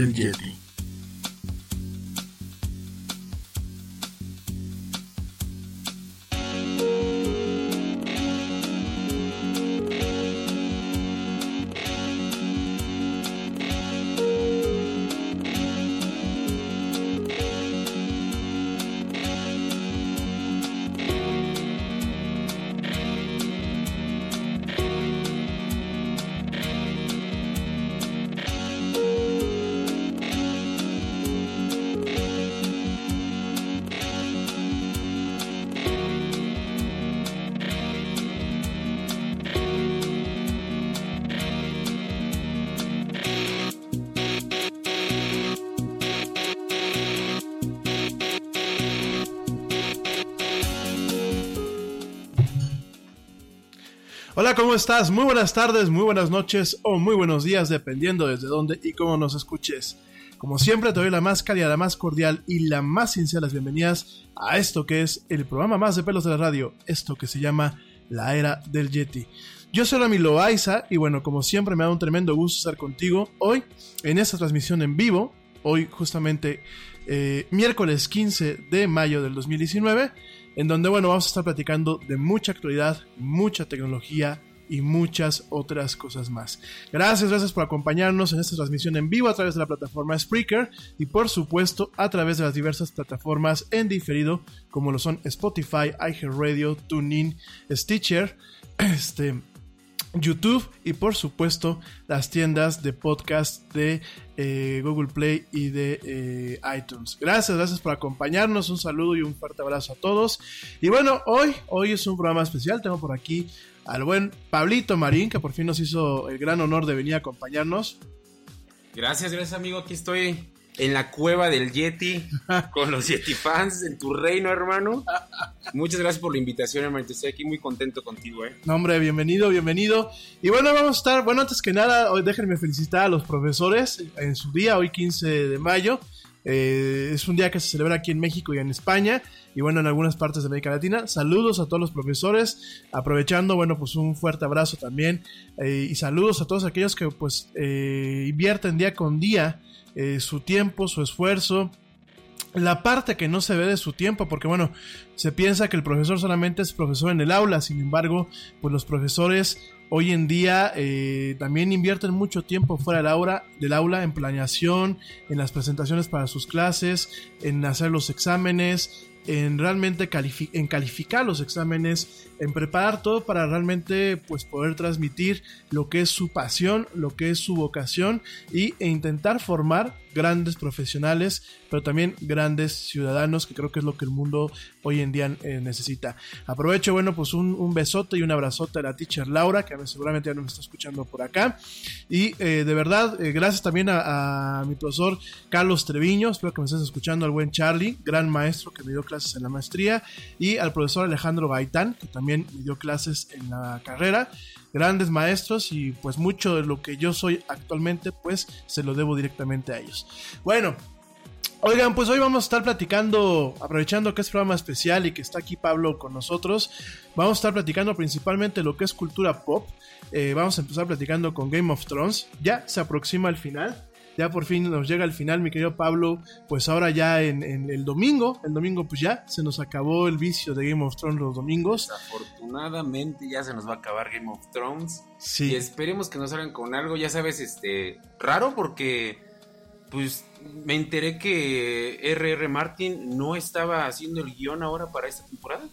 Era Hola, ¿cómo estás? Muy buenas tardes, muy buenas noches o muy buenos días, dependiendo desde dónde y cómo nos escuches. Como siempre, te doy la más cálida, la más cordial y la más sincera las bienvenidas a esto que es el programa más de pelos de la radio, esto que se llama La Era del Yeti. Yo soy Rami Loaiza y bueno, como siempre me da un tremendo gusto estar contigo hoy en esta transmisión en vivo, hoy justamente eh, miércoles 15 de mayo del 2019 en donde, bueno, vamos a estar platicando de mucha actualidad, mucha tecnología y muchas otras cosas más. Gracias, gracias por acompañarnos en esta transmisión en vivo a través de la plataforma Spreaker y por supuesto a través de las diversas plataformas en diferido como lo son Spotify, iHeartRadio, TuneIn, Stitcher, este, YouTube y por supuesto las tiendas de podcast de eh, Google Play y de eh, iTunes. Gracias, gracias por acompañarnos, un saludo y un fuerte abrazo a todos. Y bueno, hoy, hoy es un programa especial, tengo por aquí al buen Pablito Marín, que por fin nos hizo el gran honor de venir a acompañarnos. Gracias, gracias amigo, aquí estoy en la cueva del Yeti con los Yeti fans en tu reino, hermano. Muchas gracias por la invitación, hermano. Estoy aquí muy contento contigo, eh. No, hombre, bienvenido, bienvenido. Y bueno, vamos a estar, bueno, antes que nada, hoy déjenme felicitar a los profesores en su día, hoy 15 de mayo. Eh, es un día que se celebra aquí en México y en España y bueno en algunas partes de América Latina. Saludos a todos los profesores, aprovechando bueno pues un fuerte abrazo también eh, y saludos a todos aquellos que pues eh, invierten día con día eh, su tiempo, su esfuerzo, la parte que no se ve de su tiempo, porque bueno, se piensa que el profesor solamente es profesor en el aula, sin embargo, pues los profesores hoy en día eh, también invierten mucho tiempo fuera del aula, del aula en planeación, en las presentaciones para sus clases, en hacer los exámenes, en realmente en calificar los exámenes, en preparar todo para realmente pues poder transmitir lo que es su pasión, lo que es su vocación y, e intentar formar grandes profesionales, pero también grandes ciudadanos, que creo que es lo que el mundo hoy en día eh, necesita. Aprovecho, bueno, pues un, besote y un abrazote a la teacher Laura, que seguramente ya no me está escuchando por acá. Y eh, de verdad, eh, gracias también a, mi profesor Carlos Treviño, espero que me estés escuchando, al buen Charlie, gran maestro que me dio clases en la maestría, y al profesor Alejandro Gaitán, que también me dio clases en la carrera grandes maestros y pues mucho de lo que yo soy actualmente pues se lo debo directamente a ellos. Bueno, Oigan, pues hoy vamos a estar platicando, aprovechando que es programa especial y que está aquí Pablo con nosotros, vamos a estar platicando principalmente lo que es cultura pop. Eh, vamos a empezar platicando con Game of Thrones. Ya se aproxima el final ya por fin nos llega el final, mi querido Pablo. Pues ahora ya en, el domingo, el domingo pues ya se nos acabó el vicio de Game of Thrones los domingos. Desafortunadamente ya se nos va a acabar Game of Thrones. Sí. Y esperemos que nos salgan con algo, ya sabes, este, raro porque pues me enteré que R.R. Martin no estaba haciendo el guion ahora para esta temporada.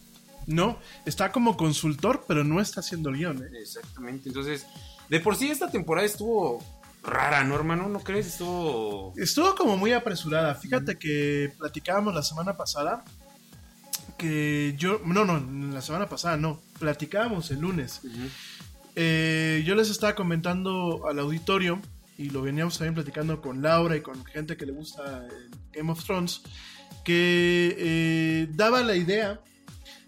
No, está como consultor, pero no está haciendo el guion. ¿eh? Exactamente, entonces, de por sí esta temporada estuvo rara, ¿no, hermano? ¿No crees? Estuvo... Estuvo como muy apresurada. Fíjate que platicábamos la semana pasada que yo... No, no, la semana pasada no. Platicábamos el lunes. Eh, yo les estaba comentando al auditorio y lo veníamos también platicando con Laura y con gente que le gusta Game of Thrones, que eh, daba la idea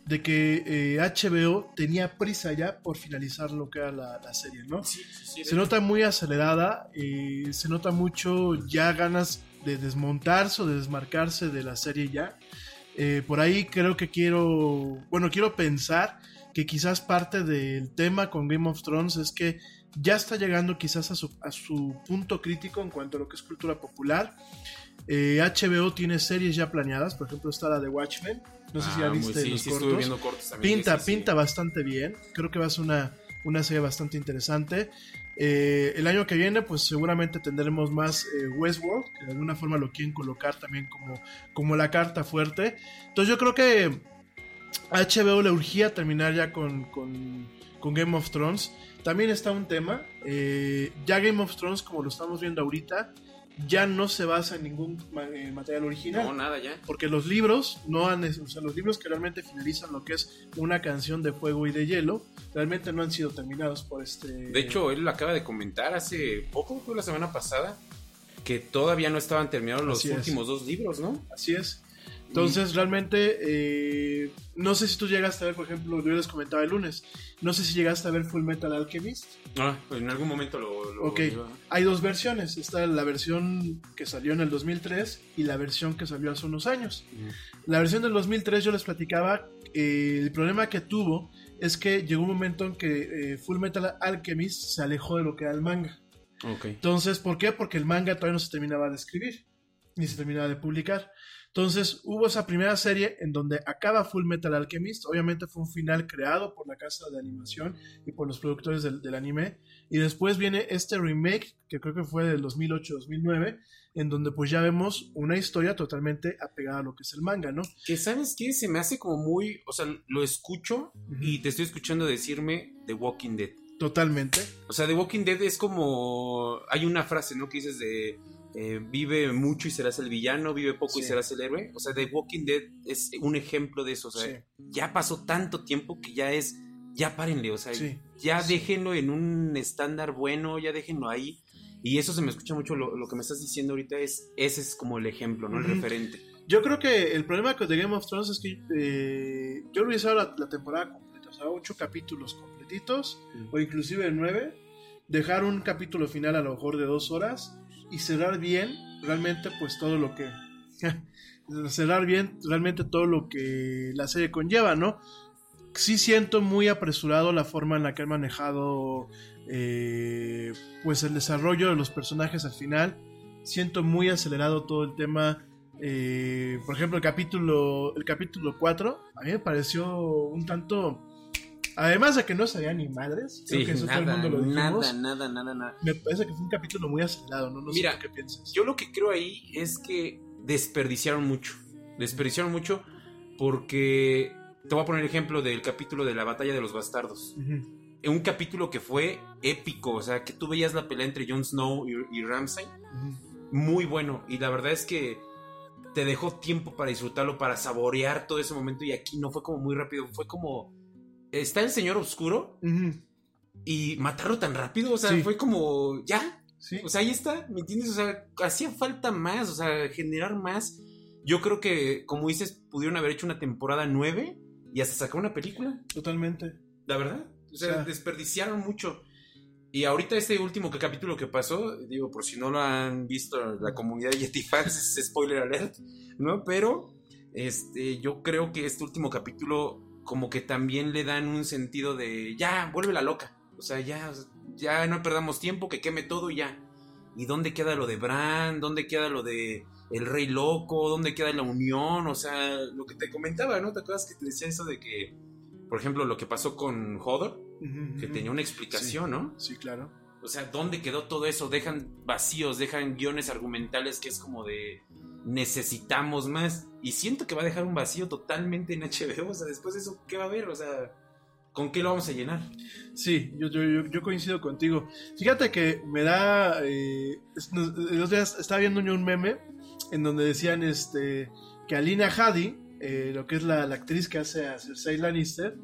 de que HBO eh, tenía prisa ya por finalizar lo que era la, serie, ¿no? se nota muy acelerada, y se nota mucho ya ganas de desmontarse o de desmarcarse de la serie ya. Eh, por ahí creo que quiero, bueno, quiero pensar que quizás parte del tema con Game of Thrones es que ya está llegando quizás a su, a su punto crítico en cuanto a lo que es cultura popular. Eh, HBO tiene series ya planeadas, por ejemplo está la de Watchmen, no sé si ya Ah, viste sí, los sí, estuve cortos. viendo cortos también. Pinta, sí. pinta bastante bien. Creo que va a ser una, una serie bastante interesante. Eh, el año que viene, pues seguramente tendremos más eh, Westworld, que de alguna forma lo quieren colocar también como, como la carta fuerte. Entonces yo creo que HBO le urgía terminar ya con, con, con Game of Thrones. También está un tema. eh, ya Game of Thrones, como lo estamos viendo ahorita, ya no se basa en ningún eh, material original No, nada ya. porque los libros no han, o sea, los libros que realmente finalizan lo que es una canción de fuego y de hielo, realmente no han sido terminados por este. De hecho, él lo acaba de comentar hace poco, fue la semana pasada, que todavía no estaban terminados los Así es. últimos dos libros, ¿no? así es. Entonces, realmente, eh, no sé si tú llegaste a ver, por ejemplo, yo les comentaba el lunes, no sé si llegaste a ver Full Metal Alchemist. Ah, pues en algún momento lo. lo- Ok, hay dos versiones. Está la versión que salió en el 2003 y la versión que salió hace unos años. La versión del 2003 yo les platicaba, eh, el problema que tuvo es que llegó un momento en que eh, Full Metal Alchemist se alejó de lo que era el manga. Entonces, ¿por qué? Porque el manga todavía no se terminaba de escribir, ni se terminaba de publicar. Entonces, hubo esa primera serie en donde acaba Full Metal Alchemist. Obviamente fue un final creado por la casa de animación y por los productores del, del anime. Y después viene este remake, que creo que fue del 2008-2009, en donde pues ya vemos una historia totalmente apegada a lo que es el manga, ¿no? Que sabes qué, se me hace como muy. O sea, lo escucho y te estoy escuchando decirme The Walking Dead. Totalmente. O sea, The Walking Dead es como. Hay una frase, ¿no? Que dices de. Eh, vive mucho y serás el villano, vive poco y Sí. serás el héroe. O sea, The Walking Dead es un ejemplo de eso. O sea, Sí. ya pasó tanto tiempo que ya es. Ya párenle, o sea, Sí. ya déjenlo en un estándar bueno, ya déjenlo ahí. Y eso se me escucha mucho, lo, lo que me estás diciendo ahorita es, ese es como el ejemplo, ¿no? El Ujú. referente. Yo creo que el problema con The Game of Thrones es que eh, yo dado la, la temporada completa, o sea, ocho capítulos completitos, o inclusive nueve, dejar un capítulo final a lo mejor de dos horas y cerrar bien realmente pues todo lo que... cerrar bien realmente todo lo que la serie conlleva, ¿no? Sí siento muy apresurado la forma en la que han manejado eh, pues el desarrollo de los personajes al final. Siento muy acelerado todo el tema eh, por ejemplo, el capítulo el capítulo 4 a mí me pareció un tanto además de que no sabía ni madres, creo que eso todo el nada, mundo lo dijimos. nada, nada, nada, nada. Me parece que fue un capítulo muy acelerado, no, no Mira, sé qué piensas. Yo lo que creo ahí es que desperdiciaron mucho. Desperdiciaron mucho porque te voy a poner ejemplo del capítulo de la batalla de los bastardos. Ujú. Un capítulo que fue épico, o sea, que tú veías la pelea entre Jon Snow y, y Ramsay. Muy bueno. Y la verdad es que te dejó tiempo para disfrutarlo, para saborear todo ese momento. Y aquí no fue como muy rápido, fue como. Está el señor oscuro y matarlo tan rápido, o sea, Sí. fue como. Ya, Sí. o sea, ahí está, ¿me entiendes? O sea, hacía falta más, o sea, generar más. Yo creo que, como dices, pudieron haber hecho una temporada nueve y hasta sacar una película, Totalmente. la verdad. O sea, O sea- desperdiciaron mucho. Y ahorita este último que- capítulo que pasó, digo, por si no lo han visto la comunidad de Yeti fans, es spoiler alert, ¿no? Pero este, yo creo que este último capítulo como que también le dan un sentido de, ya, vuélvela loca. O sea, ya, ya no perdamos tiempo, que queme todo y ya. ¿Y dónde queda lo de Bran? ¿Dónde queda lo de el Rey Loco? ¿Dónde queda la unión? O sea, lo que te comentaba, ¿no? ¿Te acuerdas que te decía eso de que, por ejemplo, lo que pasó con Hodor? Que tenía una explicación, ¿no? Sí, claro. O sea, ¿dónde quedó todo eso? Dejan vacíos, dejan guiones argumentales que es como de necesitamos más. Y siento que va a dejar un vacío totalmente en HBO. O sea, después de eso, ¿qué va a haber? O sea, ¿con qué lo vamos a llenar? Sí, yo, yo, yo, coincido contigo. Fíjate que me da. eh, es- nos- el otro día estaba viendo un meme en donde decían este que Alina Hadi, eh, lo que es la, la actriz que hace a Cersei Lannister,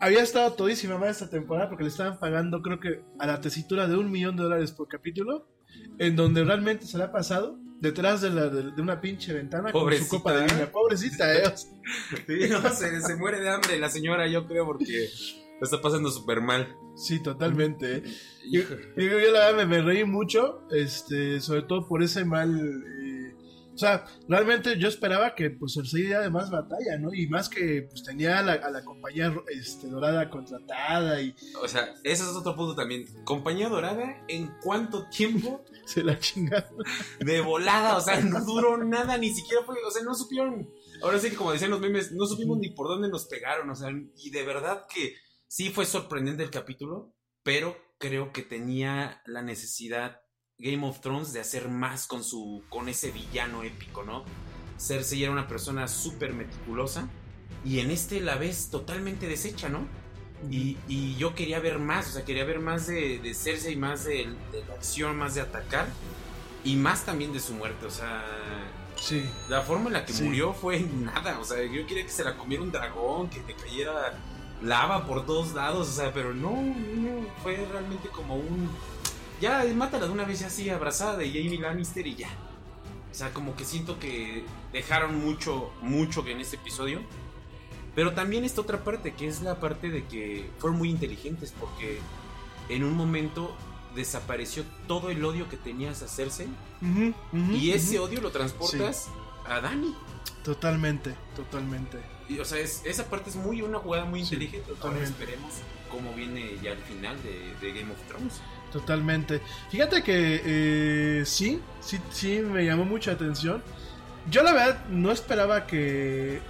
había estado todísima más esta temporada porque le estaban pagando, creo que a la tesitura de un millón de dólares por capítulo, en donde realmente se la ha pasado detrás de, la, de, de una pinche ventana con su Pobrecita, copa de ¿eh? vino. Pobrecita, eh. Sí, no, se, se muere de hambre la señora, yo creo, porque lo está pasando súper mal. Sí, totalmente. eh. Yo, Hijo. yo- yo la verdad me, me reí mucho, este, sobre todo por ese mal, eh, O sea, realmente yo esperaba que pues Cersei diera de más batalla, ¿no? Y más que pues tenía a la, a la compañía este, dorada contratada y O sea, ese es otro punto también. Compañía Dorada, ¿en cuánto tiempo se la chingaron. de volada? O sea, no duró nada, ni siquiera fue, o sea, no supieron. Ahora sí que como decían los memes, no supimos ni por dónde nos pegaron, o sea, y de verdad que sí fue sorprendente el capítulo, pero creo que tenía la necesidad Game of Thrones de hacer más con su con ese villano épico, ¿no? Cersei era una persona súper meticulosa y en este la ves totalmente deshecha, ¿no? Y, y yo quería ver más, o sea, quería ver más de, de Cersei, más de, de la acción, más de atacar y más también de su muerte, o sea, Sí. la forma en la que Sí. murió fue nada. O sea, yo quería que se la comiera un dragón, que le cayera lava por todos lados. O sea, pero no, no, fue realmente como un. Ya, mátala de una vez así, abrazada de Jamie Lannister y ya. O sea, como que siento que dejaron mucho, mucho en este episodio. Pero también esta otra parte, que es la parte de que fueron muy inteligentes, porque en un momento desapareció todo el odio que tenías a Cersei. Y ese odio lo transportas a Dani. Totalmente, totalmente. Y, o sea, es- esa parte es muy una jugada muy Sí, inteligente. Ahora esperemos cómo viene ya el final de, de Game of Thrones. Totalmente. Fíjate que eh, sí, sí, sí me llamó mucha atención. Yo la verdad no esperaba que...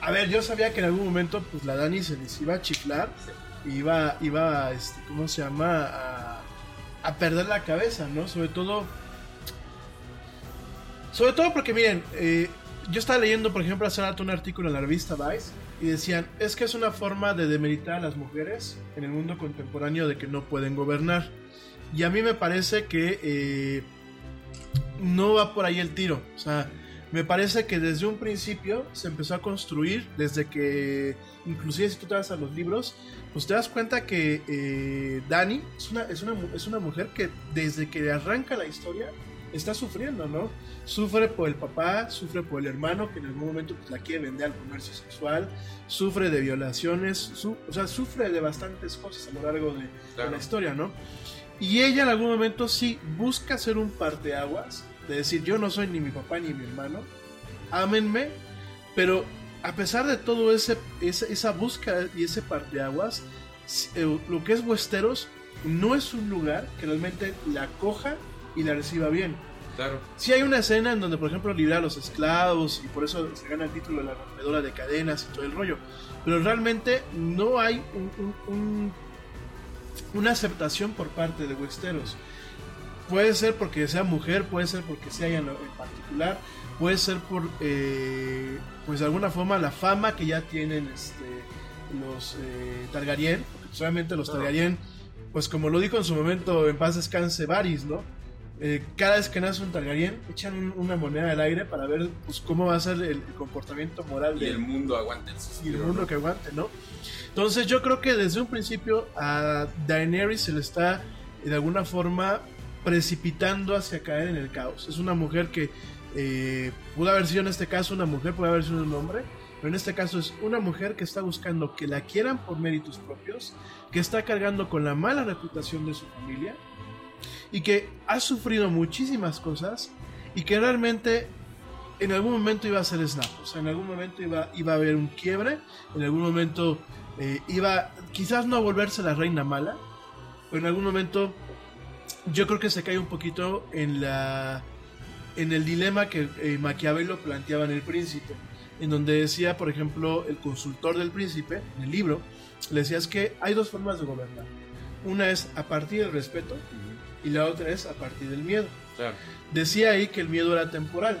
A ver, yo sabía que en algún momento pues la Dani se les iba a chiflar. Iba, iba, este, ¿cómo se llama? A, a perder la cabeza, ¿no? Sobre todo... Sobre todo porque miren, eh, yo estaba leyendo, por ejemplo, hace rato un artículo en la revista Vice y decían, es que es una forma de demeritar a las mujeres en el mundo contemporáneo de que no pueden gobernar. Y a mí me parece que eh, no va por ahí el tiro. O sea, me parece que desde un principio se empezó a construir, desde que, inclusive si tú te vas a los libros, pues te das cuenta que eh, Dani es una, es, una, es una mujer que desde que arranca la historia está sufriendo, ¿no? Sufre por el papá, sufre por el hermano que en algún momento pues, la quiere vender al comercio sexual, sufre de violaciones, su- o sea, sufre de bastantes cosas a lo largo de, la historia, ¿no? Y ella en algún momento sí busca ser un parteaguas, de decir yo no soy ni mi papá ni mi hermano, ámenme, pero a pesar de todo ese, esa, esa búsqueda y ese parteaguas, eh, lo que es Westeros no es un lugar que realmente la acoja y la reciba bien. Claro. Si hay una escena en donde, por ejemplo, libera a los esclavos y por eso se gana el título de la rompedora de cadenas y todo el rollo. Pero realmente no hay un- un- un- una aceptación por parte de Westeros. Puede ser porque sea mujer, puede ser porque sea ella en, particular, puede ser por, eh, pues de alguna forma, la fama que ya tienen este, los eh, Targaryen. Solamente los. Targaryen, pues como lo dijo en su momento, en paz descanse Varys, ¿no? Eh, cada vez que nace un Targaryen, echan un- una moneda al aire para ver pues, cómo va a ser el, el comportamiento moral Y de el mundo aguanta el y el mundo ¿no? que aguante, ¿no? Entonces yo creo que desde un principio a Daenerys se le está de alguna forma precipitando hacia caer en el caos. Es una mujer que eh, pudo haber sido en este caso una mujer, puede haber sido un hombre, pero en este caso es una mujer que está buscando que la quieran por méritos propios, que está cargando con la mala reputación de su familia y que ha sufrido muchísimas cosas y que realmente en algún momento iba a ser snap, o sea, en algún momento iba, iba a haber un quiebre, en algún momento eh, iba, quizás no a volverse la reina mala, pero en algún momento yo creo que se cae un poquito en la en el dilema que eh, Maquiavelo planteaba en El Príncipe, en donde decía, por ejemplo, el consultor del príncipe, en el libro, le decía es que hay dos formas de gobernar. Una es a partir del respeto y la otra es a partir del miedo. Claro. Decía ahí que el miedo era temporal.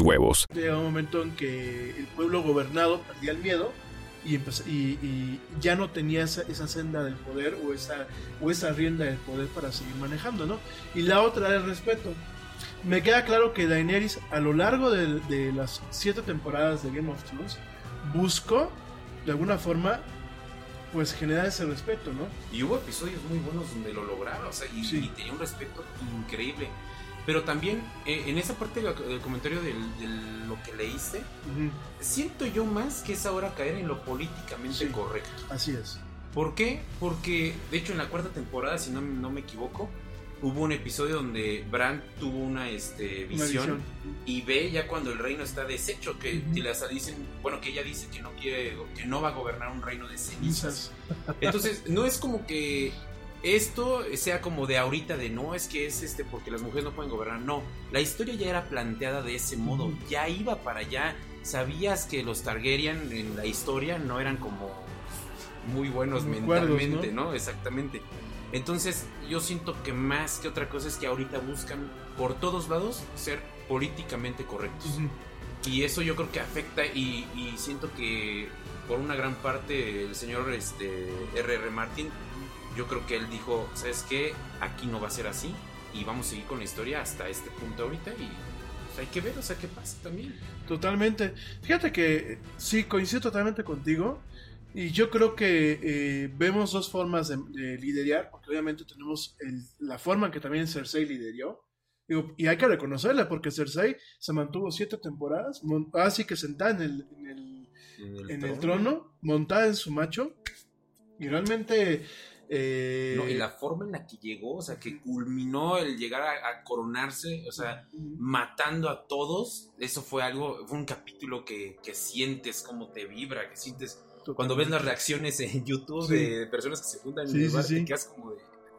huevos. Llega un momento en que el pueblo gobernado perdía el miedo y, empezó- y- y ya no tenía esa, esa senda del poder o esa, o esa rienda del poder para seguir manejando, ¿no? Y la otra era el respeto. Me queda claro que Daenerys a lo largo de, de las siete temporadas de Game of Thrones buscó de alguna forma pues generar ese respeto, ¿no? Y hubo episodios muy buenos donde lo lograron, o sea, y, Sí. y tenía un respeto increíble. Pero también, eh, en esa parte del, del comentario de lo que leíste, Ujú, siento yo más que es ahora caer en lo políticamente Sí. correcto. Así es. ¿Por qué? Porque, de hecho, en la cuarta temporada, si no, no me equivoco, hubo un episodio donde Bran tuvo una este, Una visión, y ve ya cuando el reino está deshecho, que, que las dicen, bueno, que ella dice que no quiere, que no va a gobernar un reino de cenizas. Entonces, no es como que esto sea como de ahorita de no es que es este porque las mujeres no pueden gobernar, no, la historia ya era planteada de ese modo, ya iba para allá, sabías que los Targaryen en la historia no eran como muy buenos Muy cuerdos, mentalmente, ¿no? Exactamente. Entonces, yo siento que más que otra cosa es que ahorita buscan por todos lados ser políticamente correctos. Y eso yo creo que afecta y, y siento que por una gran parte el señor este, R.R. Martin, yo creo que él dijo, ¿sabes qué? Aquí no va a ser así y vamos a seguir con la historia hasta este punto ahorita y pues, hay que ver, o sea, qué pasa también. Totalmente. Fíjate que sí, coincido totalmente contigo. Y yo creo que eh, vemos dos formas de, de liderar, porque obviamente tenemos el- la forma en que también Cersei lideró. Digo, y hay que reconocerla, porque Cersei se mantuvo siete temporadas, así que sentada en el, en el, en el trono, montada en su macho. Y realmente... eh, No, y la forma en la que llegó, o sea, que culminó el llegar a, a coronarse, o sea, matando a todos, eso fue algo, fue un capítulo que, que sientes como te vibra, que sientes cuando ves las reacciones en YouTube Sí. de personas que se juntan en Sí, el bar, sí. te quedas como de.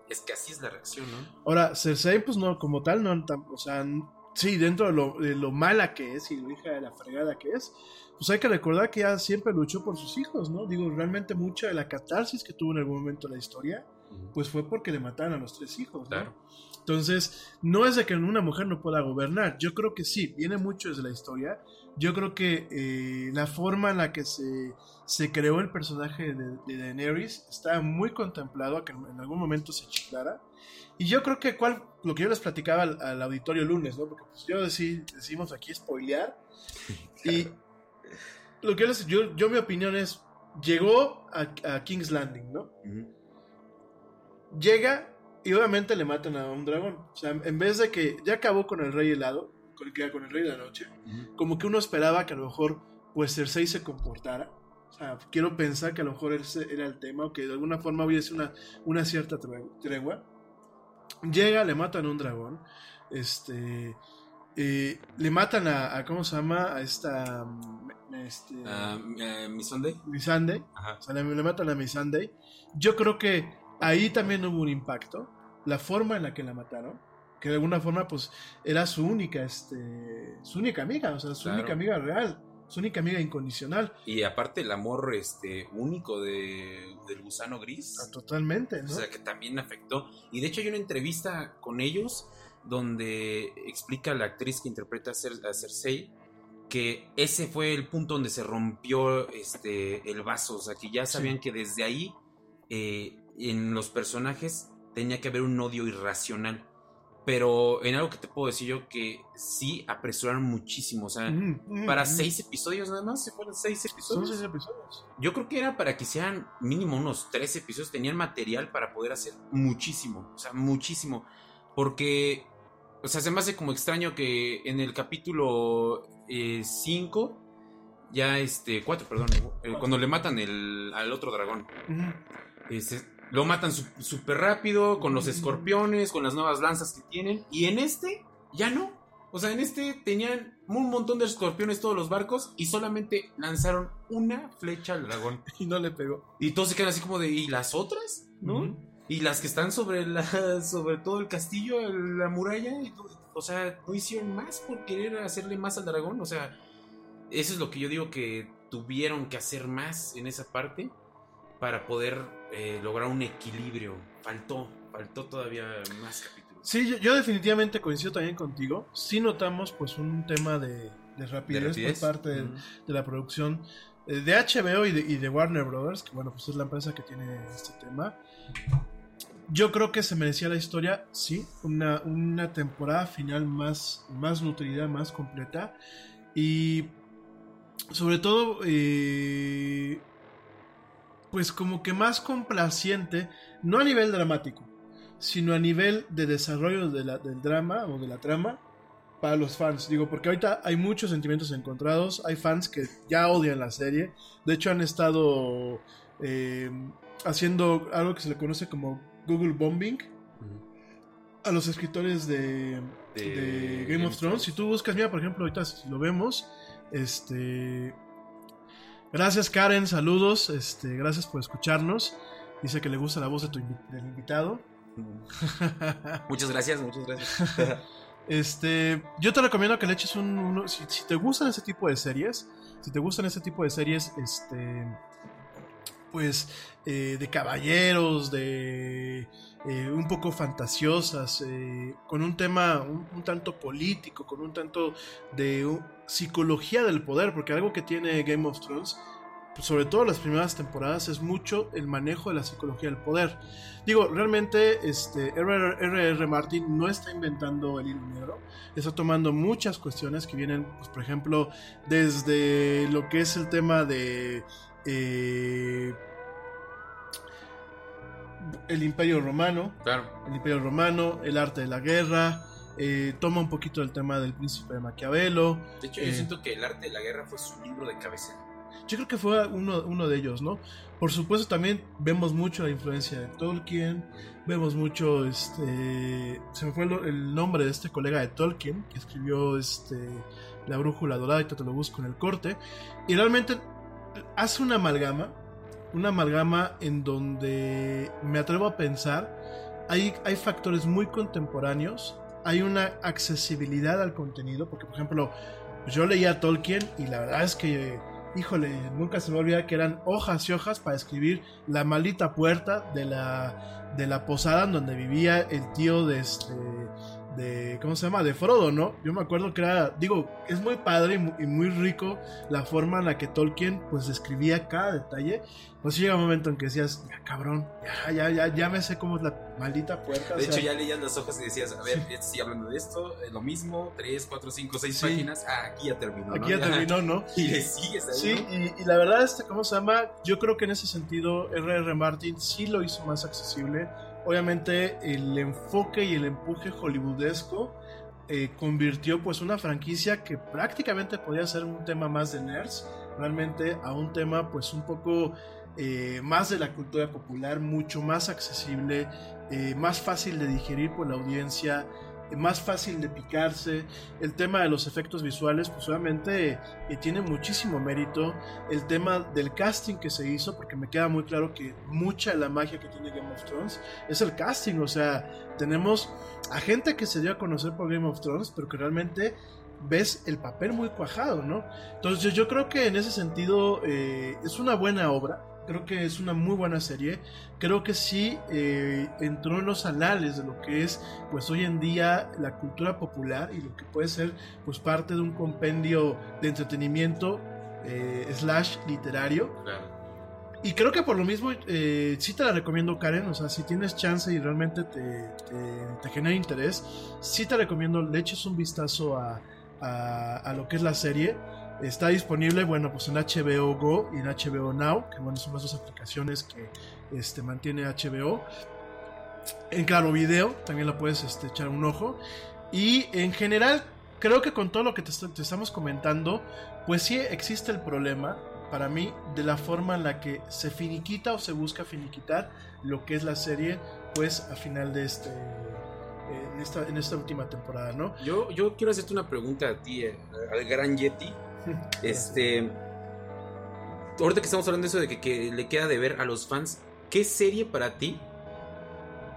Es que así es la reacción, ¿no? Ahora, Cersei, pues no, como tal, no, o sea, sí, dentro de lo, de lo mala que es y lo hija de la fregada que es, pues hay que recordar que ella siempre luchó por sus hijos, ¿no? Digo, realmente mucha de la catarsis que tuvo en algún momento la historia, pues fue porque le mataron a los tres hijos, ¿no? Claro. Entonces, no es de que una mujer no pueda gobernar. Yo creo que sí, viene mucho desde la historia. Yo creo que eh, la forma en la que se, se creó el personaje de, de Daenerys está muy contemplado a que en algún momento se chiflara. Y yo creo que cuál, lo que yo les platicaba al, al auditorio el lunes, ¿no? Porque pues yo decí- decimos aquí spoilear. Y lo que yo, les- yo, yo mi opinión es, llegó a, a King's Landing, ¿no? llega y obviamente le matan a un dragón. O sea, en vez de que ya acabó con el rey helado, con, con el rey de la noche, como que uno esperaba que a lo mejor pues Cersei se comportara. O sea, quiero pensar que a lo mejor ese era el tema o que de alguna forma hubiese una, una cierta tre- tregua. Llega, le matan a un dragón. Este. eh, le matan a, a- ¿Cómo se llama? A esta. Este, Ah, eh, ¿Mi Sunday? Missandei. Ajá. O sea, le, le matan a Missandei. Yo creo que ahí también hubo un impacto. La forma en la que la mataron. Que de alguna forma, pues, era su única, este, su única amiga. O sea, su Claro. única amiga real. Su única amiga incondicional. Y aparte el amor este único de, del gusano gris. Ah, Totalmente, ¿no? O sea, que también afectó. Y de hecho hay una entrevista con ellos donde explica la actriz que interpreta a, Cer- a Cersei que ese fue el punto donde se rompió este el vaso. O sea, que ya sabían que desde ahí eh, en los personajes tenía que haber un odio irracional. Pero en algo que te puedo decir yo que sí apresuraron muchísimo. O sea, para seis episodios nada más, se fueron seis Son episodios. seis episodios. Yo creo que era para que sean mínimo unos tres episodios. Tenían material para poder hacer muchísimo. O sea, muchísimo. Porque, o sea, se me hace como extraño que en el capítulo 5, ya este, 4, perdón, eh, cuando le matan el, al otro dragón, este, lo matan súper rápido, con los escorpiones, con las nuevas lanzas que tienen. Y en este, ya no. O sea, en este tenían un montón de escorpiones todos los barcos y solamente lanzaron una flecha al dragón. Y no le pegó. Y todos se quedan así como de, ¿y las otras? ¿No? Y las que están sobre la sobre todo el castillo, la muralla, y todo, o sea, no hicieron más por querer hacerle más al dragón, o sea, eso es lo que yo digo que tuvieron que hacer más en esa parte para poder eh, lograr un equilibrio. Faltó, faltó todavía más capítulos. Sí, yo, yo definitivamente coincido también contigo. Sí notamos pues un tema de, de rapidez, ¿De rapidez? por parte de, de la producción eh, de HBO y de, y de Warner Brothers, que bueno, pues es la empresa que tiene este tema. Yo creo que se merecía la historia, sí, una, una temporada final más, más nutrida, más completa. Y sobre todo, eh, pues como que más complaciente, no a nivel dramático, sino a nivel de desarrollo del drama o de la trama para los fans. Digo, porque ahorita hay muchos sentimientos encontrados, hay fans que ya odian la serie, de hecho han estado eh, haciendo algo que se le conoce como Google Bombing a los escritores de, de Game, of Thrones. Si tú buscas, mira, por ejemplo, ahorita lo vemos, este... Gracias Karen, saludos, este, gracias por escucharnos. Dice que le gusta la voz de tu invi- del invitado. Muchas gracias, muchas gracias. Este, yo te recomiendo que le eches un, uno- si, si te gustan ese tipo de series, si te gustan ese tipo de series, este, pues, eh, de caballeros, de eh, un poco fantasiosas, eh, con un tema un, tanto político, con un tanto de psicología del poder, porque algo que tiene Game of Thrones, pues, sobre todo las primeras temporadas, es mucho el manejo de la psicología del poder. Digo, realmente este R.R. Martin no está inventando el hilo negro, está tomando muchas cuestiones que vienen, pues, por ejemplo, desde lo que es el tema de eh, el Imperio Romano, Claro. el Imperio Romano, el arte de la guerra, eh, toma un poquito el tema del príncipe de Maquiavelo, De hecho, yo Eh. siento que el arte de la guerra fue su libro de cabecera. Yo creo que fue uno, uno de ellos, ¿no? Por supuesto también vemos mucho la influencia de Tolkien, vemos mucho, este, se me fue el, el nombre de este colega de Tolkien, que escribió, este, La Brújula Dorada, ahorita te lo busco en el corte, y realmente hace una amalgama, una amalgama en donde me atrevo a pensar, hay, hay factores muy contemporáneos, hay una accesibilidad al contenido, porque por ejemplo, yo leía Tolkien y la verdad es que híjole, nunca se me olvida que eran hojas y hojas para escribir la maldita puerta de la, de la posada en donde vivía el tío de este, de, ¿cómo se llama? De Frodo, ¿no? Yo me acuerdo que era, digo, es muy padre y mu- y muy, rico la forma en la que Tolkien pues describía cada detalle. Pues llega un momento en que decías, ya cabrón, ya, ya, ya, ya me sé cómo es la maldita puerta. o De sea, hecho, ya leías las hojas y decías, a ver, sigue hablando de esto, eh, lo mismo, 3, 4, 5, 6 Sí. páginas. Ah, aquí ya terminó. aquí ¿no? ya terminó, ¿no? Y le sigues ahí. Sí, ¿no? y, y la verdad, este, ¿cómo se llama? Yo creo que en ese sentido, R.R. Martin sí lo hizo más accesible. Obviamente, el enfoque y el empuje hollywoodesco eh, convirtió pues una franquicia que prácticamente podía ser un tema más de nerds, realmente a un tema pues un poco eh, más de la cultura popular, mucho más accesible, eh, más fácil de digerir por la audiencia, más fácil de picarse. El tema de los efectos visuales, pues obviamente eh, tiene muchísimo mérito. El tema del casting que se hizo, porque me queda muy claro que mucha de la magia que tiene Game of Thrones es el casting. O sea, tenemos a gente que se dio a conocer por Game of Thrones, pero que realmente ves el papel muy cuajado, ¿no? Entonces yo, creo que en ese sentido eh, es una buena obra. Creo que es una muy buena serie. Creo que sí eh, entró en los anales de lo que es, pues hoy en día, la cultura popular y lo que puede ser, pues parte de un compendio de entretenimiento eh, slash literario. Claro. Y creo que por lo mismo, eh, sí te la recomiendo, Karen. O sea, si tienes chance y realmente te, te- te genera interés, sí te recomiendo le eches un vistazo a, a- a lo que es la serie. Está disponible, bueno, pues en HBO Go y en HBO Now, que bueno, son las dos aplicaciones que este, mantiene HBO. En Claro Video también la puedes este, echar un ojo. Y en general, creo que con todo lo que te, est- te estamos comentando, pues sí existe el problema, para mí, de la forma en la que se finiquita o se busca finiquitar lo que es la serie, pues a final de este, eh, en, esta, en esta última temporada, ¿no? Yo, yo quiero hacerte una pregunta a ti, eh, al gran Yeti. Este. Ahorita que estamos hablando de eso de que, que le queda de ver a los fans, ¿qué serie para ti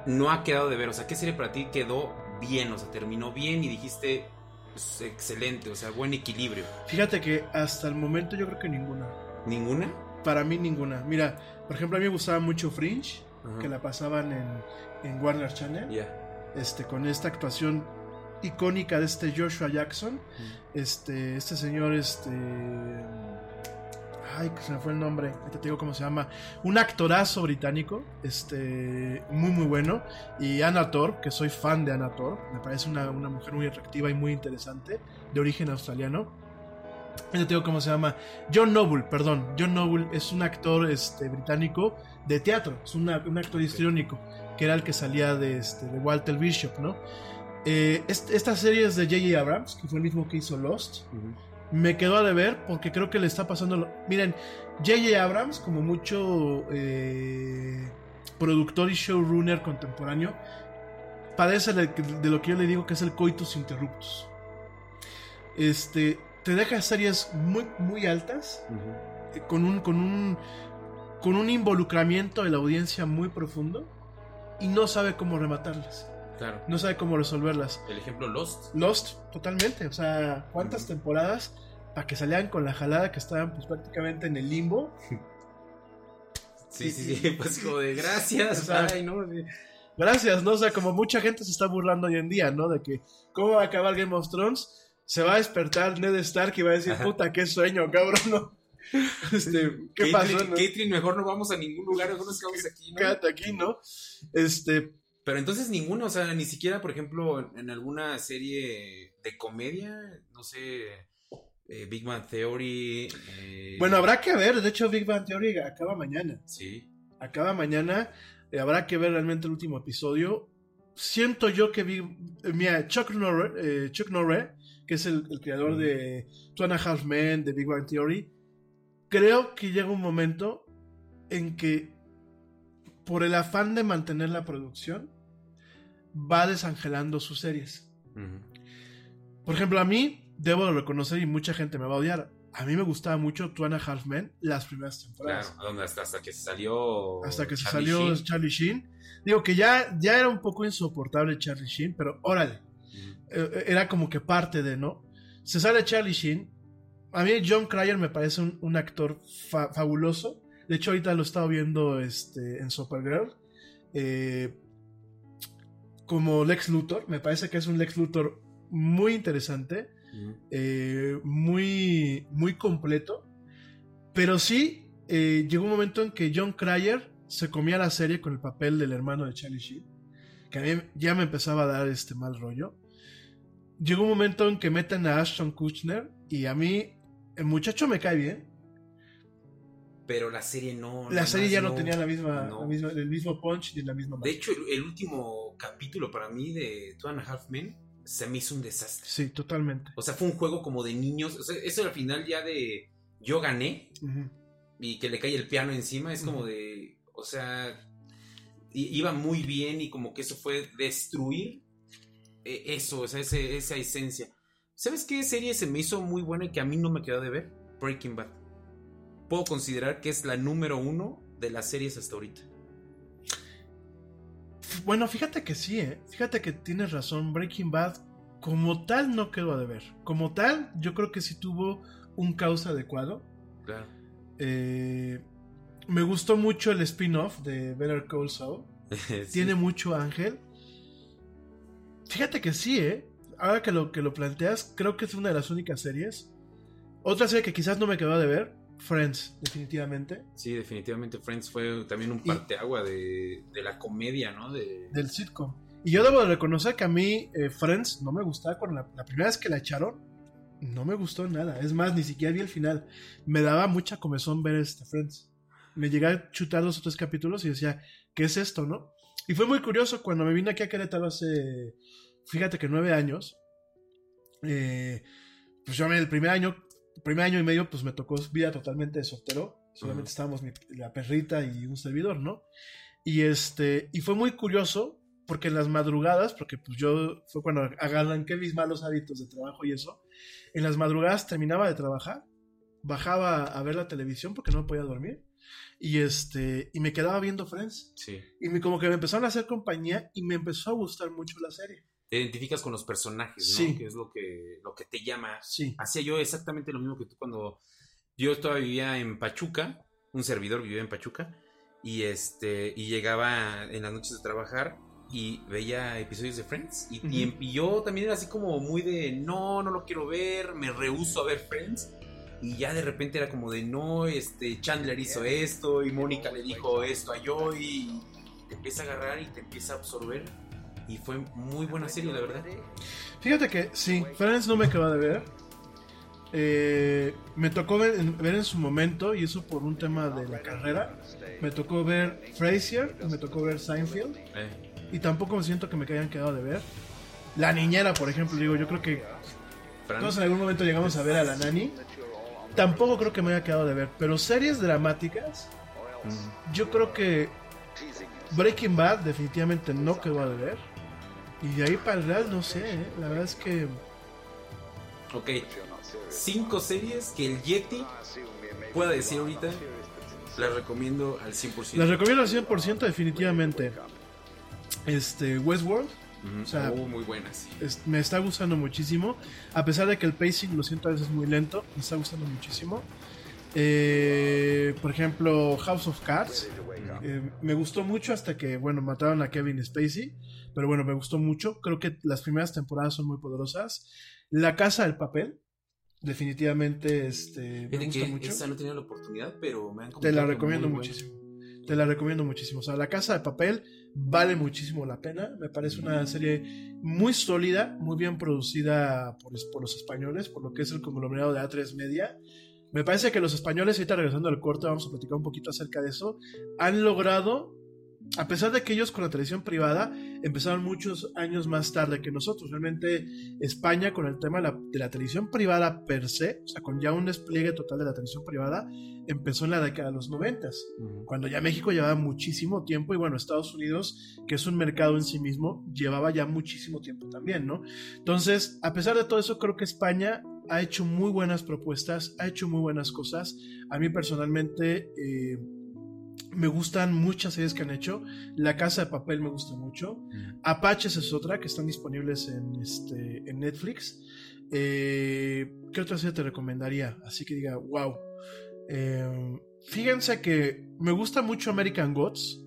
no ha quedado de ver? O sea, ¿qué serie para ti quedó bien? O sea, terminó bien y dijiste pues, excelente, o sea, buen equilibrio. Fíjate que hasta el momento yo creo que ninguna. ¿Ninguna? Para mí ninguna. Mira, por ejemplo, a mí me gustaba mucho Fringe, que la pasaban en, en Warner Channel. Ya. este, con esta actuación icónica de este Joshua Jackson. Este, este señor, este. Ay, que se me fue el nombre. Ahorita te digo cómo se llama. Un actorazo británico. Este. Muy, muy bueno. Y Anna Thor, que soy fan de Anna Thor. Me parece una, una mujer muy atractiva y muy interesante. De origen australiano. Ahorita te digo cómo se llama. John Noble, perdón. John Noble es un actor este, británico de teatro. Es una- un actor histriónico. Que era el que salía de, este, de Walter Bishop, ¿no? Eh, est- esta serie es de J.J. Abrams, que fue el mismo que hizo Lost. Me quedó a deber porque creo que le está pasando. lo- Miren, J.J. Abrams, como mucho eh, productor y showrunner contemporáneo, padece de, de lo que yo le digo que es el coitus interruptus. Este, te deja series muy, muy altas, eh, con un, con un, con un involucramiento de la audiencia muy profundo y no sabe cómo rematarlas, Claro. no sabe cómo resolverlas. El ejemplo Lost. Lost, totalmente. O sea, ¿cuántas temporadas para que salieran con la jalada que estaban pues prácticamente en el limbo? Sí, sí, sí. Pues como de gracias. O sea, ay, no. de- Gracias, ¿no? O sea, como mucha gente se está burlando hoy en día, ¿no? De que, ¿cómo va a acabar Game of Thrones? Se va a despertar Ned Stark y va a decir, Ajá. puta, qué sueño, cabrón, ¿no? Este, ¿qué Caitlyn- pasó? no? Caitlyn, mejor no vamos a ningún lugar, mejor nos quedamos aquí, ¿no? Quédate aquí, ¿no? Este, Pero entonces ninguno, o sea, ni siquiera, por ejemplo, en, en alguna serie de comedia, no sé, eh, Big Man Theory. eh, bueno, habrá que ver. De hecho, Big Bang Theory acaba mañana. Sí. acaba mañana. eh, habrá que ver realmente el último episodio. Siento yo que eh, mira, Chuck Norre, Chuck Norre, que es el, el creador de Two and a Half Men, de Big Bang Theory, creo que llega un momento en que, por el afán de mantener la producción, va desangelando sus series. Por ejemplo, a mí, debo de reconocer, y mucha gente me va a odiar, a mí me gustaba mucho Two and a Half Men las primeras temporadas. Claro, donde hasta, hasta que salió. hasta que se Charlie salió Sheen. Charlie Sheen. Digo que ya, ya era un poco insoportable Charlie Sheen, pero órale, Ujú. eh, era como que parte de, ¿no? Se sale Charlie Sheen. A mí John Cryer me parece un, un actor fa- fabuloso. De hecho, ahorita lo he estado viendo este, en Supergirl. eh, como Lex Luthor. Me parece que es un Lex Luthor muy interesante. Eh, muy, muy completo. Pero sí, eh, llegó un momento en que John Cryer se comía la serie con el papel del hermano de Charlie Sheen, que a mí ya me empezaba a dar este mal rollo. Llegó un momento en que meten a Ashton Kutcher y a mí el muchacho me cae bien. Pero la serie no. La serie ya no, tenía la misma, no. la misma- el mismo punch ni la misma De hecho, el, el último capítulo para mí de Two and a Half Men se me hizo un desastre. Sí, totalmente. O sea, fue un juego como de niños. O sea, eso al final ya de yo gané y que le cae el piano encima es como de. O sea, iba muy bien y como que eso fue destruir eh, eso, o sea, ese- esa esencia. ¿Sabes qué serie se me hizo muy buena y que a mí no me quedó de ver? Breaking Bad. Puedo considerar que es la número uno de las series hasta ahorita. Bueno, fíjate que sí, ¿eh? fíjate que tienes razón. Breaking Bad, como tal, no quedó a deber. Como tal, yo creo que sí tuvo un cauce adecuado. Claro. Eh, me gustó mucho el spin-off de Better Call Saul. Tiene mucho ángel. Fíjate que sí, ¿eh? Ahora que lo, que lo planteas, creo que es una de las únicas series. Otra serie que quizás no me quedó de ver, Friends, definitivamente. Sí, definitivamente Friends fue también un parteagua de, de la comedia, ¿no? De, del sitcom. Y yo debo de reconocer que a mí eh, Friends no me gustaba con la, la primera vez que la echaron. No me gustó nada. Es más, ni siquiera vi el final. Me daba mucha comezón ver este Friends. Me llegué a chutar los otros capítulos y decía, ¿qué es esto, no? Y fue muy curioso cuando me vine aquí a Querétaro hace, fíjate que nueve años. eh, pues yo el primer año, primer año y medio, pues me tocó vida totalmente de soltero. Solamente Ujú. estábamos mi- la perrita y un servidor, ¿no? Y este, y fue muy curioso porque en las madrugadas, porque pues yo fue cuando que mis malos hábitos de trabajo y eso, en las madrugadas terminaba de trabajar, bajaba a ver la televisión porque no podía dormir y este y me quedaba viendo Friends. Sí. Y me, como que me empezaron a hacer compañía y me empezó a gustar mucho la serie. Te identificas con los personajes, ¿no? Sí. Que es lo que, lo que te llama. Sí. Hacía yo exactamente lo mismo que tú cuando yo todavía vivía en Pachuca, un servidor vivía en Pachuca, y este, y llegaba en las noches de trabajar y veía episodios de Friends. Y, y- Ujú. y yo también era así como muy de no, no lo quiero ver, me rehuso a ver Friends. Y ya de repente era como de no, este Chandler hizo esto y Mónica le dijo esto a Joey y te empieza a agarrar y te empieza a absorber. Y fue muy buena serie, la verdad. Fíjate que sí, Friends no me acaba de ver. Eh, me tocó ver en, ver en su momento, y eso por un tema de la carrera. Me tocó ver Frasier, me tocó ver Seinfeld, Eh, y tampoco me siento que me hayan quedado de ver. La niñera, por ejemplo, digo, yo creo que todos en algún momento llegamos a ver a la nani. Tampoco creo que me haya quedado de ver, pero series dramáticas, mm, yo creo que Breaking Bad definitivamente no quedó de ver. Y de ahí para el real no sé, ¿eh? la verdad es que Ok, cinco series que el Yeti pueda decir ahorita. Las recomiendo al 100%. las recomiendo al 100% definitivamente. Este, Westworld Ujú. o sea, Oh, muy buenas. es- me está gustando muchísimo. A pesar de que el pacing lo siento a veces muy lento, me está gustando muchísimo. Eh, por ejemplo, House of Cards. eh, me gustó mucho hasta que, bueno, mataron a Kevin Spacey. Pero bueno, me gustó mucho. Creo que las primeras temporadas son muy poderosas. La Casa del Papel. Definitivamente, este, me gusta que mucho. no tenido la oportunidad, pero me han Te la recomiendo muchísimo. Te la recomiendo muchísimo. O sea, La Casa de Papel vale muchísimo la pena. Me parece una serie muy sólida, muy bien producida por, por los españoles, por lo que es el conglomerado de A3 Media. Me parece que los españoles, ahorita regresando al corte, vamos a platicar un poquito acerca de eso, han logrado, a pesar de que ellos con la televisión privada empezaron muchos años más tarde que nosotros. Realmente España con el tema de la, de la televisión privada per se, o sea, con ya un despliegue total de la televisión privada, empezó en la década de los noventas Ujú. cuando ya México llevaba muchísimo tiempo y bueno, Estados Unidos, que es un mercado en sí mismo, llevaba ya muchísimo tiempo también, ¿no? Entonces, a pesar de todo eso, creo que España ha hecho muy buenas propuestas, ha hecho muy buenas cosas. A mí personalmente eh, me gustan muchas series que han hecho. La Casa de Papel me gusta mucho. Apaches es otra que están disponibles en, este, en Netflix. Eh, ¿Qué otra serie te recomendaría? Así que diga, wow. Eh, fíjense que me gusta mucho American Gods.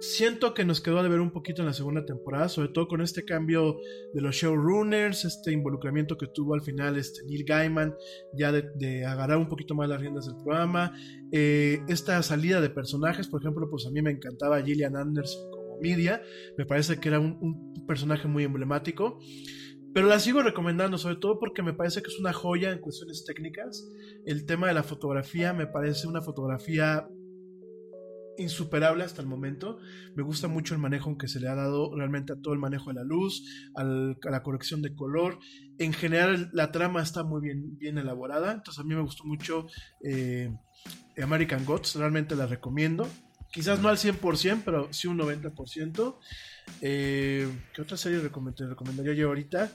Siento que nos quedó de ver un poquito en la segunda temporada, sobre todo con este cambio de los showrunners, este involucramiento que tuvo al final este Neil Gaiman, ya de, de agarrar un poquito más las riendas del programa. Eh, esta salida de personajes, por ejemplo, pues a mí me encantaba Gillian Anderson como Media, me parece que era un, un personaje muy emblemático. Pero la sigo recomendando, sobre todo porque me parece que es una joya en cuestiones técnicas. El tema de la fotografía me parece una fotografía insuperable hasta el momento. Me gusta mucho el manejo que se le ha dado realmente a todo el manejo de la luz, a la corrección de color. En general, la trama está muy bien, bien elaborada. Entonces, a mí me gustó mucho eh, American Gods. Realmente la recomiendo. Quizás no al 100%, pero sí un 90%. Eh, ¿Qué otra serie recomend- recomendaría yo ahorita?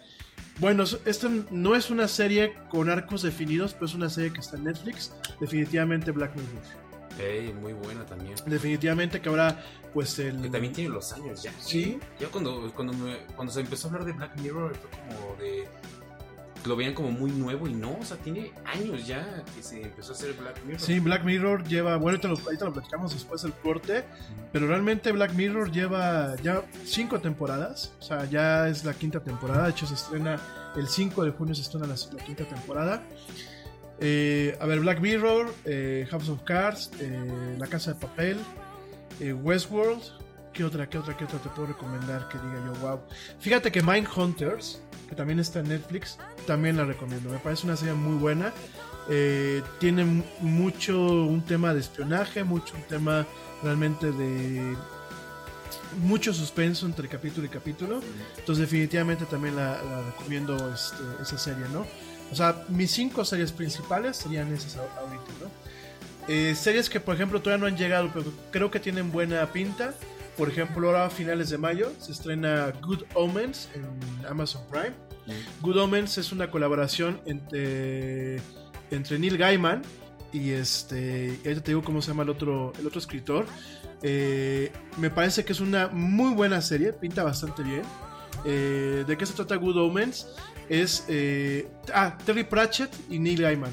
Bueno, esta no es una serie con arcos definidos, pero es una serie que está en Netflix. Definitivamente Black Mirror. Muy buena también. Definitivamente que ahora, pues el... Que también tiene los años ya. Sí. Ya cuando, cuando, me- cuando se empezó a hablar de Black Mirror, fue como de. Lo veían como muy nuevo y no, o sea, tiene años ya que se empezó a hacer Black Mirror. Sí, Black Mirror lleva, bueno, ahorita lo, ahorita lo platicamos después del corte, pero realmente Black Mirror lleva ya cinco temporadas, o sea, ya es la quinta temporada, de hecho se estrena el 5 de junio, se estrena la, la quinta temporada. Eh, a ver, Black Mirror, eh, House of Cards, eh, La Casa de Papel, eh, Westworld, ¿qué otra, qué otra, qué otra te puedo recomendar que diga yo, wow? Fíjate que Mindhunters, que también está en Netflix, también la recomiendo, me parece una serie muy buena. Tiene mucho un tema de espionaje, mucho un tema realmente de mucho suspenso entre capítulo y capítulo. Entonces definitivamente también la, la recomiendo este, esa serie, ¿no? O sea, mis cinco series principales serían esas ahorita, ¿no? Eh, series que por ejemplo todavía no han llegado, pero creo que tienen buena pinta. por ejemplo, ahora a finales de mayo se estrena Good Omens en Amazon Prime. Good Omens es una colaboración entre, entre Neil Gaiman y este. y ahorita te digo cómo se llama el otro, el otro escritor. Eh, me parece que es una muy buena serie, pinta bastante bien. Eh, ¿De qué se trata Good Omens? Es. eh, ah, Terry Pratchett y Neil Gaiman.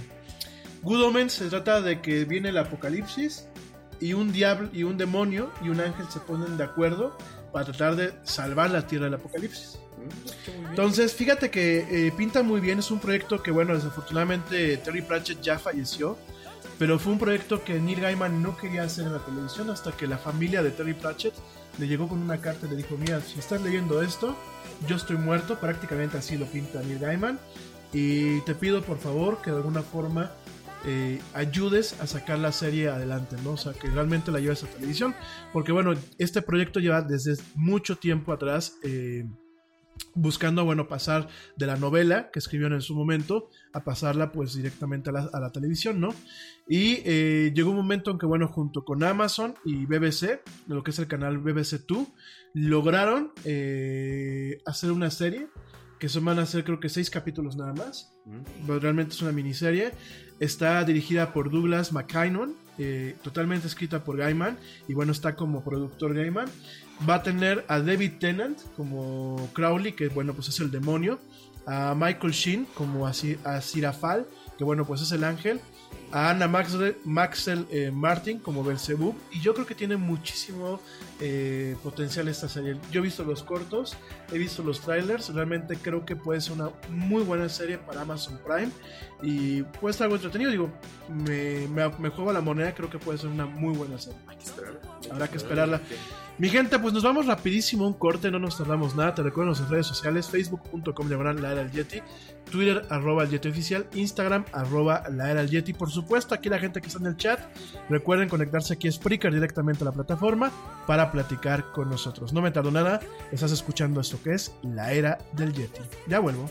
Good Omens se trata de que viene el apocalipsis y un diablo y un demonio y un ángel se ponen de acuerdo para tratar de salvar la tierra del apocalipsis. Entonces, fíjate que eh, pinta muy bien. Es un proyecto que, bueno, desafortunadamente Terry Pratchett ya falleció. Pero fue un proyecto que Neil Gaiman no quería hacer en la televisión hasta que la familia de Terry Pratchett le llegó con una carta y le dijo, mira, si estás leyendo esto, yo estoy muerto. Prácticamente así lo pinta Neil Gaiman. Y te pido por favor que de alguna forma eh, ayudes a sacar la serie adelante, ¿no? O sea, que realmente la lleves a televisión. Porque bueno, este proyecto lleva desde mucho tiempo atrás eh, buscando, bueno, pasar de la novela que escribieron en su momento a pasarla pues directamente a la, televisión, ¿no? Y eh, llegó un momento en que, bueno, junto con Amazon y BBC, lo que es el canal BBC 2, lograron eh, hacer una serie que son, van a ser creo que seis capítulos nada más. Pero realmente es una miniserie. Está dirigida por Douglas McKinnon, eh, totalmente escrita por Gaiman. Y bueno, está como productor Gaiman. Va a tener a David Tennant como Crowley, que bueno, pues es el demonio. A Michael Sheen como a Sirafal, que bueno, pues es el ángel. A Anna Maxwell, Maxwell eh, Martin como Belzebub. Y yo creo que tiene muchísimo eh, potencial esta serie. Yo he visto los cortos, he visto los trailers. Realmente creo que puede ser una muy buena serie para Amazon Prime. Y puede estar algo entretenido. Digo, me, me, me juego a la moneda. Creo que puede ser una muy buena serie. Habrá que esperarla. Mi gente, pues nos vamos rapidísimo un corte, no nos tardamos nada. Te recuerdo nuestras redes sociales, facebook.com diagonal la era del Yeti, Twitter arroba el Yeti oficial, Instagram arroba la era del Yeti. Por supuesto, aquí la gente que está en el chat, recuerden conectarse aquí a Spreaker directamente a la plataforma para platicar con nosotros. No me tardo nada, estás escuchando esto que es la era del Yeti. Ya vuelvo.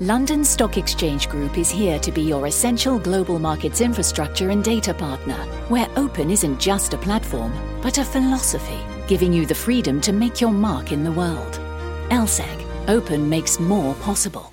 London Stock Exchange Group is here to be your essential global markets infrastructure and data partner, where open isn't just a platform, but a philosophy, giving you the freedom to make your mark in the world. LSEG, open makes more possible.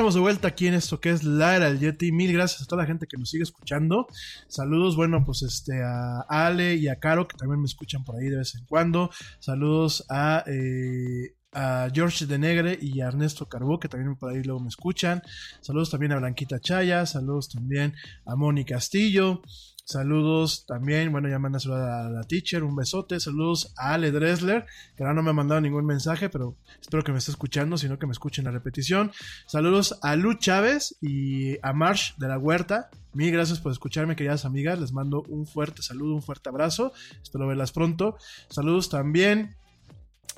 Estamos de vuelta aquí en esto que es la era del Yeti. Mil gracias a toda la gente que nos sigue escuchando. Saludos, bueno, pues este a Ale y a Caro, que también me escuchan por ahí de vez en cuando. Saludos a, eh, a George de Negre y a Ernesto Carbó, que también por ahí luego me escuchan. Saludos también a Blanquita Chaya. Saludos también a Moni Castillo. Saludos también, bueno, ya manda saludar a la teacher, un besote. Saludos a Ale Dressler, que ahora no me ha mandado ningún mensaje, pero espero que me esté escuchando, sino que me escuchen la repetición. Saludos a Lu Chávez y a Marsh de la Huerta. Mil gracias por escucharme, queridas amigas. Les mando un fuerte saludo, un fuerte abrazo. Espero verlas pronto. Saludos también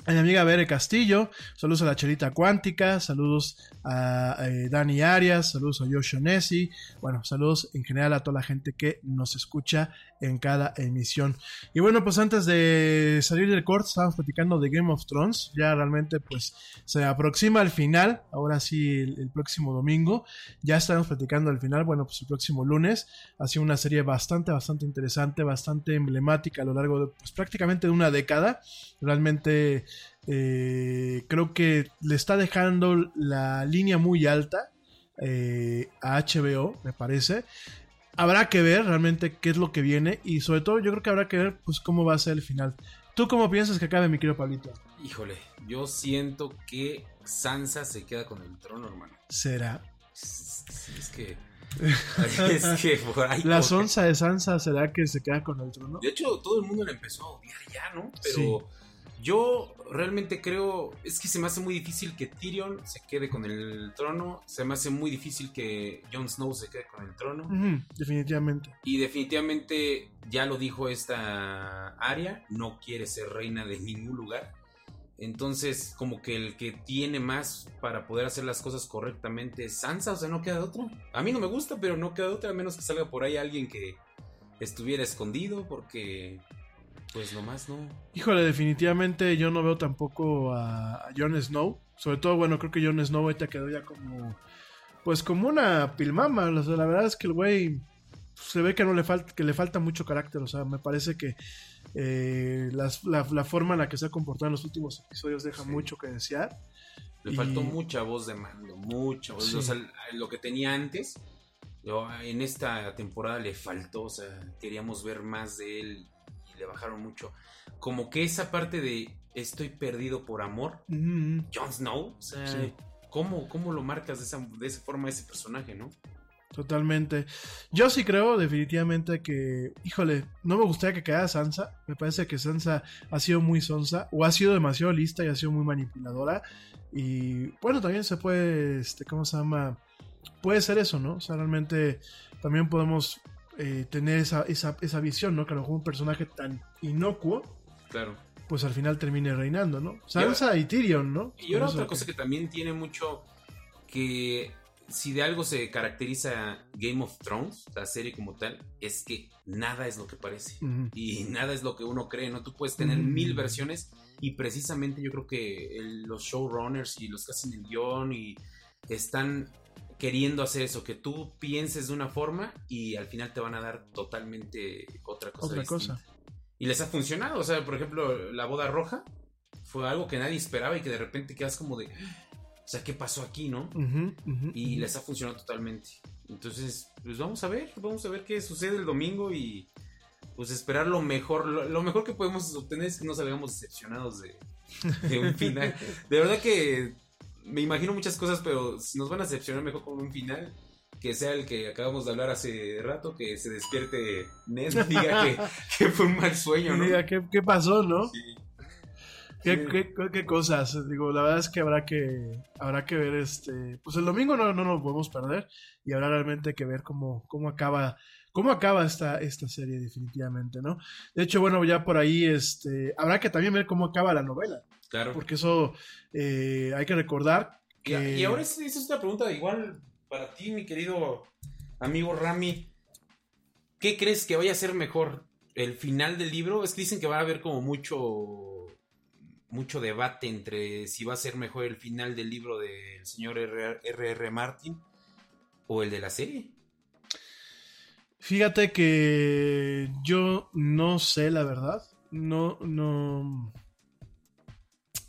a mi amiga Bere Castillo, saludos a la Chelita Cuántica, saludos a, eh, Dani Arias, saludos a Josh Onesi, bueno, saludos en general a toda la gente que nos escucha en cada emisión. Y bueno, pues antes de salir del corte, estábamos platicando de Game of Thrones, ya realmente pues se aproxima al final, ahora sí el, el próximo domingo, ya estamos platicando al final, bueno, pues el próximo lunes, ha sido una serie bastante, bastante interesante, bastante emblemática a lo largo de pues prácticamente de una década, realmente eh, creo que le está dejando la línea muy alta eh, a HBO, me parece. Habrá que ver realmente qué es lo que viene y sobre todo yo creo que habrá que ver pues cómo va a ser el final. ¿Tú cómo piensas que acabe, mi querido Pablito? Híjole, yo siento que Sansa se queda con el trono, hermano. ¿Será? Es, es que. Es que por ahí. La sonza de Sansa será que se queda con el trono. De hecho, todo el mundo la empezó a odiar ya, ¿no? Pero yo realmente creo. Es que se me hace muy difícil que Tyrion se quede con el trono. Se me hace muy difícil que Jon Snow se quede con el trono. Definitivamente. Y definitivamente, ya lo dijo esta Arya, no quiere ser reina de ningún lugar. Entonces, como que el que tiene más para poder hacer las cosas correctamente es Sansa, o sea, no queda de otra. A mí no me gusta, pero no queda de otra, a menos que salga por ahí alguien que estuviera escondido, porque pues nomás no. Híjole, definitivamente yo no veo tampoco a, Jon Snow. Sobre todo, bueno, creo que Jon Snow ahorita quedó ya como. Pues como una pilmama. O sea, la verdad es que el güey se ve que no le falta, que le falta mucho carácter. O sea, me parece que Eh, la, la forma en la que se ha comportado en los últimos episodios deja Sí. mucho que desear. Le Y- faltó mucha voz de mando, mucha voz. Sí. O sea, lo que tenía antes, en esta temporada le faltó. O sea, queríamos ver más de él le bajaron mucho. Como que esa parte de estoy perdido por amor, Mm, Jon Snow, o sea, Sí. ¿cómo, ¿cómo lo marcas de esa, de esa forma a ese personaje, no? Totalmente. Yo sí creo definitivamente que, híjole, no me gustaría que quedara Sansa. Me parece que Sansa ha sido muy sonsa o ha sido demasiado lista y ha sido muy manipuladora. Y bueno, también se puede, este, ¿cómo se llama? Puede ser eso, ¿no? O sea, realmente también podemos eh, tener esa, esa, esa visión, ¿no? Que a lo mejor un personaje tan inocuo, Claro. pues al final termine reinando, ¿no? Sansa y, Tyrion, ¿no? Y ahora otra cosa que también tiene mucho que si de algo se caracteriza Game of Thrones, la serie como tal, es que nada es lo que parece. Y nada es lo que uno cree, ¿no? Tú puedes tener mil versiones y precisamente yo creo que el- los showrunners y los que hacen el guion y están queriendo hacer eso, que tú pienses de una forma y al final te van a dar totalmente otra cosa. Otra distinta. cosa. Y les ha funcionado, o sea, por ejemplo, la boda roja fue algo que nadie esperaba y que de repente quedas como de, o sea, ¿qué pasó aquí, no? Ujú, ujú, Y ujú. les ha funcionado totalmente. Entonces, pues vamos a ver, vamos a ver qué sucede el domingo y pues esperar lo mejor. Lo, lo mejor que podemos obtener es que no salgamos decepcionados de, de un final. De verdad que me imagino muchas cosas, pero si nos van a decepcionar mejor con un final, que sea el que acabamos de hablar hace rato, que se despierte Ned y diga que, que fue un mal sueño, ¿no? Diga, ¿qué, qué pasó, no? Sí. ¿Qué, Sí. qué- cosas? Digo, la verdad es que habrá que habrá que ver este. Pues el domingo no, no nos podemos perder. Y habrá realmente que ver cómo, cómo acaba. Cómo acaba esta, esta serie, definitivamente, ¿no? De hecho, bueno, ya por ahí, este. Habrá que también ver cómo acaba la novela. Claro. Porque eso eh, hay que recordar Y, que. y ahora es- esa es una pregunta igual para ti, mi querido amigo Rami. ¿Qué crees que vaya a ser mejor? ¿El final del libro? Es que dicen que va a haber como mucho mucho debate entre si va a ser mejor el final del libro del señor R.R. Martin o el de la serie. Fíjate que yo no sé la verdad. No, no.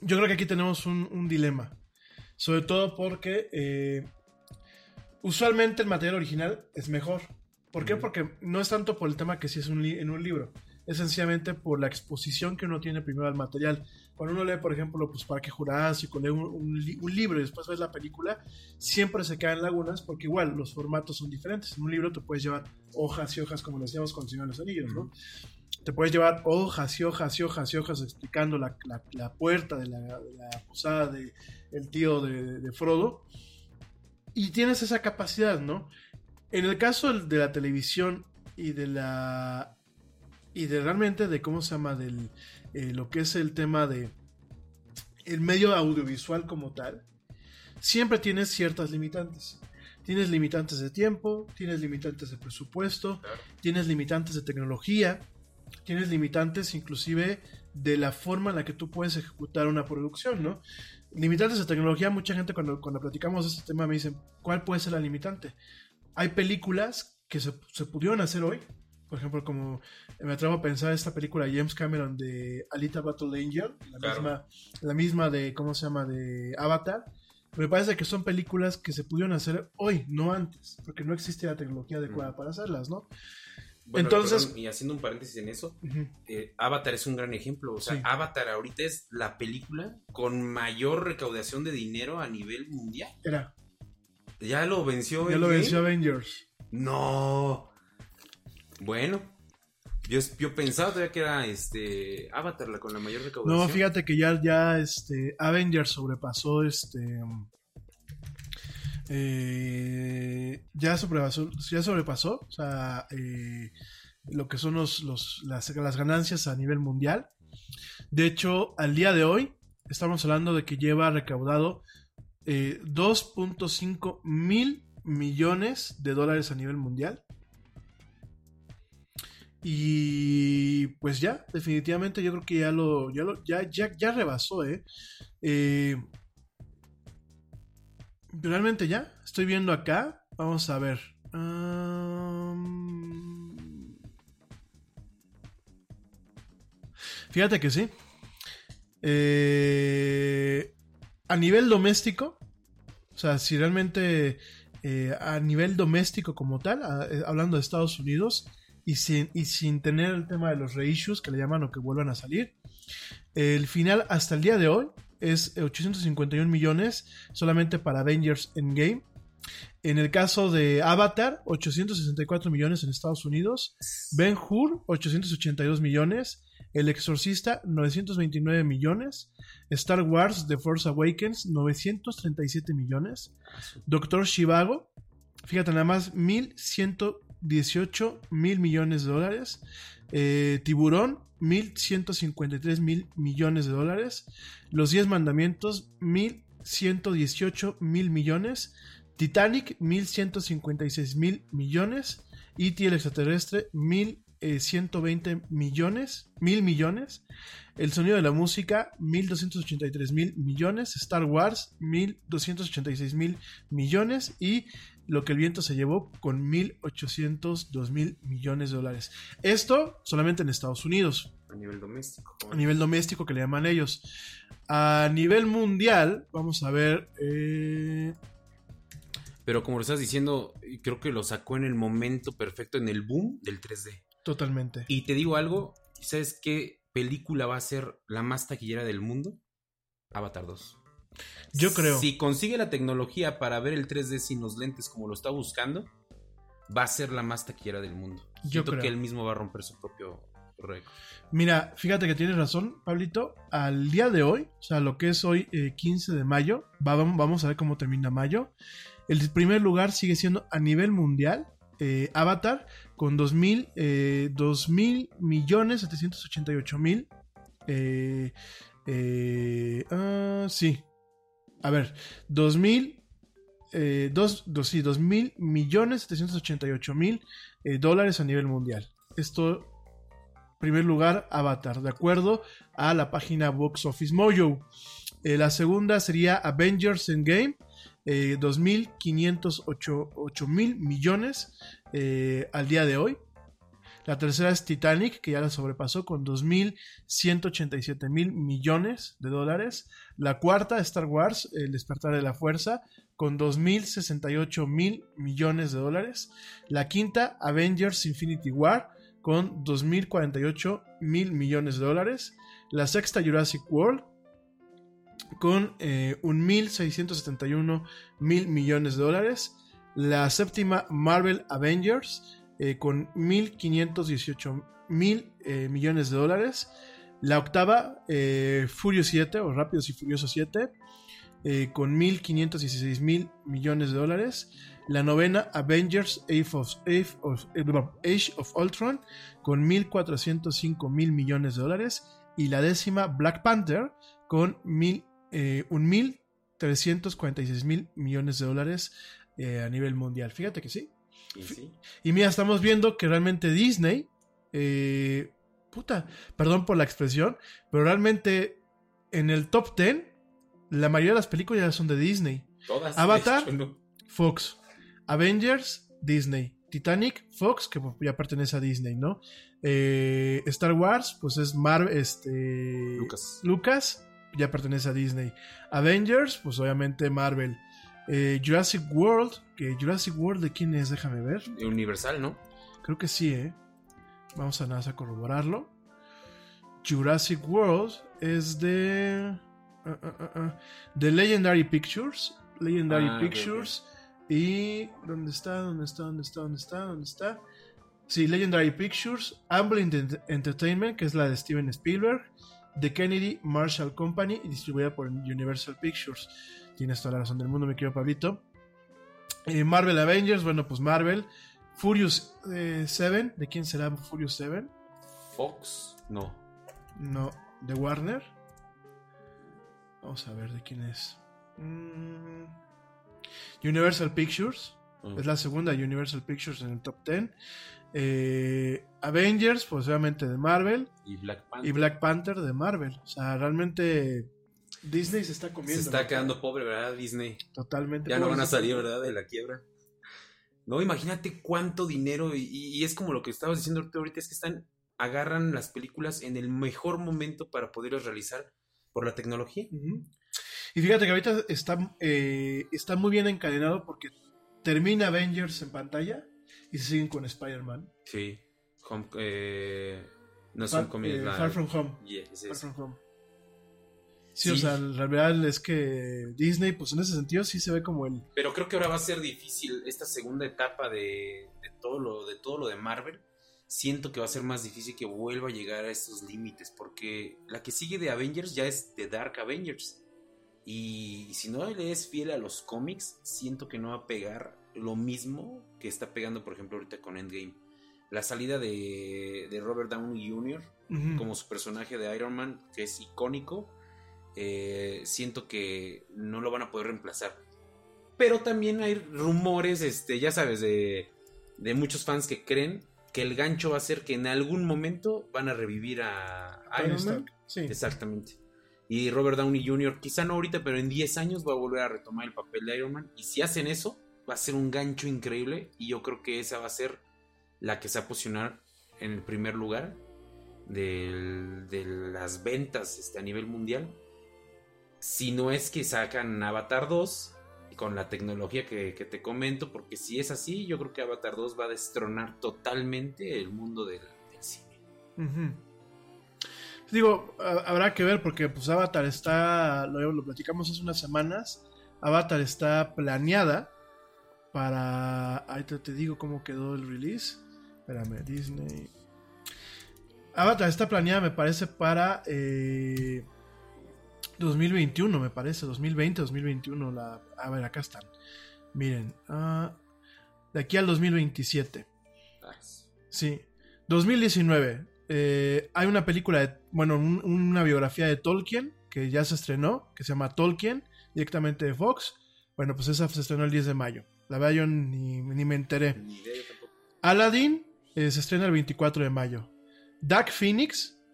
Yo creo que aquí tenemos un, un dilema. Sobre todo porque eh, usualmente el material original es mejor. ¿Por qué? Porque no es tanto por el tema que si es un en un libro. Es sencillamente por la exposición que uno tiene primero al material. Cuando uno lee, por ejemplo, pues Parque Jurásico, lee un, un li- un libro y después ves la película, siempre se quedan lagunas porque igual los formatos son diferentes. En un libro te puedes llevar hojas y hojas, como lo decíamos con Señor de los Anillos, ¿no? Te puedes llevar hojas y hojas y hojas y hojas explicando la, la- la puerta de la, de la posada de el tío de, de Frodo. Y tienes esa capacidad, ¿no? En el caso del- de la televisión y de la. y de realmente de cómo se llama, del. eh, lo que es el tema de. el medio audiovisual como tal, siempre tienes ciertas limitantes. Tienes limitantes de tiempo, tienes limitantes de presupuesto, tienes limitantes de tecnología, tienes limitantes inclusive de la forma en la que tú puedes ejecutar una producción, ¿no? Limitantes de tecnología, mucha gente cuando, cuando platicamos de este tema me dicen, ¿cuál puede ser la limitante? Hay películas que se, se pudieron hacer hoy, por ejemplo, como me atrevo a pensar esta película de James Cameron de Alita Battle Angel, la, Claro. misma, la misma de, ¿cómo se llama?, de Avatar. Me parece que son películas que se pudieron hacer hoy, no antes, porque no existe la tecnología adecuada para hacerlas, ¿no? Bueno, Entonces- perdón, y haciendo un paréntesis en eso, eh, Avatar es un gran ejemplo. O sea, Sí. Avatar ahorita es la película con mayor recaudación de dinero a nivel mundial. Era, Ya lo venció. ya lo venció Avengers. No. Bueno. Yo, yo pensaba todavía que era este Avatar la con la mayor recaudación. No, fíjate que ya, ya este, Avengers sobrepasó este. Eh, ya sobrepasó, ya sobrepasó, eh, lo que son los, las, ganancias a nivel mundial. De hecho, al día de hoy, estamos hablando de que lleva recaudado eh, 2.5 mil millones de dólares a nivel mundial. Y pues ya, definitivamente yo creo que ya lo, ya ya, ya, rebasó. Eh, Realmente ya, estoy viendo acá, vamos a ver. Fíjate que sí. Eh, a nivel doméstico, o sea, si realmente eh, a nivel doméstico como tal, eh, hablando de Estados Unidos, y sin, y sin tener el tema de los reissues que le llaman o que vuelvan a salir, el final hasta el día de hoy es 851 millones solamente para Avengers Endgame. En el caso de Avatar, 864 millones en Estados Unidos. Ben Hur, 882 millones. El Exorcista, 929 millones. Star Wars The Force Awakens, 937 millones. Doctor Shivago, fíjate nada más, 1118 mil millones de dólares. Eh, Tiburón, 1153 mil millones de dólares. Los 10 Mandamientos, 1118 mil millones. Titanic, 1156 mil millones. E.T. el extraterrestre, 1120 millones, mil millones. El sonido de la música, 1283 mil millones. Star Wars, 1286 mil millones. Y lo que el viento se llevó con 1802 mil millones de dólares. Esto solamente en Estados Unidos A nivel doméstico. a nivel doméstico que le llaman ellos. A nivel mundial, vamos a ver. eh, Pero como lo estás diciendo, creo que lo sacó en el momento perfecto, en el boom del 3D. totalmente. Y te digo algo, ¿sabes qué película va a ser la más taquillera del mundo? Avatar 2. Yo creo. Si consigue la tecnología para ver el 3D sin los lentes como lo está buscando, va a ser la más taquillera del mundo. Yo Siento creo. que él mismo va a romper su propio récord. Mira, fíjate que tienes razón, Pablito. Al día de hoy, o sea, lo que es hoy, eh, 15 de mayo, va- vamos a ver cómo termina mayo. El primer lugar sigue siendo a nivel mundial. eh, Avatar con 2.000 eh, 2.000 millones 788 mil eh, eh, ah, sí a ver 2.000 eh, dos, dos, sí, 2.000 millones 788 mil eh, dólares a nivel mundial esto primer lugar Avatar, de acuerdo a la página Box Office Mojo. Eh, la segunda sería Avengers Endgame, eh, 2.508 mil millones eh, al día de hoy. La tercera es Titanic, que ya la sobrepasó con 2.187 mil millones de dólares. La cuarta, Star Wars, El despertar de la fuerza, con 2.068 mil millones de dólares. La quinta, Avengers Infinity War, con 2.048 mil millones de dólares. La sexta, Jurassic World, con eh, 1.671 mil millones de dólares. La séptima, Marvel Avengers, eh, con 1.518 mil eh, millones de dólares. La octava, eh, Furious 7 o Rápidos y Furiosos 7, eh, con 1.516 mil millones de dólares. La novena, Avengers Age of, Age of- eh, Age of Ultron, con 1.405 mil millones de dólares. Y la décima, Black Panther, con mil, eh, 1.346 mil millones de dólares a nivel mundial. Fíjate que sí. Y sí. Y mira, estamos viendo que realmente Disney, eh, puta, perdón por la expresión, pero realmente en el top 10, la mayoría de las películas ya son de Disney. Todas. Avatar. de hecho, ¿no? Fox. Avengers, Disney. Titanic, Fox, que ya pertenece a Disney, ¿no? Eh, Star Wars, pues es Marvel, este... Lucas. Lucas, ya pertenece a Disney. Avengers, pues obviamente Marvel. Eh, Jurassic World, que Jurassic World de quién es, déjame ver. Universal, ¿no? Creo que sí, ¿eh? Vamos a más a corroborarlo. Jurassic World es de. ah, de Legendary Pictures. Legendary Ah, Pictures. Y. ¿Dónde está? ¿Dónde está? ¿Dónde está? ¿Dónde está? ¿Dónde está? Sí, Legendary Pictures. Amblin Ent- Entertainment, que es la de Steven Spielberg. The Kennedy Marshall Company y distribuida por Universal Pictures. Tienes toda la razón del mundo, mi querido Pablito. Eh, Marvel Avengers, bueno, pues Marvel. Furious 7, ¿de quién será Furious 7? Fox, no. No, de Warner. Vamos a ver de quién es. Mm, Universal Pictures. Mm. Es la segunda Universal Pictures en el top 10. Eh, Avengers, pues obviamente de Marvel. Y Black Panther. Y Black Panther de Marvel. O sea, realmente Disney se está Se comiendo. está ¿no? quedando pobre, ¿verdad? Disney. Totalmente. Ya no van a salir, ¿verdad? De la quiebra. No, imagínate cuánto dinero. Y, y es como lo que estabas diciendo ahorita, es que están agarran las películas en el mejor momento para poderlas realizar por la tecnología. Y fíjate que ahorita está, eh, está muy bien encadenado porque termina Avengers en pantalla y se siguen con Spider-Man. Sí. Home, eh, no eh, Far From Home. Yeah, ese Far es. From Home. Sí, o sea, la realidad es que Disney, pues en ese sentido sí se ve como el... Pero creo que ahora va a ser difícil esta segunda etapa de, de todo lo de todo lo de Marvel. Siento que va a ser más difícil que vuelva a llegar a estos límites porque la que sigue de Avengers ya es The Dark Avengers. Y si no le es fiel a los cómics, siento que no va a pegar lo mismo que está pegando, por ejemplo, ahorita con Endgame. La salida de, de Robert Downey Jr. Ujú. como su personaje de Iron Man, que es icónico, eh, siento que no lo van a poder reemplazar. Pero también hay rumores, este, ya sabes, de, de muchos fans que creen que el gancho va a ser que en algún momento van a revivir a Iron Man. Stark, Sí. Exactamente. Y Robert Downey Jr., quizá no ahorita, pero en 10 años va a volver a retomar el papel de Iron Man. Y si hacen eso, va a ser un gancho increíble. Y yo creo que esa va a ser la que se va a posicionar en el primer lugar del- de las ventas este, a nivel mundial. Si no es que sacan Avatar 2 con la tecnología que, te comento, porque si es así, yo creo que Avatar 2 va a destronar totalmente el mundo del, cine. Ujú. Digo, ha- habrá que ver porque pues Avatar está, lo, lo platicamos hace unas semanas, Avatar está planeada para, ahorita te digo cómo quedó el release, espérame, Disney. Avatar está planeada me parece para eh, 2021, me parece, 2020, 2021, la, a ver, acá están, miren, ah, de aquí al 2027. Ah, Sí. 2019. eh, hay una película, de, bueno, un- una biografía de Tolkien que ya se estrenó, que se llama Tolkien, directamente de Fox. Bueno, pues esa se estrenó el 10 de mayo. La verdad yo ni, ni me enteré. Ni idea. Aladdin eh, se estrena el 24 de mayo. Dark Phoenix.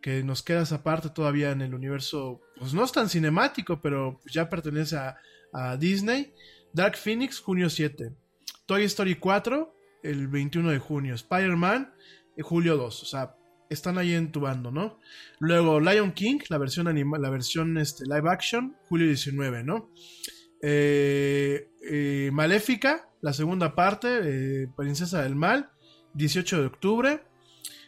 Que nos queda esa parte todavía en el universo, pues no es tan cinemático, pero ya pertenece a, Disney. Dark Phoenix, junio 7. Toy Story 4, el 21 de junio. Spider-Man, eh, julio 2. O sea, están ahí entubando, ¿no? Luego Lion King, la versión, anima la versión este, live action, julio 19, ¿no? Eh, eh, Maléfica, la segunda parte, Princesa del Mal, 18 de octubre.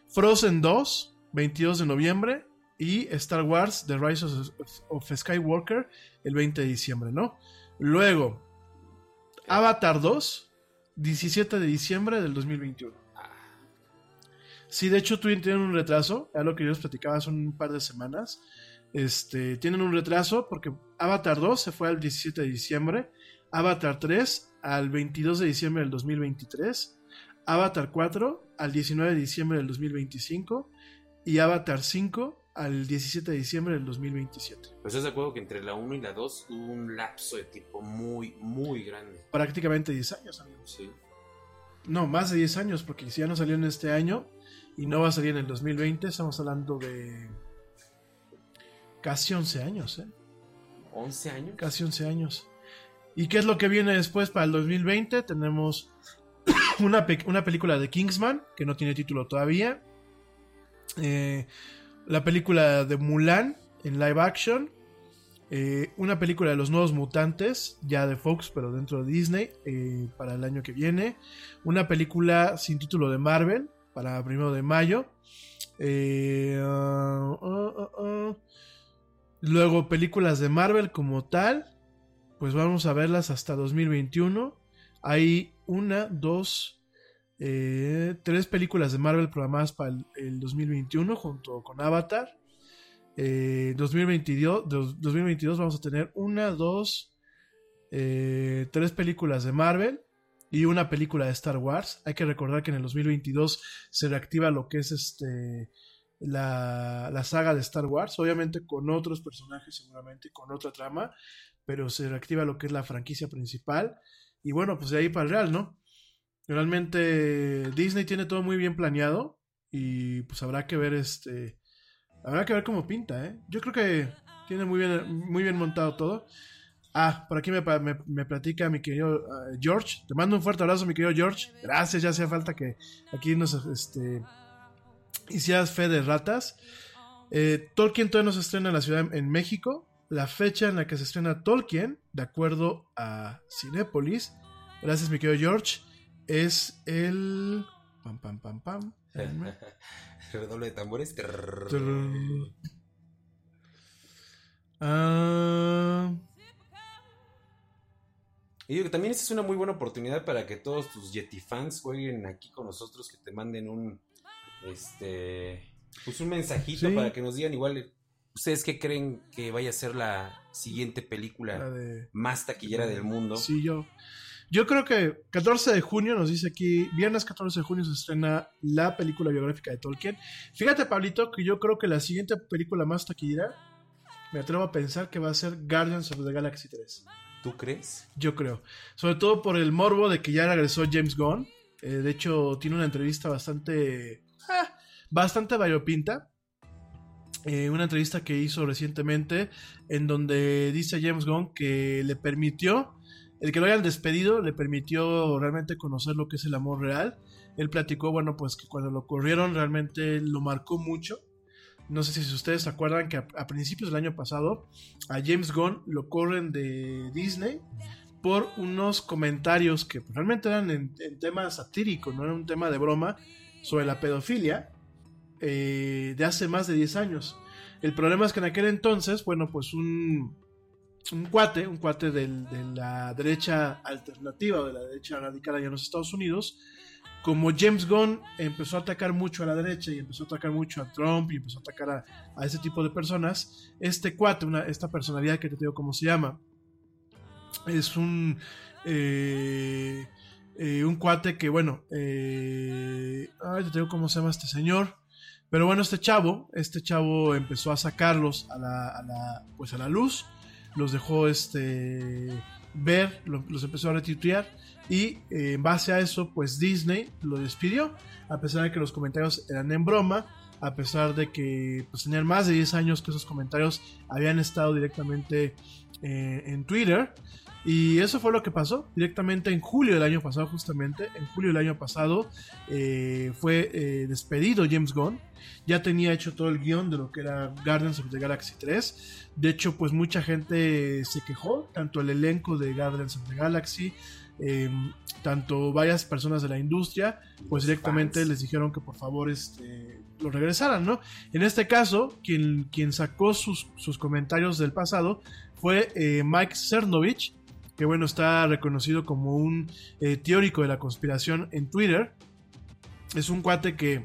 Frozen 2, 22 de noviembre. Y Star Wars, The Rise of, Skywalker, el 20 de diciembre, ¿no? Luego, Avatar 2, 17 de diciembre del 2021. Sí, de hecho, tú tienen un retraso, es lo que yo les platicaba hace un par de semanas. Este, tienen un retraso porque Avatar 2 se fue al 17 de diciembre, Avatar 3 al 22 de diciembre del 2023, Avatar 4 al 19 de diciembre del 2025 y Avatar 5 al 17 de diciembre del 2027. Pues estás de acuerdo que entre la 1 y la 2 hubo un lapso de tiempo muy, muy grande. Prácticamente 10 años, amigos. Sí. No, más de 10 años, porque si ya no salió en este año y no va a salir en el 2020, estamos hablando de casi 11 años, ¿eh? 11 años. Casi 11 años. ¿Y qué es lo que viene después para el 2020? Tenemos una, pe- una película de Kingsman, que no tiene título todavía. Eh, la película de Mulan en live action. Eh, una película de los nuevos mutantes, ya de Fox, pero dentro de Disney, eh, para el año que viene. Una película sin título de Marvel, para primero de mayo. Ah, ah, ah. Luego películas de Marvel como tal, pues vamos a verlas hasta 2021. Hay una, dos, eh, tres películas de Marvel programadas para el, el 2021 junto con Avatar. Eh, 2022, dos- 2022 vamos a tener una, dos, eh, tres películas de Marvel y una película de Star Wars. Hay que recordar que en el 2022 se reactiva lo que es este la, la saga de Star Wars, obviamente con otros personajes seguramente, con otra trama, pero se reactiva lo que es la franquicia principal. Y bueno, pues de ahí para el real, ¿no? Realmente Disney tiene todo muy bien planeado y pues habrá que ver este habrá que ver cómo pinta, ¿eh? Yo creo que tiene muy bien muy bien montado todo. Ah, por aquí me, me- me platica mi querido ah, George. Te mando un fuerte abrazo, mi querido George. Gracias, ya hacía falta que aquí nos este, hicieras fe de ratas. Eh, Tolkien todavía no se estrena en la ciudad en México. La fecha en la que se estrena Tolkien, de acuerdo a Cinépolis, gracias mi querido George, es el... Pam, pam, pam, pam. Espérenme. Redoble de tambores. Ah, Y digo que también esta es una muy buena oportunidad para que todos tus Yeti fans jueguen aquí con nosotros, que te manden un este pues un mensajito Sí. para que nos digan igual ustedes qué creen que vaya a ser la siguiente película la de- más taquillera del mundo. Sí, yo. Yo creo que 14 de junio nos dice aquí, viernes 14 de junio se estrena la película biográfica de Tolkien. Fíjate, Pablito, que yo creo que la siguiente película más taquillera, me atrevo a pensar que va a ser Guardians of the Galaxy 3. ¿Tú crees? Yo creo. Sobre todo por el morbo de que ya regresó James Gunn. Eh, de hecho, tiene una entrevista bastante. ah, bastante variopinta. Eh, una entrevista que hizo recientemente. En donde dice James Gunn que le permitió. El que lo hayan despedido le permitió realmente conocer lo que es el amor real. Él platicó, bueno, pues que cuando lo corrieron realmente lo marcó mucho. No sé si ustedes se acuerdan que a, principios del año pasado a James Gunn lo corren de Disney por unos comentarios que realmente eran en, en tema satírico, no era un tema de broma sobre la pedofilia eh, de hace más de 10 años. El problema es que en aquel entonces, bueno, pues un, un cuate, un cuate del- de la derecha alternativa de la derecha radical allá en los Estados Unidos, como James Gunn empezó a atacar mucho a la derecha y empezó a atacar mucho a Trump y empezó a atacar a, a ese tipo de personas, este cuate, una, esta personalidad que te digo cómo se llama, es un eh, eh, un cuate que bueno eh, ay, te digo cómo se llama este señor pero bueno este chavo este chavo empezó a sacarlos a la, a la pues a la luz los dejó este ver lo- los empezó a retuitear y eh, en base a eso pues Disney lo despidió. A pesar de que los comentarios eran en broma a pesar de que pues tenían más de 10 años que esos comentarios habían estado directamente eh, en Twitter y eso fue lo que pasó directamente en julio del año pasado, justamente. En julio del año pasado eh, fue eh, despedido James Gunn. Ya tenía hecho todo el guion de lo que era Guardians of the Galaxy 3. De hecho, pues mucha gente se quejó, tanto el elenco de Guardians of the Galaxy, eh, tanto varias personas de la industria, pues directamente Fans. les dijeron que por favor este, lo regresaran, ¿no? En este caso, quien, quien sacó sus, sus comentarios del pasado fue eh, Mike Cernovich, que bueno, está reconocido como un eh, teórico de la conspiración en Twitter. Es un cuate que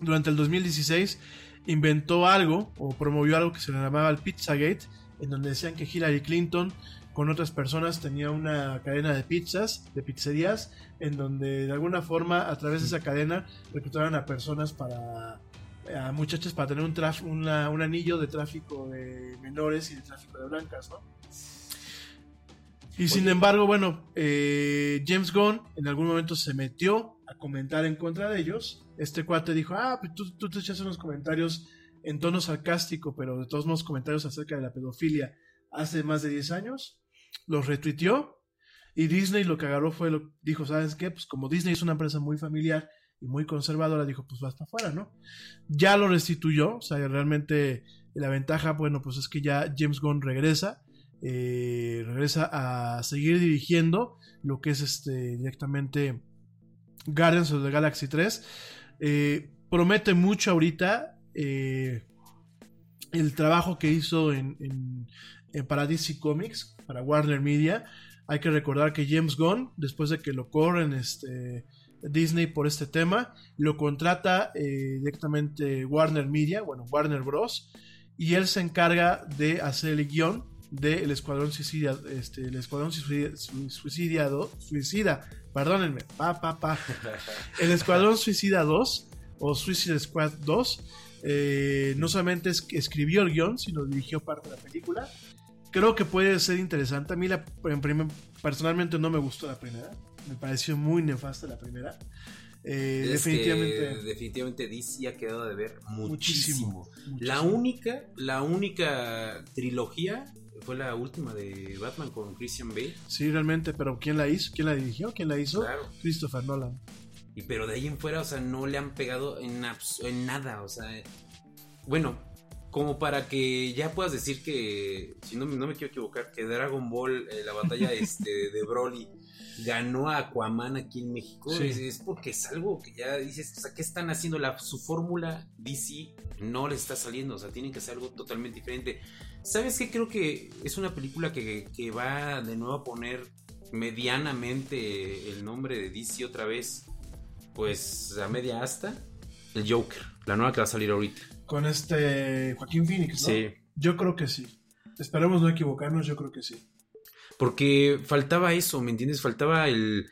durante el 2016 inventó algo o promovió algo que se le llamaba el Pizzagate, en donde decían que Hillary Clinton con otras personas tenía una cadena de pizzas, de pizzerías, en donde de alguna forma a través de esa cadena reclutaban a personas para a muchachas para tener un, un anillo de tráfico de menores y de tráfico de blancas, ¿no? Y sin embargo, bueno, eh, James Gunn en algún momento se metió a comentar en contra de ellos. Este cuate dijo, ah, pues tú, tú te echas unos comentarios en tono sarcástico, pero de todos modos comentarios acerca de la pedofilia hace más de 10 años. Los retuiteó y Disney lo que agarró fue, lo, dijo, ¿sabes qué? Pues como Disney es una empresa muy familiar y muy conservadora, dijo, pues vas para afuera, ¿no? Ya lo restituyó, o sea, realmente la ventaja, bueno, pues es que ya James Gunn regresa, eh, regresa a seguir dirigiendo lo que es este directamente Guardians of the Galaxy 3. Eh, promete mucho ahorita eh, el trabajo que hizo en, en, para DC Comics, para Warner Media. Hay que recordar que James Gunn, después de que lo corren este, Disney por este tema, lo contrata directamente Warner Media, bueno, Warner Bros. Y él se encarga de hacer el guion del Escuadrón Suicida, este, el Escuadrón Suicida, Suicidiado, Suicida, perdónenme, pa, pa, pa. El Escuadrón Suicida 2 o Suicide Squad 2 eh, no solamente es, escribió el guion, sino dirigió parte de la película. Creo que puede ser interesante. A mí la, en primer- personalmente no me gustó la primera. Me pareció muy nefasta la primera. Eh, Es que definitivamente. definitivamente DC ha quedado de ver muchísimo. Muchísimo, La muchísimo. única, la única trilogía fue la última de Batman con Christian Bale. Sí, realmente, pero ¿quién la hizo? ¿Quién la dirigió? ¿Quién la hizo? Claro. Christopher Nolan. Y pero de ahí en fuera, o sea, no le han pegado en, nada, o sea, eh, bueno, como para que ya puedas decir que, si no, me- no me quiero equivocar, que Dragon Ball, eh, la batalla este, de Broly, ganó a Aquaman aquí en México, Sí. es, es porque es algo que ya dices, o sea, ¿qué están haciendo? La, su fórmula DC no le está saliendo, o sea, tienen que hacer algo totalmente diferente. ¿Sabes qué? Creo que es una película que, que va de nuevo a poner medianamente el nombre de DC otra vez, pues a media asta, el Joker, la nueva que va a salir ahorita. Con este Joaquín Phoenix, ¿no? Sí. Yo creo que sí. Esperemos no equivocarnos, yo creo que sí. Porque faltaba eso, ¿me entiendes? Faltaba el,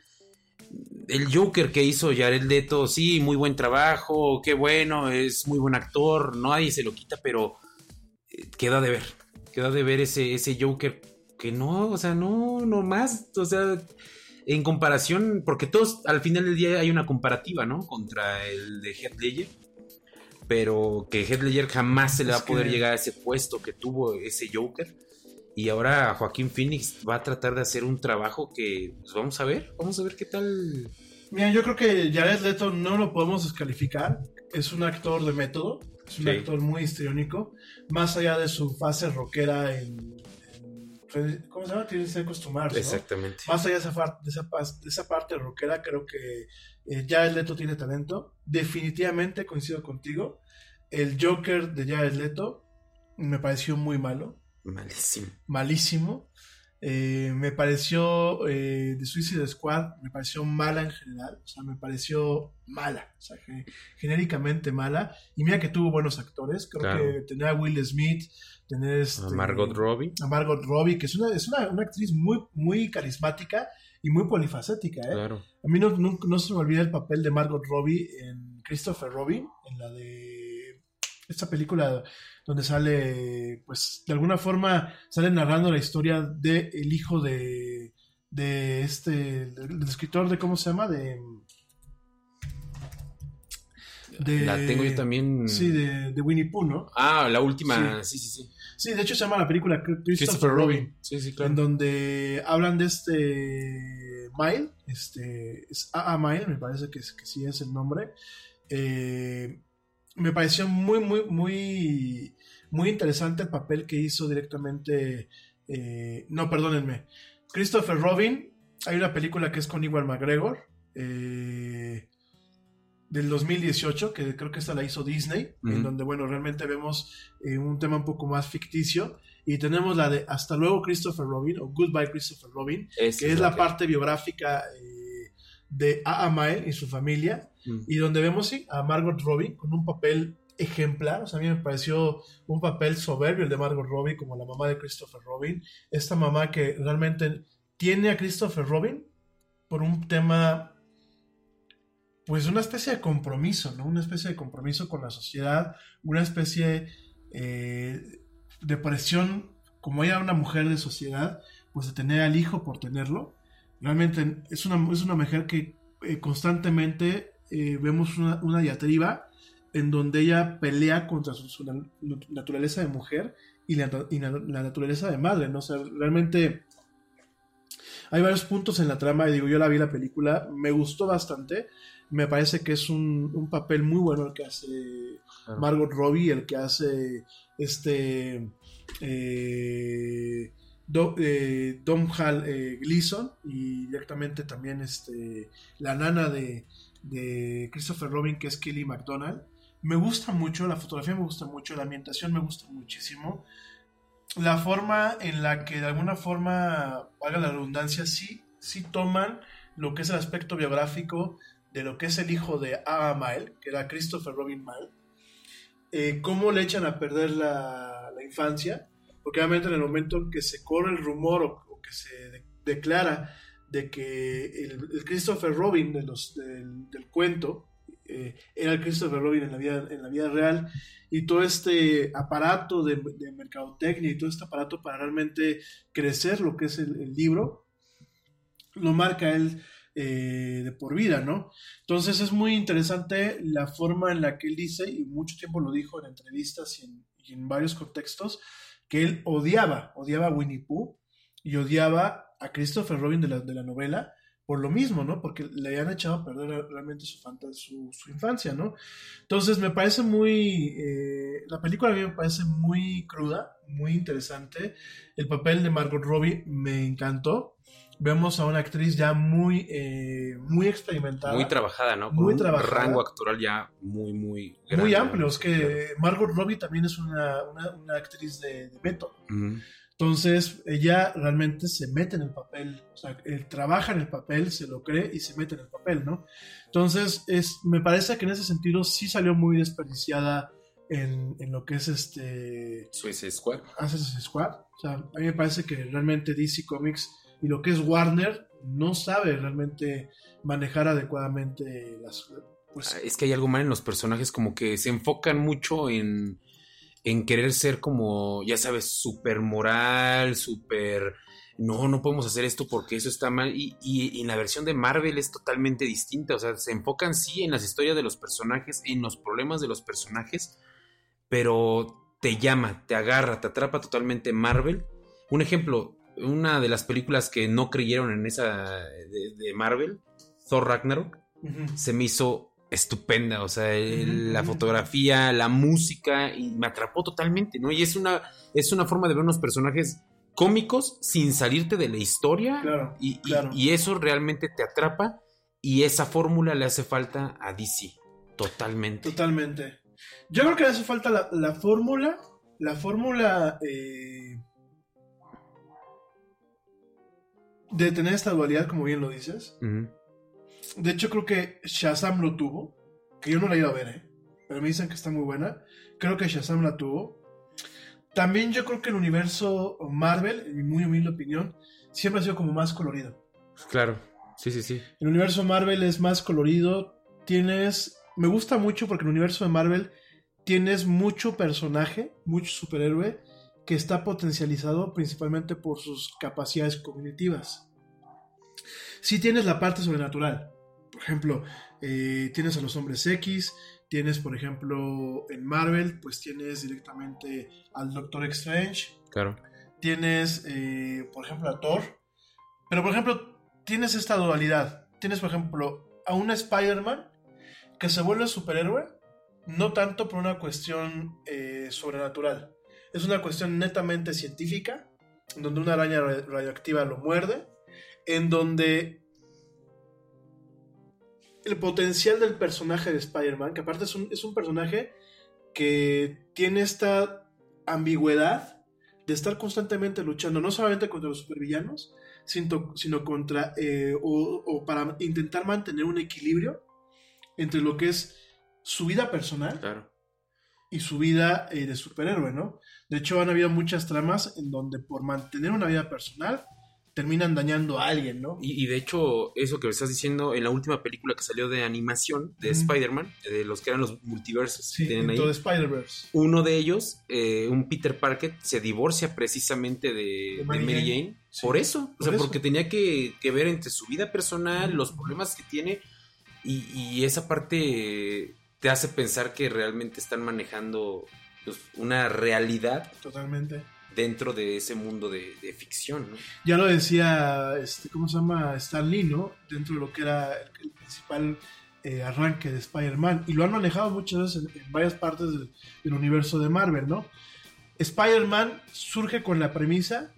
el Joker que hizo Jared Leto. Sí, muy buen trabajo, qué bueno, es muy buen actor, nadie se lo quita, pero eh, queda de ver. Queda de ver ese, ese Joker que no, o sea, no, no más, o sea, en comparación, porque todos al final del día hay una comparativa, ¿no? Contra el de Heath Ledger. Pero que Heath Ledger jamás se le va a poder que- llegar a ese puesto que tuvo ese Joker. Y ahora Joaquín Phoenix va a tratar de hacer un trabajo que, pues vamos a ver, vamos a ver qué tal. Mira, yo creo que Jared Leto no lo podemos descalificar. Es un actor de método, es un Sí. actor muy histriónico. Más allá de su fase rockera en. en- ¿Cómo se llama? Tienes que acostumbrarse. ¿no? Exactamente. Más allá de esa, far- de, esa, pas- de esa parte rockera, creo que eh, Jared Leto tiene talento. Definitivamente coincido contigo. El Joker de Jared Leto me pareció muy malo. Malísimo. malísimo. Eh, me pareció eh, de Suicide Squad, me pareció mala en general, o sea, me pareció mala, o sea, ge- genéricamente mala. Y mira que tuvo buenos actores, creo Claro. que tener a Will Smith, tener este, A Margot Robbie. a Margot Robbie, que es una, es una, una actriz muy, muy carismática y muy polifacética. ¿eh? Claro. A mí no, no, no se me olvida el papel de Margot Robbie en Christopher Robin, en la de esta película donde sale, pues de alguna forma sale narrando la historia de el hijo de, de este, del escritor de, ¿cómo se llama? De... de La tengo yo también. Sí, de, de Winnie Pooh, ¿no? Ah, la última. Sí, sí, sí. Sí, de hecho se llama la película Christopher, Christopher Robin Robin. Sí, sí, en claro. donde hablan de este Mile, este es AA Mile, me parece que, que sí es el nombre. Eh, me pareció muy, muy, muy, muy interesante el papel que hizo directamente. eh, no, perdónenme. Christopher Robin. Hay una película que es con Iwan McGregor. eh, del 2018, que creo que esta la hizo Disney, en donde, bueno, realmente vemos eh, un tema un poco más ficticio. Y tenemos la de Hasta luego Christopher Robin, o Goodbye Christopher Robin, que es la que- parte biográfica eh, de A.A. Mile y su familia, Mm. y donde vemos sí, a Margot Robbie con un papel ejemplar, o sea, a mí me pareció un papel soberbio el de Margot Robbie como la mamá de Christopher Robin, esta mamá que realmente tiene a Christopher Robin por un tema, pues una especie de compromiso, ¿no? Una especie de compromiso con la sociedad, una especie eh, de presión, como ella una mujer de sociedad, pues de tener al hijo por tenerlo. Realmente es una, es una mujer que eh, constantemente eh, vemos una, una diatriba en donde ella pelea contra su, su na- naturaleza de mujer y la, y la- la naturaleza de madre, ¿no? O sea, realmente hay varios puntos en la trama, y digo, yo la vi la película, me gustó bastante, me parece que es un, un papel muy bueno el que hace Claro. Margot Robbie, el que hace este eh, Do- eh, Dom Hall eh, Gleason y directamente también este, la nana de, de Christopher Robin, que es Kelly McDonald. Me gusta mucho, la fotografía me gusta mucho, la ambientación me gusta muchísimo. La forma en la que de alguna forma, valga la redundancia, sí, sí toman lo que es el aspecto biográfico de lo que es el hijo de A. Mile, que era Christopher Robin Mile. Eh, cómo le echan a perder la, infancia, porque obviamente en el momento en que se corre el rumor o, que se de- declara de que el, Christopher Robin del cuento eh, era el Christopher Robin en la, vida, en la vida real y todo este aparato de, de mercadotecnia y todo este aparato para realmente crecer lo que es el, libro, lo marca él eh, de por vida, ¿no? Entonces es muy interesante la forma en la que él dice, y mucho tiempo lo dijo en entrevistas y en, y en varios contextos, que él odiaba, odiaba a Winnie Pooh y odiaba a Christopher Robin de la, de la novela por lo mismo, ¿no? Porque le habían echado a perder realmente su, su, su infancia, ¿no? Entonces me parece muy... eh, la película a mí me parece muy cruda, muy interesante. El papel de Margot Robbie me encantó. Vemos a una actriz ya muy, eh, muy experimentada. Muy trabajada, ¿no? Con Muy un trabajada. rango actoral ya muy, muy muy grande, amplio. ¿no? Es que Margot Robbie también es una, una, una actriz de, de método. Ujú. Entonces, ella realmente se mete en el papel, o sea, él trabaja en el papel, se lo cree y se mete en el papel, ¿no? Entonces, es, me parece que en ese sentido sí salió muy desperdiciada en, en lo que es este Suicide Squad. Assassin's Squad. O sea, a mí me parece que realmente DC Comics y lo que es Warner no sabe realmente manejar adecuadamente las... Pues, Ah, Es que hay algo mal en los personajes, como que se enfocan mucho en, en querer ser como, ya sabes, súper moral, súper... No, no podemos hacer esto porque eso está mal. Y, y- y en la versión de Marvel es totalmente distinta. O sea, se enfocan sí en las historias de los personajes, en los problemas de los personajes, pero te llama, te agarra, te atrapa totalmente Marvel. Un ejemplo, una de las películas que no creyeron en esa de, de Marvel, Thor Ragnarok, se me hizo estupenda, o sea, el- la fotografía, la música, y me atrapó totalmente, ¿no? Y es una, es una forma de ver unos personajes cómicos sin salirte de la historia, Claro, y, claro. y eso realmente te atrapa, y esa fórmula le hace falta a DC, totalmente. Totalmente. Yo creo que le hace falta la, la fórmula, la fórmula eh, de tener esta dualidad, como bien lo dices. De hecho, creo que Shazam lo tuvo, que yo no la he ido a ver, ¿eh? pero me dicen que está muy buena. Creo que Shazam la tuvo. También yo creo que el universo Marvel, en mi muy humilde opinión, siempre ha sido como más colorido. Claro, sí, sí, sí. El universo Marvel es más colorido. Tienes. Me gusta mucho porque el universo de Marvel tienes mucho personaje, mucho superhéroe que está potencializado principalmente por sus capacidades cognitivas. Sí tienes la parte sobrenatural. Por ejemplo, eh, tienes a los hombres X, tienes, por ejemplo, en Marvel, pues tienes directamente al Doctor Strange, Claro. tienes, eh, por ejemplo, a Thor. Pero, por ejemplo, tienes esta dualidad. Tienes, por ejemplo, a un Spider-Man que se vuelve superhéroe, no tanto por una cuestión eh, sobrenatural. Es una cuestión netamente científica, en donde una araña ra- radioactiva lo muerde, en donde el potencial del personaje de Spider-Man, que aparte es un, es un personaje que tiene esta ambigüedad de estar constantemente luchando, no solamente contra los supervillanos, sino, sino contra, eh, o, o para intentar mantener un equilibrio entre lo que es su vida personal Claro. y su vida eh, de superhéroe, ¿no? De hecho, han habido muchas tramas en donde por mantener una vida personal terminan dañando a alguien, ¿no? Y, y de hecho, eso que me estás diciendo, en la última película que salió de animación de Ujú. Spider-Man, de los que eran los multiversos Sí, que tienen en ahí, todo Spider-Verse. uno de ellos, eh, un Peter Parker, se divorcia precisamente de, De de Mary Jane. Jane, Sí, por eso, o sea, eso. porque tenía que, que ver entre su vida personal, los problemas que tiene, y, y esa parte te hace pensar que realmente están manejando pues, una realidad Totalmente. Dentro de ese mundo de, ficción, ¿no? Ya lo decía, este, ¿cómo se llama? Stan Lee, ¿no? Dentro de lo que era el, principal eh, arranque de Spider-Man. Y lo han manejado muchas veces en, en varias partes del, del universo de Marvel, ¿no? Spider-Man surge con la premisa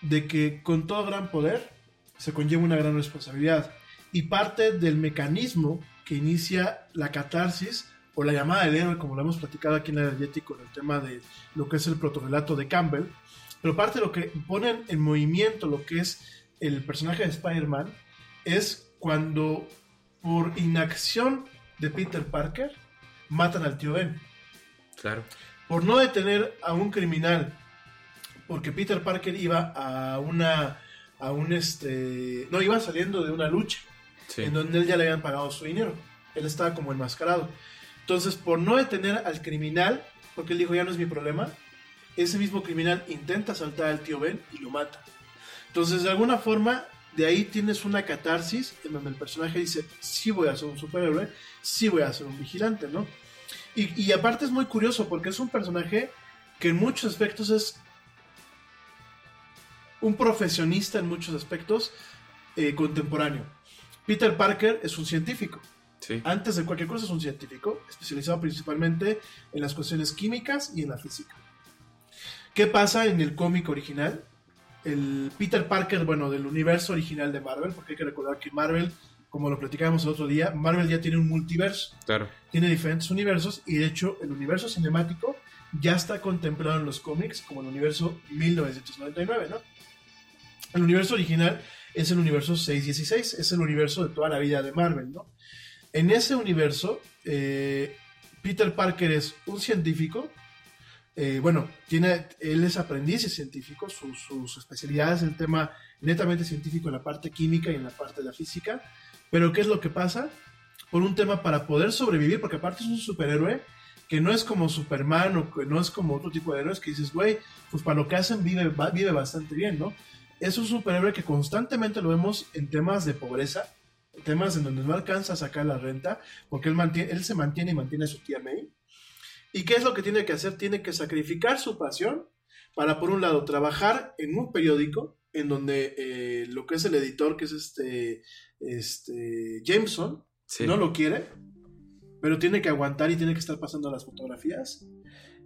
de que con todo gran poder se conlleva una gran responsabilidad. Y parte del mecanismo que inicia la catarsis o la llamada del héroe, como lo hemos platicado aquí en el Yeti con el tema de lo que es el protorrelato de Campbell. Pero parte de lo que ponen en movimiento lo que es el personaje de Spider-Man es cuando por inacción de Peter Parker matan al tío Ben. Claro. Por no detener a un criminal, porque Peter Parker iba a una a un este no iba saliendo de una lucha Sí. en donde él ya le habían pagado su dinero. Él estaba como enmascarado. Entonces, por no detener al criminal, porque él dijo, ya no es mi problema, ese mismo criminal intenta asaltar al tío Ben y lo mata. Entonces, de alguna forma, de ahí tienes una catarsis en donde el personaje dice, sí voy a ser un superhéroe, sí voy a ser un vigilante, ¿no? Y, y aparte es muy curioso porque es un personaje que en muchos aspectos es un profesionista en muchos aspectos eh, contemporáneo. Peter Parker es un científico. Sí. Antes de cualquier cosa es un científico, especializado principalmente en las cuestiones químicas y en la física. ¿Qué pasa en el cómic original? El Peter Parker, bueno, del universo original de Marvel, porque hay que recordar que Marvel, como lo platicábamos el otro día, Marvel ya tiene un multiverso, Claro. tiene diferentes universos y de hecho el universo cinemático ya está contemplado en los cómics como el universo 1999, ¿no? El universo original es el universo 616, es el universo de toda la vida de Marvel, ¿no? En ese universo, eh, Peter Parker es un científico, eh, bueno, tiene, él es aprendiz y científico, su, su- su especialidad es el tema netamente científico en la parte química y en la parte de la física, pero ¿qué es lo que pasa? Por un tema para poder sobrevivir, porque aparte es un superhéroe que no es como Superman o que no es como otro tipo de héroes que dices, güey, pues para lo que hacen vive, vive bastante bien, ¿no? Es un superhéroe que constantemente lo vemos en temas de pobreza, temas en donde no alcanza a sacar la renta, porque él, mantiene, él se mantiene y mantiene a su tía May. ¿Y qué es lo que tiene que hacer? Tiene que sacrificar su pasión para, por un lado, trabajar en un periódico en donde eh, lo que es el editor, que es este, este Jameson, Sí. no lo quiere, pero tiene que aguantar y tiene que estar pasando las fotografías.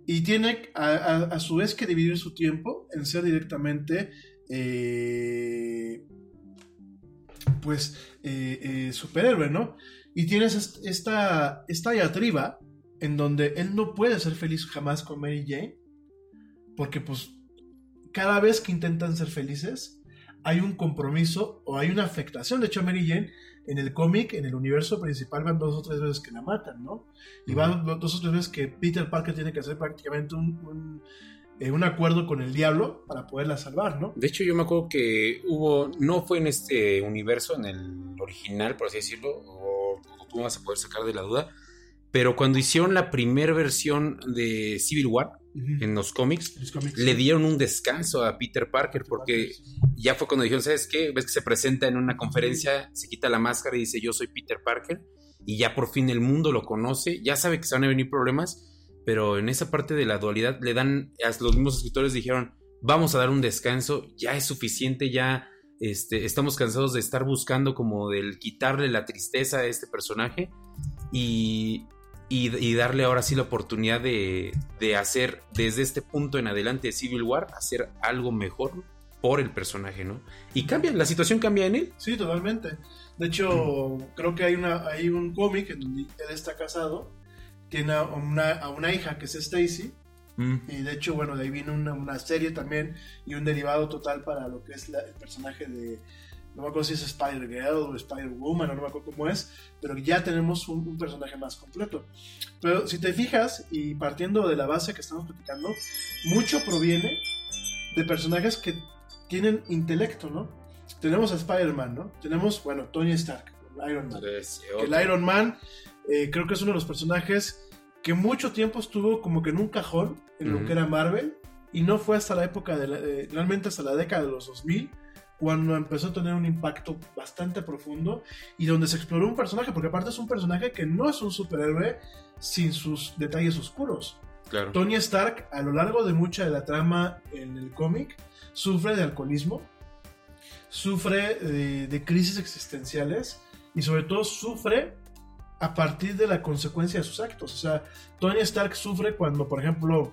Y tiene a, a- a su vez que dividir su tiempo en ser directamente, eh, pues, eh, eh, superhéroe, ¿no? Y tienes est- esta, esta diatriba en donde él no puede ser feliz jamás con Mary Jane, porque pues cada vez que intentan ser felices, hay un compromiso o hay una afectación. De hecho, Mary Jane en el cómic, en el universo principal, van dos o tres veces que la matan, ¿no? Y van do- dos o tres veces que Peter Parker tiene que hacer prácticamente un, un, eh, un acuerdo con el diablo para poderla salvar, ¿no? De hecho, yo me acuerdo que hubo, no fue en este universo, en el original, por así decirlo, o, o tú vas a poder sacar de la duda, pero cuando hicieron la primera versión de Civil War en los cómics, Los cómics. le dieron un descanso a Peter Parker porque ya fue cuando dijeron, ¿sabes qué? Ves que se presenta en una conferencia, se quita la máscara y dice, yo soy Peter Parker, y ya por fin el mundo lo conoce, ya sabe que se van a venir problemas, pero en esa parte de la dualidad le dan, a los mismos escritores dijeron, vamos a dar un descanso, ya es suficiente, ya este, estamos cansados de estar buscando como del quitarle la tristeza a este personaje y, y, y darle ahora sí la oportunidad de, de hacer desde este punto en adelante de Civil War, hacer algo mejor por el personaje, ¿no? Y cambia, la situación cambia en él. Sí, totalmente. De hecho, creo que hay, una, hay un cómic en donde él está casado, tiene a una, a una hija que es Stacy, Mm, y de hecho, bueno, de ahí viene una, una serie también y un derivado total para lo que es la- el personaje de, no me acuerdo si es Spider-Girl o Spider-Woman, o no me acuerdo cómo es, pero ya tenemos un, un personaje más completo. Pero si te fijas, y partiendo de la base que estamos platicando, mucho proviene de personajes que tienen intelecto, ¿no? Tenemos a Spider-Man, ¿no? Tenemos, bueno, Tony Stark, Iron Man. Que el Iron Man eh, creo que es uno de los personajes que mucho tiempo estuvo como que en un cajón en lo que era Marvel y no fue hasta la época de la- eh, realmente hasta la década de los 2000 cuando empezó a tener un impacto bastante profundo y donde se exploró un personaje porque aparte es un personaje que no es un superhéroe sin sus detalles oscuros. Claro. Tony Stark a lo largo de mucha de la trama en el cómic sufre de alcoholismo, sufre de, de crisis existenciales y sobre todo sufre a partir de la consecuencia de sus actos. O sea, Tony Stark sufre cuando, por ejemplo,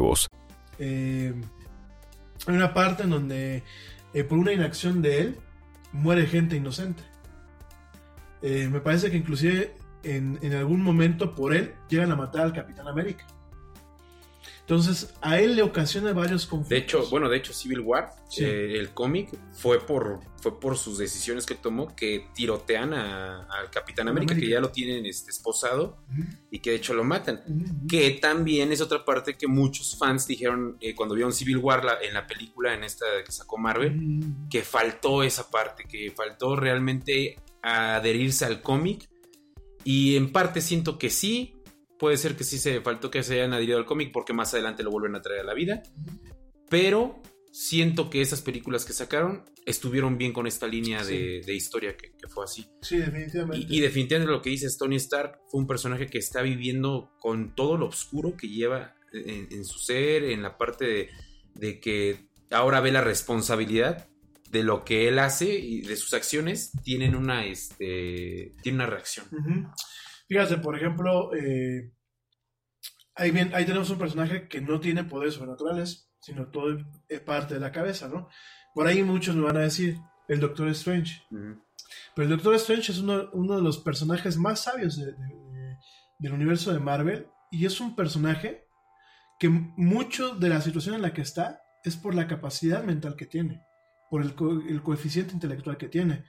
Eh, hay una parte en donde eh, por una inacción de él muere gente inocente. Eh, me parece que inclusive en algún momento por él llegan a matar al Capitán América. Entonces a él le ocasiona varios conflictos. De hecho, bueno, de hecho Civil War, Sí. eh, el cómic, fue por, fue por sus decisiones que tomó que tirotean a- al Capitán América, América. que ya lo tienen este, esposado Ujú, y que de hecho lo matan. ujú, Que también es otra parte que muchos fans dijeron eh, cuando vieron Civil War la- en la película, en esta que sacó Marvel, ujú. que faltó esa parte, que faltó realmente adherirse al cómic. Y en parte siento que sí, puede ser que sí se faltó que se hayan adherido al cómic porque más adelante lo vuelven a traer a la vida. Pero siento que esas películas que sacaron estuvieron bien con esta línea de, de historia que, que fue así. Sí, definitivamente. Y, y definitivamente lo que dices Tony Stark fue un personaje que está viviendo con todo lo oscuro que lleva en, en su ser, en la parte de, de que ahora ve la responsabilidad de lo que él hace y de sus acciones tienen una este tiene una reacción. Ujú. Fíjate, por ejemplo, eh, ahí, bien, ahí tenemos un personaje que no tiene poderes sobrenaturales, sino todo es parte de la cabeza, ¿no? Por ahí muchos me van a decir, el Doctor Strange. Pero el Doctor Strange es uno, uno de los personajes más sabios de- de- de- del universo de Marvel y es un personaje que mucho de la situación en la que está es por la capacidad mental que tiene, por el, co- el coeficiente intelectual que tiene.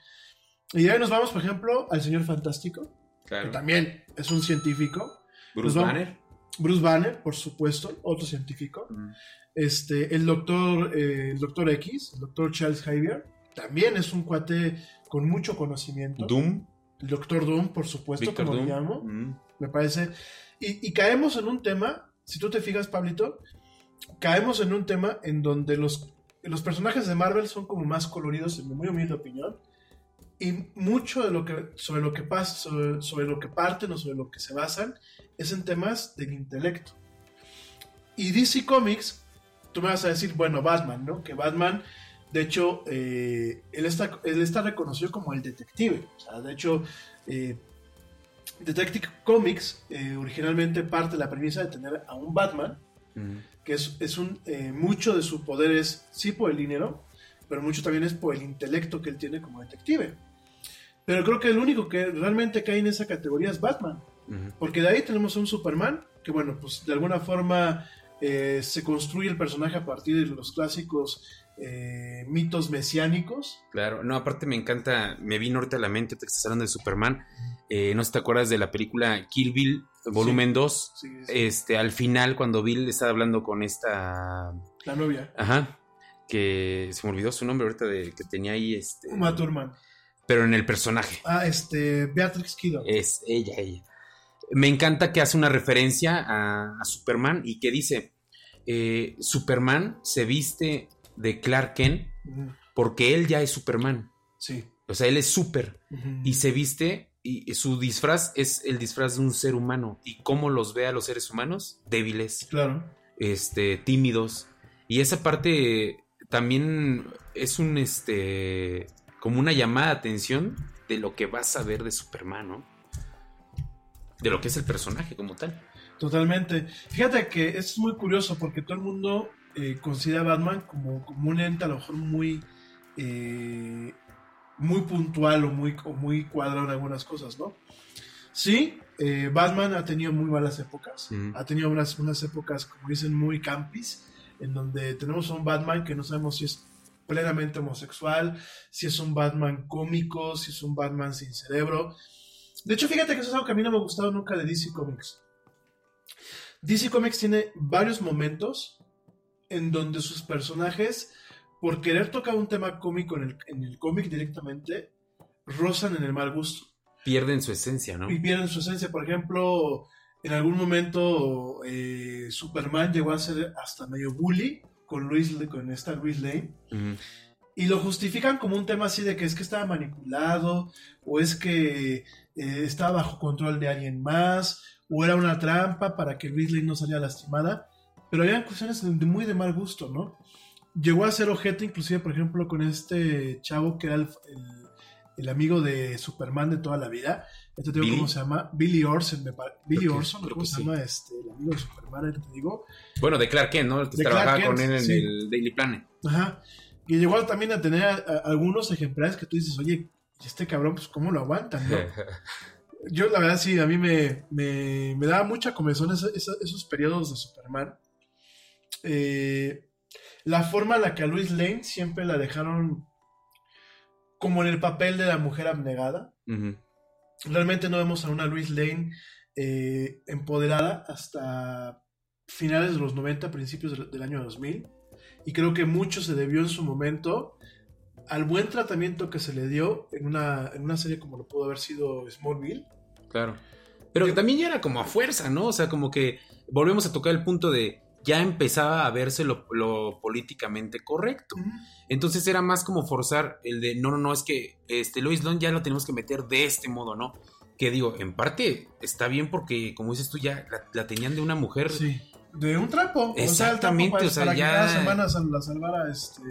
Y ahí nos vamos, por ejemplo, al Señor Fantástico, Claro. que también es un científico. Bruce Banner. Bruce Banner, por supuesto, otro científico. Ujú. Este, el doctor, eh, el doctor X, el doctor Charles Xavier, también es un cuate con mucho conocimiento. Doom. El doctor Doom, por supuesto, Victor como Doom. le llamo, Ujú. me parece. Y, y caemos en un tema, si tú te fijas, Pablito, caemos en un tema en donde los, los personajes de Marvel son como más coloridos, en mi muy humilde opinión. Y mucho de lo que, sobre lo que pasa, sobre, sobre lo que parten o sobre lo que se basan, es en temas del intelecto. Y DC Comics, tú me vas a decir, bueno, Batman, ¿no? Que Batman, de hecho, eh, él, está, él está reconocido como el detective. O sea, de hecho, eh, Detective Comics eh, originalmente parte de la premisa de tener a un Batman, que es, es un, mucho de su poder es sí por el dinero, pero mucho también es por el intelecto que él tiene como detective. Pero creo que el único que realmente cae en esa categoría es Batman. Porque de ahí tenemos a un Superman, que bueno, pues de alguna forma eh, se construye el personaje a partir de los clásicos eh, mitos mesiánicos. Claro, no, aparte me encanta, me vino ahorita a la mente, que estás hablando de Superman, eh, no sé si te acuerdas de la película Kill Bill, volumen 2, Sí, sí, este, al final cuando Bill está hablando con esta, la novia. ajá, que se me olvidó su nombre ahorita de que tenía ahí, este, Uma Thurman. Pero en el personaje, Ah, este, Beatrix Kiddo. es ella, ella. Me encanta que hace una referencia a, a Superman y que dice, eh, Superman se viste de Clark Kent porque él ya es Superman, Sí. o sea, él es super. Y se viste y su disfraz es el disfraz de un ser humano y cómo los ve a los seres humanos débiles Claro. este tímidos y esa parte también es un este como una llamada de atención de lo que vas a ver de Superman ¿no? de lo que es el personaje como tal Totalmente. Fíjate que esto es muy curioso porque todo el mundo eh, considera a Batman como, como un ente a lo mejor muy, eh, muy puntual o muy, o muy cuadrado en algunas cosas, ¿no? Sí, eh, Batman ha tenido muy malas épocas. Ha tenido unas, unas épocas, como dicen, muy campis, en donde tenemos a un Batman que no sabemos si es plenamente homosexual, si es un Batman cómico, si es un Batman sin cerebro. De hecho, fíjate que eso es algo que a mí no me ha gustado nunca de DC Comics. DC Comics tiene varios momentos en donde sus personajes, por querer tocar un tema cómico en el, en el cómic directamente, rozan en el mal gusto Pierden su esencia, ¿no? y pierden su esencia. Por ejemplo, en algún momento eh, Superman llegó a ser hasta medio bully con, Luis, con esta Luis Lane. Y lo justifican como un tema así de que es que estaba manipulado, o es que eh, estaba bajo control de alguien más, o era una trampa para que Luis Lane no saliera lastimada. Pero había cuestiones de, muy de mal gusto, ¿no? Llegó a ser objeto inclusive, por ejemplo, con este chavo que era el, el- el amigo de Superman de toda la vida. Este te digo Billy. cómo se llama. Billy Orson, me pare- Billy que- Orson, ¿cómo que se sí. llama este, el amigo de Superman? te digo. Bueno, de Clark Kent, ¿no? Que trabajaba con él en sí. el Daily Planet. Ajá. Y llegó también a tener a- a- algunos ejemplares que tú dices, oye, este cabrón, pues cómo lo aguantan, ¿no? Yo la verdad sí, a mí me, me, me daba mucha comezón esa- esos periodos de Superman. Eh, la forma en la que a Luis Lane siempre la dejaron como en el papel de la mujer abnegada. Ujú. Realmente no vemos a una Luis Lane eh, empoderada hasta finales de los 90, principios del, año 2000. Y creo que mucho se debió en su momento al buen tratamiento que se le dio en una, en una serie como lo pudo haber sido Smallville. Claro. Pero que también ya era como a fuerza, ¿no? O sea, como que volvemos a tocar el punto de ya empezaba a verse lo, lo políticamente correcto. Entonces era más como forzar el de, no, no, no, es que este Lois Lane ya lo tenemos que meter de este modo, ¿no? Que digo, en parte está bien porque, como dices tú, ya la, la tenían de una mujer. Sí. De un trapo. Exactamente, o sea, el trapo para, o sea, para ya- que cada semana sal- la salvara este...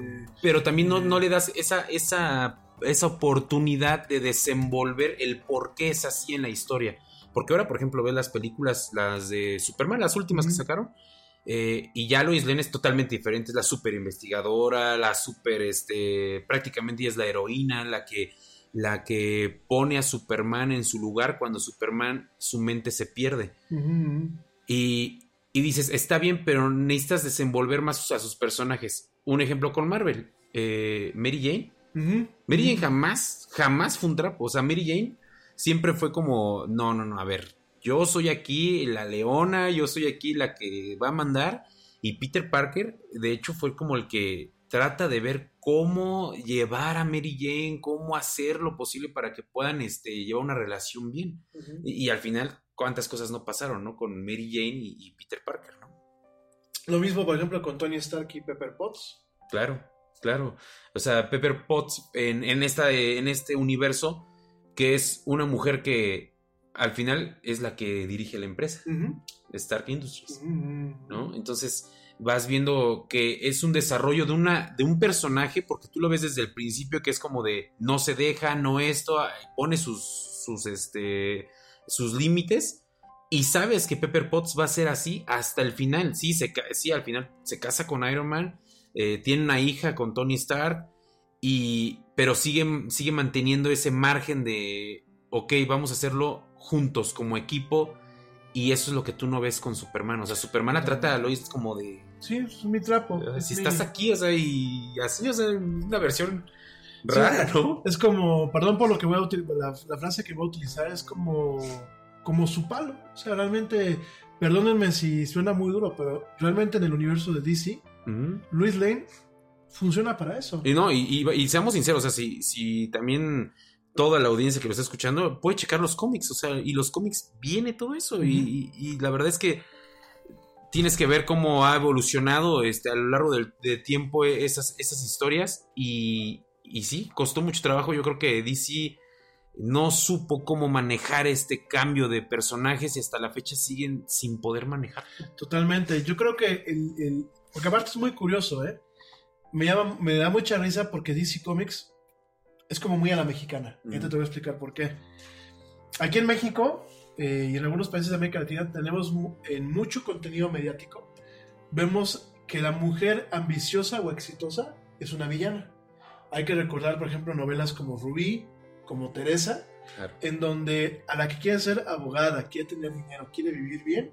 Pero también no, no le das esa, esa, esa oportunidad de desenvolver el por qué es así en la historia. Porque ahora, por ejemplo, ves las películas, las de Superman, las últimas que sacaron, eh, y ya Lois Lane es totalmente diferente. Es la super investigadora, la super, este, prácticamente es la heroína, la que, la que pone a Superman en su lugar cuando Superman, su mente se pierde. Y, y dices, está bien, pero necesitas desenvolver más a sus personajes. Un ejemplo con Marvel, eh, Mary Jane. Mary Jane jamás, jamás fue un trapo. O sea, Mary Jane siempre fue como, no, no, no, a ver, yo soy aquí la leona, yo soy aquí la que va a mandar. Y Peter Parker, de hecho, fue como el que trata de ver cómo llevar a Mary Jane, cómo hacer lo posible para que puedan este, llevar una relación bien. Y, y al final, cuántas cosas no pasaron, ¿no? Con Mary Jane y, y Peter Parker, ¿no? Lo mismo, por ejemplo, con Tony Stark y Pepper Potts. Claro, claro. O sea, Pepper Potts en, en, esta, en este universo, que es una mujer que al final es la que dirige la empresa, Ujú. Stark Industries, Ujú. ¿no? Entonces vas viendo que es un desarrollo de, una, de un personaje, porque tú lo ves desde el principio, que es como de no se deja, no esto, pone sus, sus, este, sus límites. Y sabes que Pepper Potts va a ser así hasta el final. Sí, se, sí al final se casa con Iron Man, eh, tiene una hija con Tony Stark, y, pero sigue, sigue manteniendo ese margen de, ok, vamos a hacerlo juntos como equipo. Y eso es lo que tú no ves con Superman. O sea, Superman la trata a Lois como de, Sí, es mi trapo. es si mi- estás aquí, o sea, y así, o sea, una versión rara, Sí, ¿no? Es como, perdón por lo que voy a utilizar, la, la frase que voy a utilizar es como, como su palo. O sea, realmente, perdónenme si suena muy duro, pero realmente en el universo de DC. Luis Lane funciona para eso. Y no, y, y- y seamos sinceros, o sea, si, si también toda la audiencia que lo está escuchando puede checar los cómics, o sea, y los cómics viene todo eso, y, y- y la verdad es que tienes que ver cómo ha evolucionado este, a lo largo del de tiempo esas, esas historias, y, y sí, costó mucho trabajo, yo creo que DC no supo cómo manejar este cambio de personajes y hasta la fecha siguen sin poder manejar. Totalmente. Yo creo que el, el- Porque aparte es muy curioso, ¿eh? Me, llama, me da mucha risa porque DC Comics es como muy a la mexicana. Y ahorita te voy a explicar por qué. Aquí en México eh, y en algunos países de América Latina tenemos mu- en mucho contenido mediático. Vemos que la mujer ambiciosa o exitosa es una villana. Hay que recordar, por ejemplo, novelas como Rubí, como Teresa, Claro. en donde a la que quiere ser abogada, quiere tener dinero, quiere vivir bien,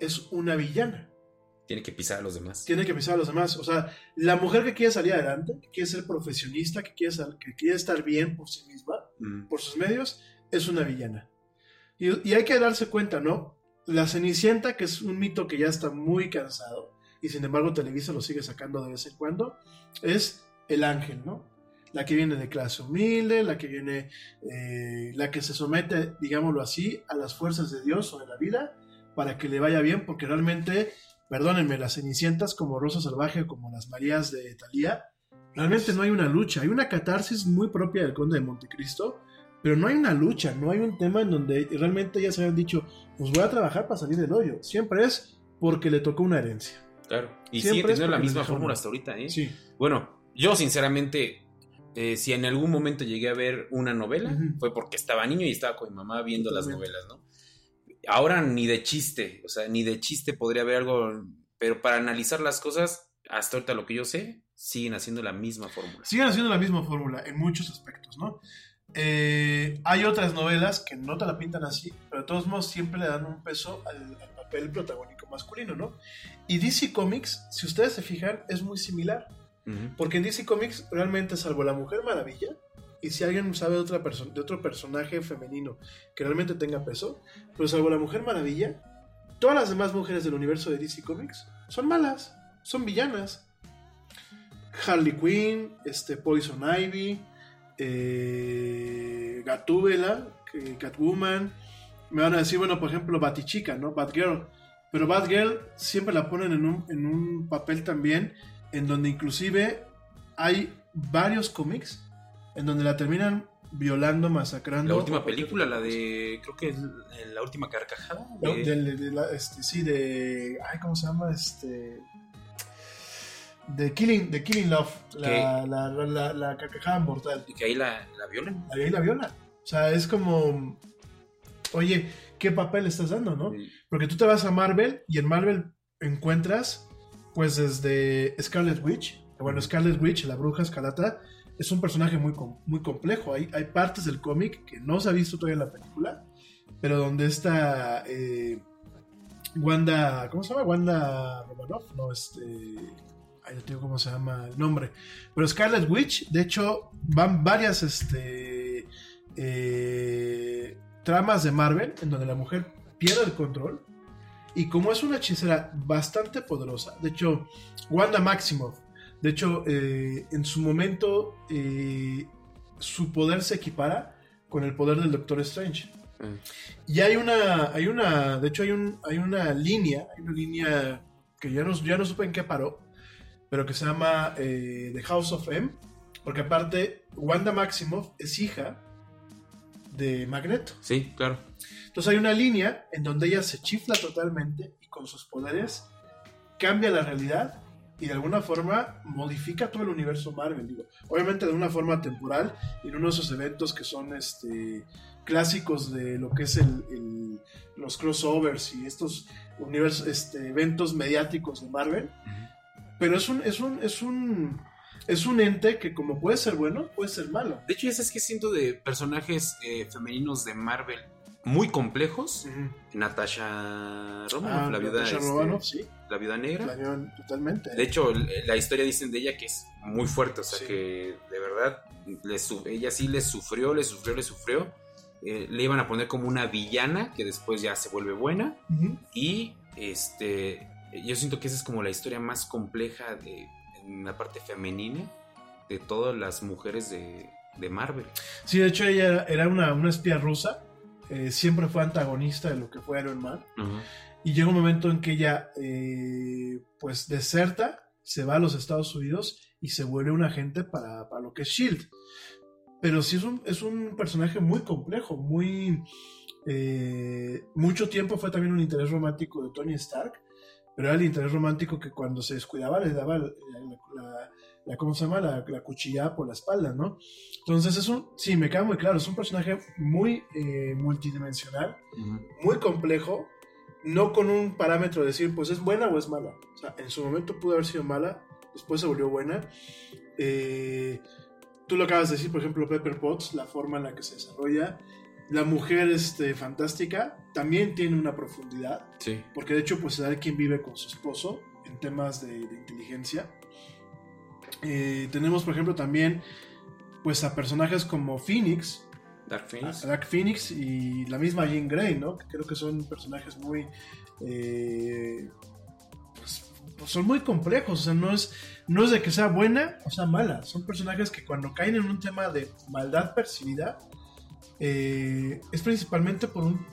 es una villana. Tiene que pisar a los demás. Tiene que pisar a los demás. O sea, la mujer que quiere salir adelante, que quiere ser profesionista, que quiere, sal- que quiere estar bien por sí misma, Mm. por sus medios, es una villana. Y, y hay que darse cuenta, ¿no? La Cenicienta, que es un mito que ya está muy cansado, y sin embargo Televisa lo sigue sacando de vez en cuando, es el ángel, ¿no? La que viene de clase humilde, la que viene, eh, la que se somete, digámoslo así, a las fuerzas de Dios o de la vida para que le vaya bien, porque realmente, perdónenme, las Cenicientas como Rosa Salvaje, como las Marías de Talía, realmente no hay una lucha, hay una catarsis muy propia del Conde de Montecristo, pero no hay una lucha, no hay un tema en donde realmente ya se hayan dicho, pues voy a trabajar para salir del hoyo. Siempre es porque le tocó una herencia. Claro. Y Siempre sigue es teniendo la misma fórmula hasta ahorita, ¿eh? Sí. Bueno, yo sinceramente, eh, si en algún momento llegué a ver una novela, fue porque estaba niño y estaba con mi mamá viendo las novelas, ¿no? Ahora ni de chiste, o sea, ni de chiste podría haber algo, pero para analizar las cosas, hasta ahorita lo que yo sé, siguen haciendo la misma fórmula. Siguen haciendo la misma fórmula en muchos aspectos, ¿no? Eh, hay otras novelas que no te la pintan así, pero de todos modos siempre le dan un peso al, al papel protagónico masculino, ¿no? Y DC Comics, si ustedes se fijan, es muy similar. Porque en DC Comics, realmente, salvo la Mujer Maravilla, y si alguien sabe de, otra de otro personaje femenino que realmente tenga peso, pero salvo la Mujer Maravilla, todas las demás mujeres del universo de DC Comics son malas, son villanas. Harley Quinn, este, Poison Ivy, eh, Gatúbela, Catwoman. Me van a decir, bueno, por ejemplo, Batichica, ¿no? Batgirl. Pero Batgirl siempre la ponen en un, en un papel también en donde inclusive hay varios cómics en donde la terminan violando, masacrando. La última película, la de, creo que es la última carcajada. No, de- del- de la- este, sí, de. Ay, ¿cómo se llama? Este. De Killing, de Killing Love. La, la, la, carcajada mortal. y que ahí la, la violan. Ahí la viola. O sea, es como. Oye, ¿qué papel estás dando, no? Sí. Porque tú te vas a Marvel y en Marvel encuentras, pues desde Scarlet Witch. Bueno, Scarlet Witch, la bruja escarlata, es un personaje muy, muy complejo. Hay, hay partes del cómic que no se ha visto todavía en la película, pero donde está eh, Wanda, ¿cómo se llama? Wanda Romanoff, no, este... Ay, no tengo cómo se llama el nombre. Pero Scarlet Witch, de hecho, van varias este, eh, tramas de Marvel en donde la mujer pierde el control. Y como es una hechicera bastante poderosa, de hecho, Wanda Maximoff, de hecho, eh, en su momento, eh, su poder se equipara con el poder del Doctor Strange. Mm. Y hay una, hay una, de hecho hay, un, hay una línea, hay una línea que ya no, ya no supe en qué paró, pero que se llama eh, The House of M, porque aparte Wanda Maximoff es hija de Magneto. Sí, claro. Entonces hay una línea en donde ella se chifla totalmente y con sus poderes cambia la realidad y de alguna forma modifica todo el universo Marvel. Digo, obviamente de una forma temporal y en uno de esos eventos que son este clásicos de lo que es el, el- los crossovers y estos universos, este, eventos mediáticos de Marvel. Pero es un, es un, es un, es un ente que como puede ser bueno, puede ser malo. De hecho, ya sabes que siento de personajes eh, femeninos de Marvel muy complejos. Natasha Romanoff, Ah, la viuda, Natasha este, Romanoff, sí, la viuda negra. la totalmente. De hecho, la historia dicen de ella que es muy fuerte, o sea Sí. que de verdad le su- ella sí le sufrió, le sufrió, le sufrió. Eh, le iban a poner como una villana que después ya se vuelve buena y este yo siento que esa es como la historia más compleja de en la parte femenina de todas las mujeres de, de Marvel. Sí, de hecho ella era, era una, una espía rusa, eh, siempre fue antagonista de lo que fue Iron Man, y llega un momento en que ella eh, pues deserta, se va a los Estados Unidos y se vuelve un agente para, para lo que es Shield. Pero sí es un, es un personaje muy complejo, muy... eh, mucho tiempo fue también un interés romántico de Tony Stark, pero era el interés romántico que cuando se descuidaba le daba la, la- la- ¿cómo se llama? La, la cuchillada por la espalda, ¿no? Entonces es un, sí, me queda muy claro, es un personaje muy eh, multidimensional, muy complejo, no con un parámetro de decir, pues es buena o es mala. O sea, en su momento pudo haber sido mala, después se volvió buena. Eh, tú lo acabas de decir, por ejemplo, Pepper Potts, la forma en la que se desarrolla. La mujer este, fantástica también tiene una profundidad, Sí. porque de hecho pues se da quien vive con su esposo en temas de, de inteligencia. Eh, tenemos por ejemplo también pues a personajes como Phoenix, Dark Phoenix. a Dark Phoenix y la misma Jean Grey, ¿no? Que creo que son personajes muy... eh, pues, pues son muy complejos, o sea, no es, no es de que sea buena o sea mala, son personajes que cuando caen en un tema de maldad percibida, eh, es principalmente por un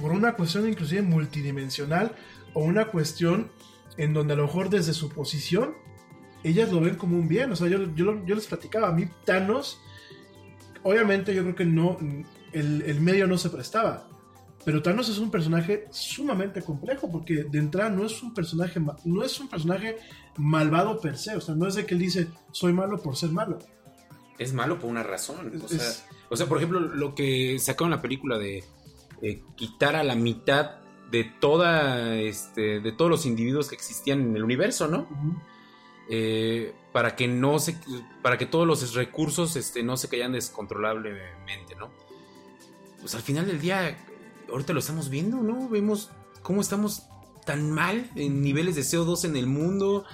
por una cuestión inclusive multidimensional o una cuestión en donde a lo mejor desde su posición ellas lo ven como un bien. O sea, yo, yo, lo- yo les platicaba, a mí Thanos, obviamente yo creo que no, el, el medio no se prestaba. Pero Thanos es un personaje sumamente complejo porque de entrada no es un personaje no es un personaje malvado per se, o sea, no es de que él dice soy malo por ser malo. Es malo por una razón. O Es- sea, es- o sea, por ejemplo, lo que sacaron en la película de eh, quitar a la mitad de toda este de todos los individuos que existían en el universo, ¿no? Eh, para que no se para que todos los recursos este, no se cayan descontrolablemente, ¿no? Pues al final del día, ahorita lo estamos viendo, ¿no? Vemos cómo estamos tan mal en niveles de CO2 en el mundo,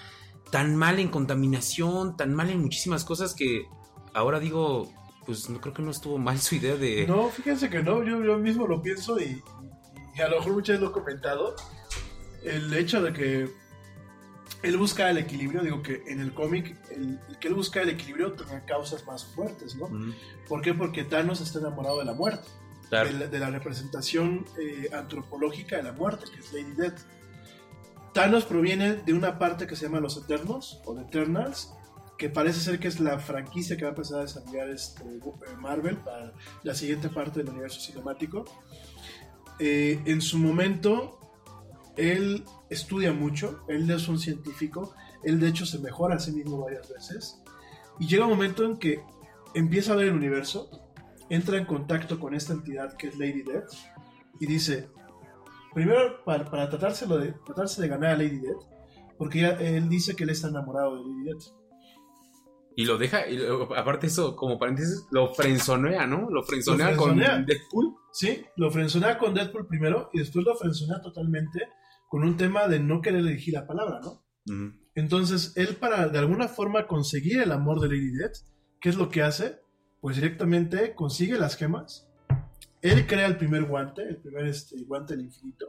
tan mal en contaminación, tan mal en muchísimas cosas que ahora digo, pues no creo que no estuvo mal su idea de... No, fíjense que no, yo, yo mismo lo pienso y, y a lo mejor muchas veces lo he comentado. El hecho de que él busca el equilibrio, digo que en el cómic, el, el que él busca el equilibrio tenga causas más fuertes, ¿no? ¿Por qué? Porque Thanos está enamorado de la muerte, claro. de, la, de la representación eh, antropológica de la muerte, que es Lady Death. Thanos proviene de una parte que se llama Los Eternos, o The Eternals, que parece ser que es la franquicia que va a empezar a desarrollar este, Marvel para la siguiente parte del universo cinemático. Eh, en su momento, él estudia mucho, él es un científico, él de hecho se mejora a sí mismo varias veces, y llega un momento en que empieza a ver el universo, entra en contacto con esta entidad que es Lady Death, y dice, primero para, para tratárselo de, tratarse de ganar a Lady Death, porque él dice que él está enamorado de Lady Death. Y lo deja, y lo- aparte eso, como paréntesis, lo frenzonea, ¿no? Lo frenzonea Lo con frenzonea. Deadpool. Sí, lo frenzonea con Deadpool primero y después lo frenzonea totalmente con un tema de no querer elegir la palabra, ¿no? Entonces, él para de alguna forma conseguir el amor de Lady Death, ¿qué es lo que hace? Pues directamente consigue las gemas. Él crea el primer guante, el primer este, guante del infinito.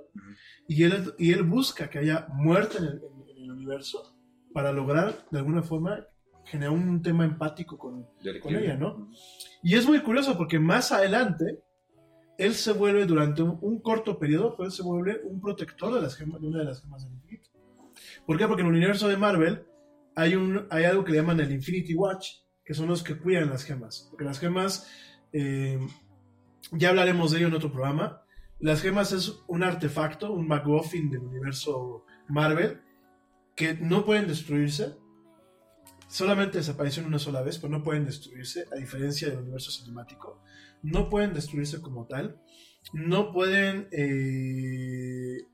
Y él, y él busca que haya muerte en el, en- en el universo para lograr de alguna forma generar un tema empático con, con ella, ¿no? Y es muy curioso porque más adelante, él se vuelve durante un, corto periodo, pues se vuelve un protector de, las gemas, una de las gemas del infinito. ¿Por qué? Porque en el universo de Marvel hay, un, hay algo que le llaman el Infinity Watch, que son los que cuidan las gemas. Porque las gemas, eh, ya hablaremos de ello en otro programa. Las gemas es un artefacto, un MacGuffin del universo Marvel, que no pueden destruirse, solamente desaparecieron una sola vez, pero no pueden destruirse, a diferencia del universo cinemático. No pueden destruirse como tal. No pueden. eh,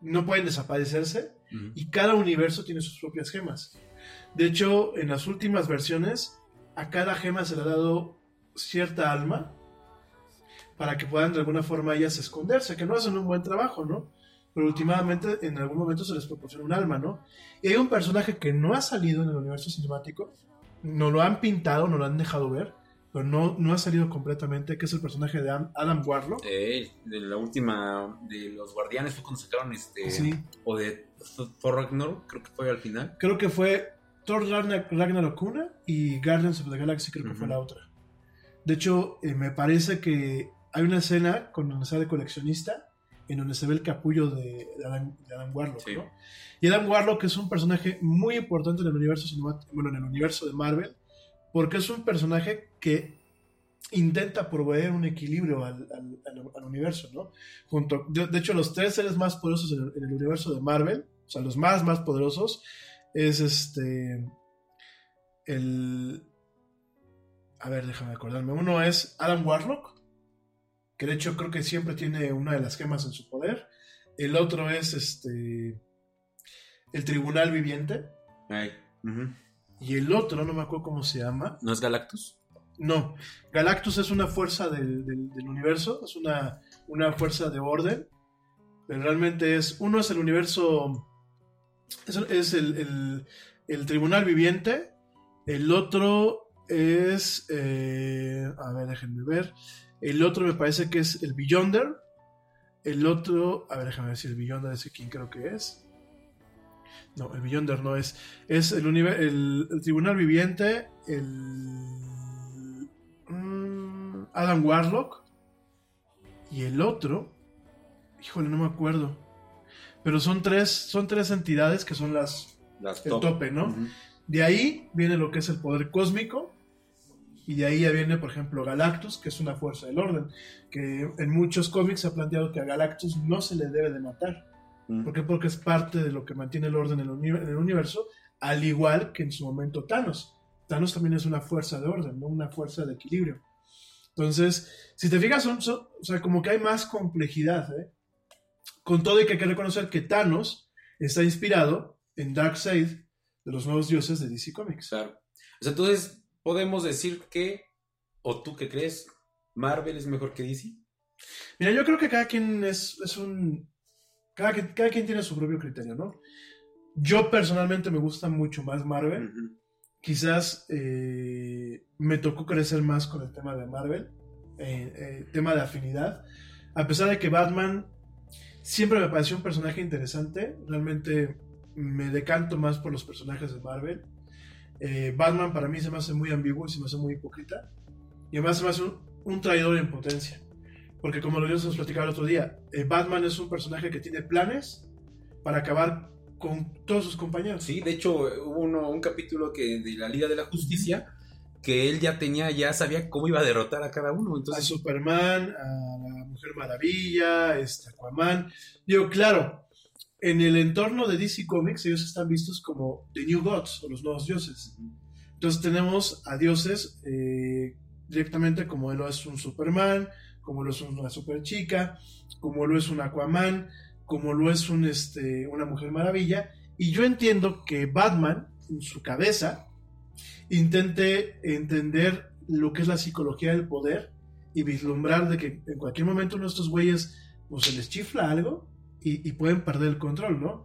no pueden desaparecerse. Y cada universo tiene sus propias gemas. De hecho, en las últimas versiones, a cada gema se le ha dado cierta alma para que puedan de alguna forma ellas esconderse, que no hacen un buen trabajo, ¿no? Pero últimamente en algún momento se les proporciona un alma, ¿no? Y hay un personaje que no ha salido en el universo cinemático, no lo han pintado, no lo han dejado ver, pero no, no ha salido completamente, que es el personaje de Adam, Warlock. Eh, de la última de los guardianes fue cuando sacaron este Sí, o de Th- Thor Ragnarok, creo que fue al final. creo que fue Thor Ragnar- Ragnarok una y Guardians of the Galaxy creo que Ujú. fue la otra. De hecho, eh, me parece que hay una escena con donde sale coleccionista en donde se ve el capullo de, de Adam, de Adam Warlock, Sí. ¿no? Y Adam Warlock es un personaje muy importante en el universo bueno, en el universo de Marvel, porque es un personaje que intenta proveer un equilibrio al, universo, ¿no? Junto, de, hecho, los tres seres más poderosos en el, universo de Marvel, o sea, los más, más poderosos, es este. El. A ver, déjame acordarme. Uno es Adam Warlock, que de hecho creo que siempre tiene una de las gemas en su poder. El otro es este. El Tribunal Viviente. Ay. Y el otro, no me acuerdo cómo se llama. ¿No es Galactus? No, Galactus es una fuerza del, del- del universo, es una, una fuerza de orden. Pero realmente es, uno es el universo, es, es el, el- el tribunal viviente, el otro es, eh, a ver, déjenme ver, el otro me parece que es el Beyonder, el otro, a ver, déjame ver si el Beyonder es quién creo que es. No, el Beyonder no es. Es el, el, el Tribunal Viviente, el. mm, Adam Warlock. Y el otro. Híjole, no me acuerdo. Pero son tres, son tres entidades que son las. Las El top. tope, ¿no? De ahí viene lo que es el poder cósmico. Y de ahí ya viene, por ejemplo, Galactus, que es una fuerza del orden. Que en muchos cómics se ha planteado que a Galactus no se le debe de matar. Mm. ¿Por qué? Porque es parte de lo que mantiene el orden en el, uni- en el universo, al igual que en su momento Thanos. Thanos también es una fuerza de orden, ¿no? una fuerza de equilibrio. Entonces, si te fijas, son, son- o sea, como que hay más complejidad. ¿eh? Con todo y que hay que reconocer que Thanos está inspirado en Darkseid de los nuevos dioses de DC Comics. Claro. O sea, entonces podemos decir que, o tú qué crees, Marvel es mejor que DC. Mira, yo creo que cada quien es, es un... Cada, quien- cada quien tiene su propio criterio, ¿no? Yo personalmente me gusta mucho más Marvel. Quizás eh, me tocó crecer más con el tema de Marvel, eh, eh, tema de afinidad. A pesar de que Batman siempre me pareció un personaje interesante, realmente me decanto más por los personajes de Marvel. Eh, Batman para mí se me hace muy ambiguo y se me hace muy hipócrita. Y además se me hace un, un traidor en potencia. Porque como lo habíamos platicado el otro día, eh, Batman es un personaje que tiene planes para acabar con todos sus compañeros. Sí, de hecho, hubo uno- un capítulo que de la Liga de la Justicia que él ya tenía, ya sabía cómo iba a derrotar a cada uno. a Entonces, Superman, a la Mujer Maravilla, este, Aquaman. Digo, claro, en el entorno de DC Comics ellos están vistos como The New Gods o los nuevos dioses. Entonces tenemos a dioses eh, directamente como lo es un Superman, como lo es una Super Chica, como lo es un Aquaman, como lo es un, este, una Mujer Maravilla. Y yo entiendo que Batman, en su cabeza, intente entender lo que es la psicología del poder y vislumbrar de que en cualquier momento estos güeyes pues, se les chifla algo y pueden perder el control, ¿no?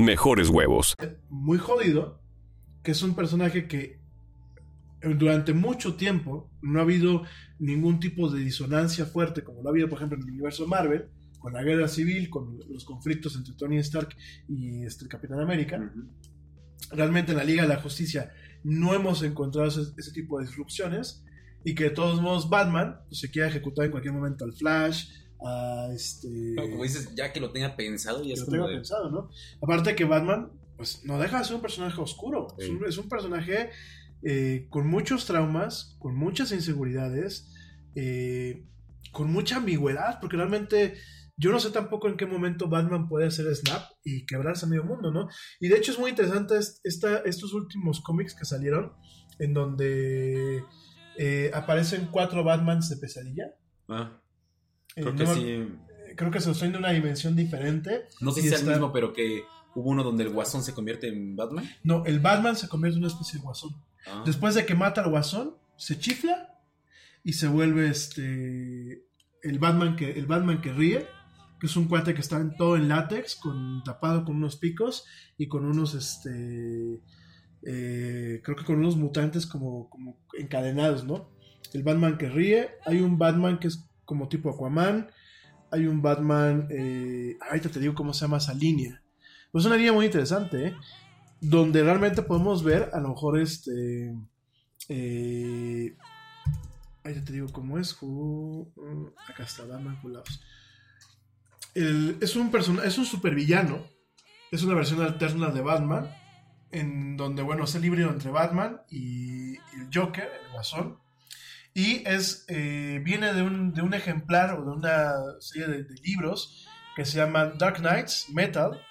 mejores huevos. muy jodido, que es un personaje que durante mucho tiempo no ha habido ningún tipo de disonancia fuerte, como lo ha habido, por ejemplo, en el universo Marvel, con la guerra civil, con los conflictos entre Tony Stark y este, el Capitán América. Realmente en la Liga de la Justicia no hemos encontrado ese, ese tipo de disrupciones y que de todos modos Batman pues, se quiera ejecutar en cualquier momento al Flash, a este... No, como dices, ya que lo tenga pensado, ya que es lo de- pensado, ¿no? Aparte que Batman, pues no deja de ser un personaje oscuro. Es, un, es un personaje eh, con muchos traumas, con muchas inseguridades, eh, con mucha ambigüedad, porque realmente yo no sé tampoco en qué momento Batman puede hacer snap y quebrarse a medio mundo, ¿no? Y de hecho es muy interesante esta, estos últimos cómics que salieron, en donde eh, aparecen cuatro Batmans de pesadilla. Ah, Eh, creo que no, sí. Creo que se traen de una dimensión diferente. No sé si sea el mismo, pero que hubo uno donde el guasón se convierte en Batman. No, el Batman se convierte en una especie de guasón. Ah. Después de que mata al guasón, se chifla y se vuelve este el Batman que el Batman que ríe, que es un cuate que está en todo en látex, con tapado con unos picos y con unos este eh, creo que con unos mutantes como, como encadenados, ¿no? El Batman que ríe, hay un Batman que es como tipo Aquaman, hay un Batman, eh, ahorita te digo cómo se llama esa línea. Pues es una línea muy interesante, ¿eh? donde realmente podemos ver a lo mejor este eh, ahí ya te digo cómo es mm, acá está Batman es un persona es un supervillano es una versión alterna de Batman en donde bueno es el híbrido entre Batman y el Joker el Guasón Y es, eh, viene de un, de un ejemplar o de una serie de, libros que se llama Dark Knights Metal,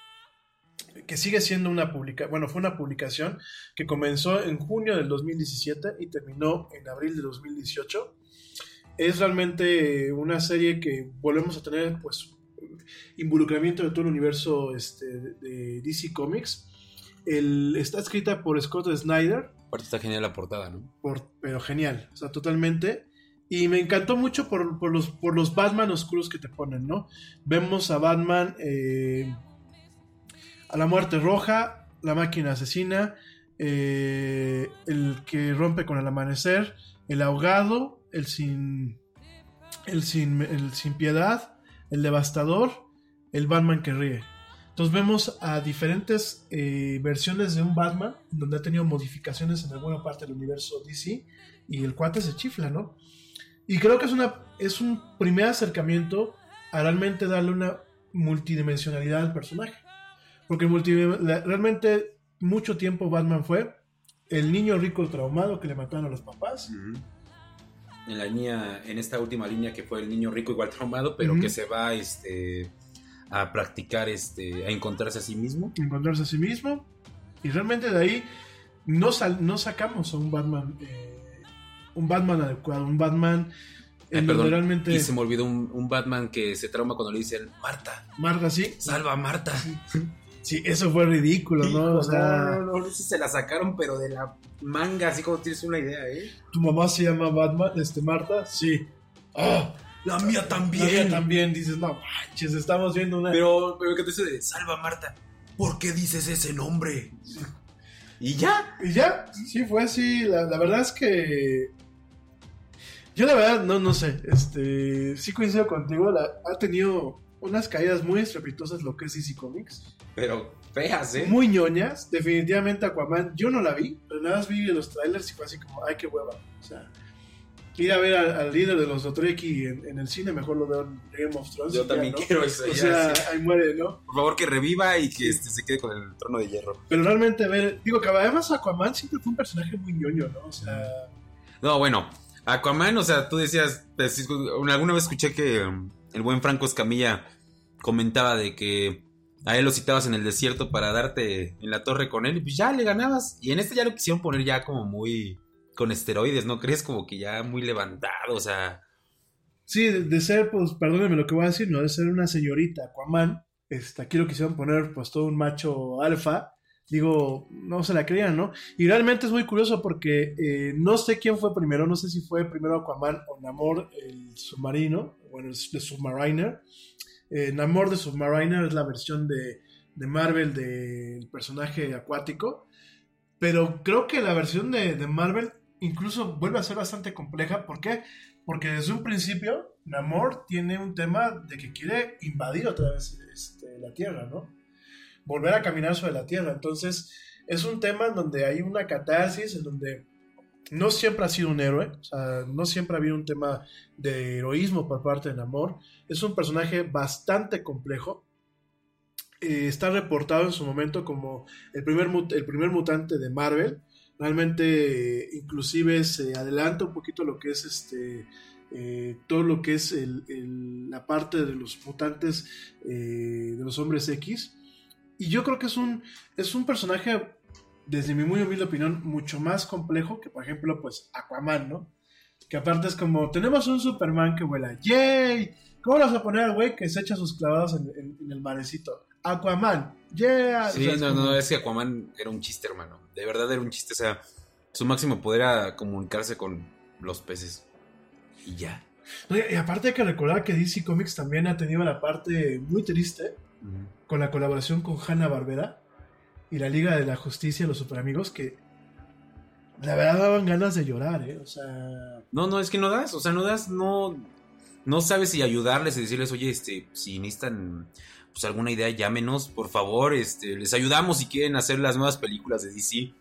que sigue siendo una publicación, bueno, fue una publicación que comenzó en junio del 2017 y terminó en abril de 2018. Es realmente una serie que volvemos a tener, pues, involucramiento de todo el universo este, de DC Comics. El, está escrita por Scott Snyder, Aparte está genial la portada, ¿no? pero genial, o sea, totalmente. Y me encantó mucho por, por los, por los Batman oscuros que te ponen, ¿no? Vemos a Batman, eh, a la muerte roja, la máquina asesina, eh, el que rompe con el amanecer, el ahogado, el sin, el sin, el sin piedad, el devastador, el Batman que ríe. Entonces vemos a diferentes eh, versiones de un Batman, donde ha tenido modificaciones en alguna parte del universo DC, y el cuate se chifla, ¿no? Y creo que es, una, es un primer acercamiento a realmente darle una multidimensionalidad al personaje. Porque realmente mucho tiempo Batman fue el niño rico traumado que le mataron a los papás. En la línea, en esta última línea que fue el niño rico igual traumado, pero que se va este a practicar este a encontrarse a sí mismo. encontrarse a sí mismo. Y realmente de ahí no, sal- no sacamos a un Batman, eh, un Batman adecuado, un Batman en perdón, donde realmente Y se me olvidó un, un Batman que se trauma cuando le dicen Marta, Marta sí. salva a Marta. Sí, eso fue ridículo, ¿no? O sea, no, no, no, se la sacaron, pero de la manga, así como tienes una idea, ¿eh? tu mamá se llama Batman, este Marta, sí. ¡Ah! La mía también. La mía también dices, no manches, estamos viendo una. Pero, pero que te dice de salva Marta. ¿Por qué dices ese nombre? Y ya. Y ya, sí, fue así. La, la verdad es que. Yo, la verdad, no, no sé. Este. Sí coincido contigo. la- ha tenido unas caídas muy estrepitosas lo que es DC Comics. Pero feas, ¿eh? Muy ñoñas. Definitivamente Aquaman, yo no la vi. Pero nada más vi los trailers y fue así como, ay, qué hueva. O sea. Ir a ver al, al líder de los Dotreki en, en el cine, mejor lo veo en Game of Thrones. Yo ya, también ¿no? quiero eso. O ya, sea, sí. ahí muere, ¿no? Por favor, que reviva y que este, se quede con el trono de hierro. Pero realmente ver, digo que además Aquaman siempre fue un personaje muy ñoño, ¿no? O sea, No, bueno, Aquaman, o sea, tú decías, pues, alguna vez escuché que um, el buen Franco Escamilla comentaba de que a él lo citabas en el desierto para darte en la torre con él y pues ya le ganabas. Y en este ya lo quisieron poner ya como muy con esteroides, ¿no crees? Como que ya muy levantado, o sea... sí, de, de ser, pues, perdónenme lo que voy a decir, ¿no? De ser una señorita Aquaman, este, aquí lo quisieron poner, pues, todo un macho alfa. Digo, no se la creían, ¿no? Y realmente es muy curioso porque eh, no sé quién fue primero, no sé si fue primero Aquaman o Namor, el submarino, bueno, el Submariner. Eh, Namor de Submariner es la versión de, de Marvel del personaje acuático. Pero creo que la versión de, de Marvel incluso vuelve a ser bastante compleja. ¿Por qué? Porque desde un principio Namor tiene un tema de que quiere invadir otra vez este, la Tierra, ¿no? Volver a caminar sobre la Tierra. Entonces es un tema en donde hay una catarsis, en donde no siempre ha sido un héroe, o sea, no siempre ha habido un tema de heroísmo por parte de Namor. Es un personaje bastante complejo. Eh, está reportado en su momento como el primer, el primer mutante de Marvel. Realmente, inclusive se adelanta un poquito lo que es este eh, todo lo que es el- la parte de los mutantes eh, de los hombres X. Y yo creo que es un, es un personaje, desde mi muy humilde opinión, mucho más complejo que, por ejemplo, pues Aquaman, ¿no? Que aparte es como, tenemos un Superman que vuela, ¡yay! ¿Cómo vas a poner al güey que se echa sus clavados en- en el marecito? Aquaman, ¡yeah! Sí, O sea, no, como- no, es que Aquaman era un chiste, hermano. De verdad era un chiste, o sea, su máximo poder era comunicarse con los peces. Y ya. No, y y aparte hay que recordar que DC Comics también ha tenido la parte muy triste con la colaboración con Hanna Barbera y la Liga de la Justicia, los Superamigos, que la verdad daban ganas de llorar, ¿eh? O sea, No, no, es que no das, o sea, no das, no, no sabes si ayudarles y decirles, oye, este, si necesitan pues alguna idea, llámenos, por favor, este, les ayudamos si quieren hacer las nuevas películas de DC,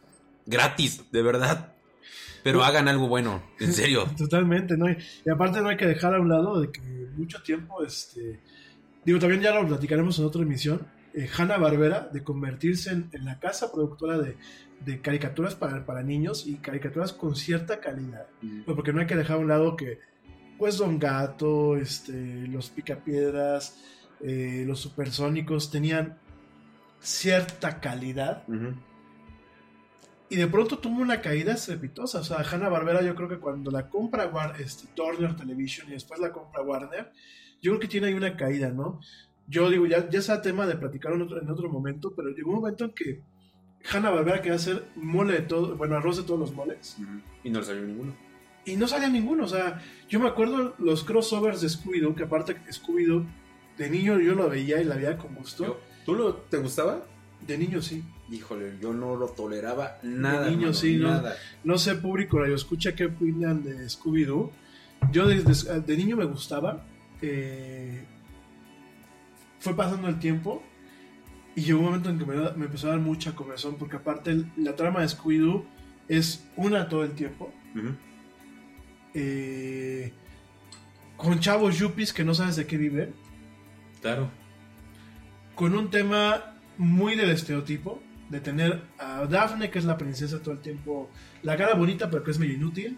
gratis, de verdad, pero hagan algo bueno, en serio. totalmente, ¿no? Y, y aparte no hay que dejar a un lado de que mucho tiempo, este, digo, también ya lo platicaremos en otra emisión, Hanna Barbera de convertirse en, en la casa productora de, de caricaturas para, para niños y caricaturas con cierta calidad. Pues porque no hay que dejar a un lado que, pues, Don Gato, este, los Picapiedras, eh, los Supersónicos tenían cierta calidad y de pronto tuvo una caída estrepitosa. O sea, Hanna Barbera, yo creo que cuando la compra War- este, Turner Television y después la compra Warner, yo creo que tiene ahí una caída, ¿no? Yo digo, ya, ya sea tema de platicar en otro, en otro momento, pero llegó un momento en que Hanna Barbera quería hacer mole de todo, bueno, arroz de todos los moles. Y no le salió ninguno. Y no salía ninguno, o sea, yo me acuerdo los crossovers de Scooby-Doo, que aparte Scooby-Doo, de niño yo lo veía y la veía con gusto. Yo- ¿Tú lo, te gustaba? De niño sí. Híjole, yo no lo toleraba nada. niño, hermano, sí, ¿no? nada. No sé, público radio, escucha qué opinan de Scooby-Doo. Yo desde de niño me gustaba. eh, fue pasando el tiempo y llegó un momento en que me, empezó a dar mucha comezón porque aparte el- la trama de Scooby-Doo es una todo el tiempo. Eh, con chavos yuppies que no sabes de qué viven. Claro. Con un tema muy del estereotipo. De tener a Daphne, que es la princesa todo el tiempo. La cara bonita, pero que es medio inútil.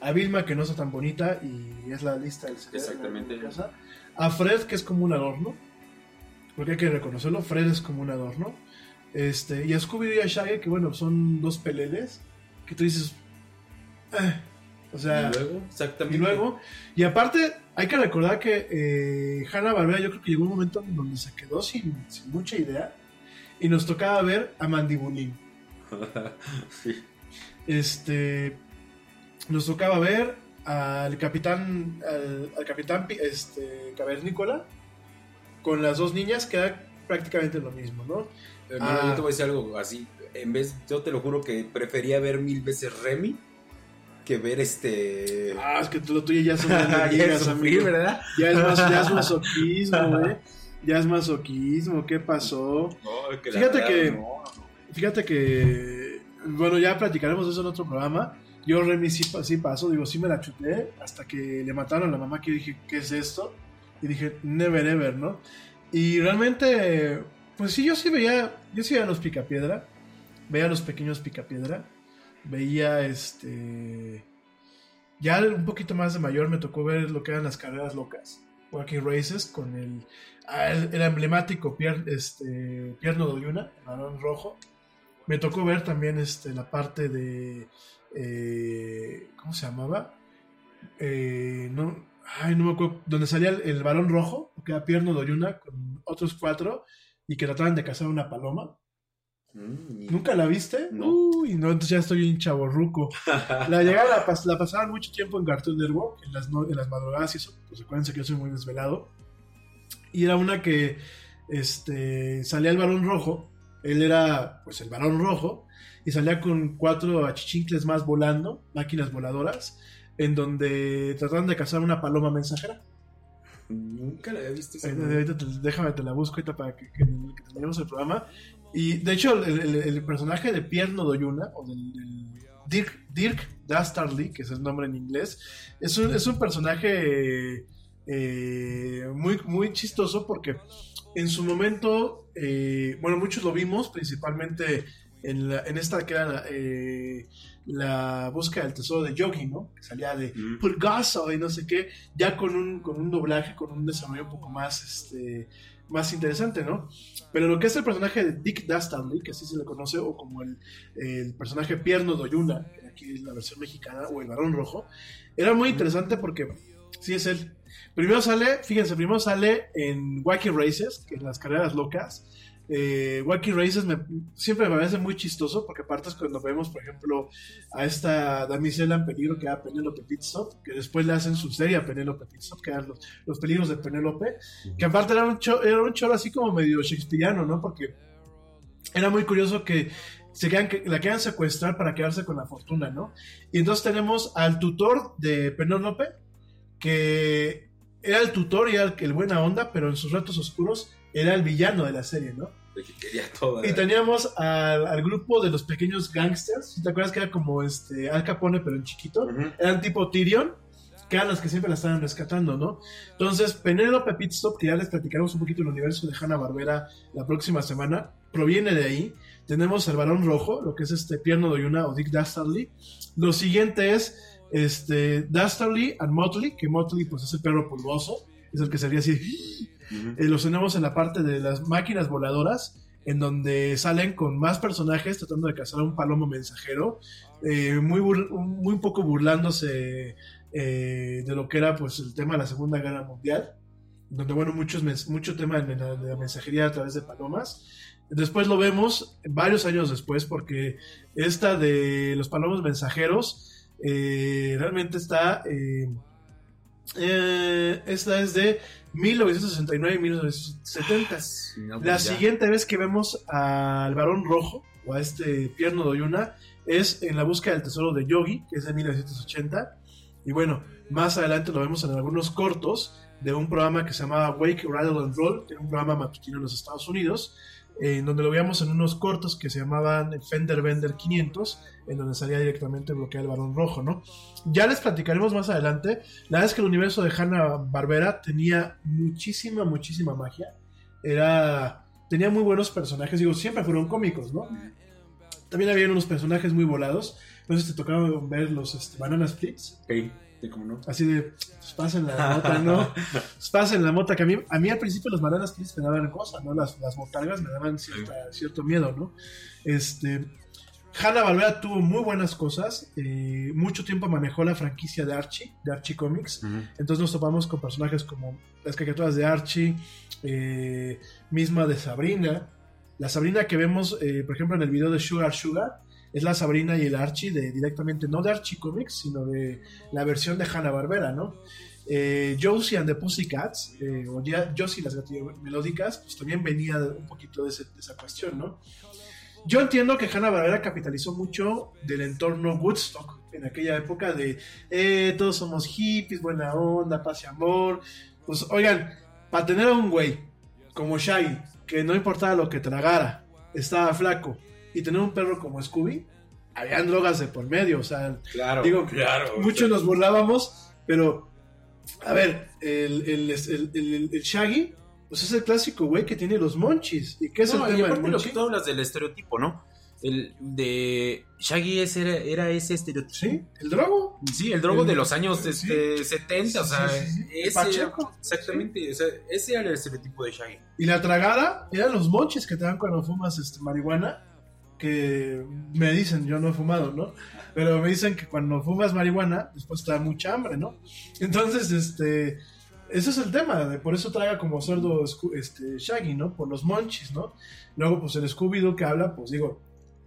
A Vilma, que no está tan bonita y es la lista del Exactamente. de la casa. A Fred, que es como un adorno. Porque hay que reconocerlo, Fred es como un adorno. Este, y a Scooby-Doo y a Shaggy, que bueno, son dos peleles. Que tú dices. "Eh", o sea. y luego, exactamente. Y luego, y aparte, hay que recordar que eh, Hanna Barbera, yo creo que llegó un momento en donde se quedó sin, sin mucha idea y nos tocaba ver a Mandibulín. Sí. Este, nos tocaba ver al capitán, al, al capitán Pi- este, Cavernícola con las dos niñas, que era prácticamente lo mismo, ¿no? Hermano, Ah. yo te voy a decir algo así. En vez, yo te lo juro que prefería ver mil veces Remy que ver este. Ah, es que tú, lo tuyo ya son ligas, amigo. ¿verdad? Ya es, más, ya es masoquismo, güey. Ya es masoquismo, ¿qué pasó? No, que Fíjate verdad, que- no, no. Fíjate que, bueno, ya platicaremos de eso en otro programa. Yo Remy sí, sí pasó, digo, sí me la chuté hasta que le mataron a la mamá que yo dije, ¿qué es esto? Y dije, never ever, ¿no? Y realmente, pues sí, yo sí veía, yo sí veía los picapiedra, veía los pequeños picapiedra, veía este... Ya un poquito más de mayor me tocó ver lo que eran las carreras locas, Walking Races, con el, ah, el, el emblemático pier, este, Pierno de Yuna, el rojo. Me tocó ver también este, la parte de. eh, ¿Cómo se llamaba? Eh, no, ay, no me acuerdo. Donde salía el, el varón rojo, que era Pierno de Oyuna, con otros cuatro, y que trataban de cazar una paloma. Mm, ¿Nunca la viste? No. Uy, no, entonces ya estoy un chaborruco. La llegaron a pas- la pasaban mucho tiempo en Cartoon Network, en las, no- en las madrugadas y eso. Pues acuérdense que yo soy muy desvelado. Y era una que este, salía el balón rojo. Él era pues el balón rojo. Y salía con cuatro achichincles más volando, máquinas voladoras, en donde trataban de cazar una paloma mensajera. Nunca la había visto esa. Eh, déjame, te la busco ahorita para que, que, que terminemos el programa. Y de hecho, el, el- el personaje de Pierno Doyuna, o del, del Dirk, Dirk Dastardly, que es el nombre en inglés, es un, es un personaje eh, muy, muy chistoso porque en su momento, eh, bueno, muchos lo vimos, principalmente en, la- en esta que era la, eh, la búsqueda del tesoro de Yogi, ¿no? Que salía de Mm. Y no sé qué, ya con un, con un doblaje, con un desarrollo un poco más, este, más interesante, ¿no? Pero lo que es el personaje de Dick Dastardly, que así se le conoce, o como el, el personaje Pierno Doyuna, que aquí es la versión mexicana, o el varón rojo, era muy interesante porque sí es él. Primero sale, fíjense, primero sale en Wacky Races, que es las carreras locas. Eh, Wacky Races me- siempre me parece muy chistoso porque aparte es cuando vemos, por ejemplo, a esta damisela en peligro que era Penélope Pitstop, que después le hacen su serie a Penélope Pitstop, que eran los, los peligros de Penélope, que aparte era un, show, era un show así como medio shakespeariano, ¿no? Porque era muy curioso que se quedan, que la quedan secuestrar para quedarse con la fortuna, ¿no? Y entonces tenemos al tutor de Penélope, que era el tutor y era el, el buena onda, pero en sus ratos oscuros era el villano de la serie, ¿no? De que quería toda. Y teníamos al, al grupo de los pequeños gangsters. ¿Te acuerdas que era como este Al Capone, pero en chiquito? Eran tipo Tyrion, que eran las que siempre la estaban rescatando, ¿no? Entonces, Penélope Pitstop, que ya les platicaremos un poquito el universo de Hanna-Barbera la próxima semana, proviene de ahí. Tenemos el Barón Rojo, lo que es este Pierno Doyuna o Dick Dastardly. Lo siguiente es este Dastardly and Motley, que Motley pues es el perro pulgoso, es el que sería así. Eh, los tenemos en la parte de las máquinas voladoras, en donde salen con más personajes tratando de cazar a un palomo mensajero, eh, muy, muy poco burlándose eh, de lo que era pues el tema de la Segunda Guerra Mundial, donde bueno, muchos mucho tema de la, mensajería a través de palomas. Después lo vemos varios años después, porque esta de los palomos mensajeros realmente está... eh, esta es de 1969 y 1970. No, pues La ya. siguiente vez que vemos al varón rojo, o a este Pierno Doyuna, es en la búsqueda del tesoro de Yogi, que es de 1980. Y bueno, más adelante lo vemos en algunos cortos de un programa que se llamaba Wake, Rattle and Roll, que era un programa matutino en los Estados Unidos, en donde lo veíamos en unos cortos que se llamaban Fender Bender 500, en donde salía directamente bloqueado el varón rojo, ¿no? Ya les platicaremos más adelante. La verdad es que el universo de Hanna Barbera tenía muchísima, muchísima magia. Era. Tenía muy buenos personajes, digo, siempre fueron cómicos, ¿no? También había unos personajes muy volados. Entonces te tocaba ver los este, Banana Splits. No. Así de, pues pasen la mota, ¿no? Pues pasen la mota, que a mí, a mí al principio los Banana Splits me daban cosas, ¿no? Las, las botargas me daban cierta- cierto miedo, ¿no? Este. Hanna Barbera tuvo muy buenas cosas. eh, mucho tiempo manejó la franquicia de Archie, de Archie Comics. Entonces nos topamos con personajes como las caricaturas de Archie, eh, misma de Sabrina. La Sabrina que vemos, eh, por ejemplo, en el video de Sugar Sugar, es la Sabrina y el Archie de directamente, no de Archie Comics, sino de la versión de Hanna Barbera, ¿no? Eh, Josie and the Pussycats, eh, o Josie las gatillas melódicas, pues también venía un poquito de, esa cuestión, ¿no? Yo entiendo que Hanna Barbera capitalizó mucho del entorno Woodstock en aquella época de eh, todos somos hippies, buena onda, paz y amor. Pues oigan, para tener a un güey como Shaggy, que no importaba lo que tragara, estaba flaco, y tener un perro como Scooby, habían drogas de por medio, o sea, Claro, digo, claro. muchos nos burlábamos, pero a ver, el, el, el, el- el Shaggy, pues es el clásico güey que tiene los monchis. ¿Y qué es No, el y tema del aparte lo monchi? que tú hablas del estereotipo, ¿no? El de Shaggy ese era, era ese estereotipo. Sí, el drogo. Sí, el drogo El- de los años sí. este, 70, o sea, Sí, sí, sí. ese Pacheco. exactamente, o sea, ese era el estereotipo de Shaggy. Y la tragada eran los monchis que te dan cuando fumas este, marihuana. Que me dicen, yo no he fumado, ¿no? Pero me dicen que cuando fumas marihuana, después te da mucha hambre, ¿no? Entonces, este. Ese es el tema, de- por eso traga como cerdo este, Shaggy, ¿no? Por los monchis, ¿no? Luego, pues el Scooby-Doo que habla, pues digo,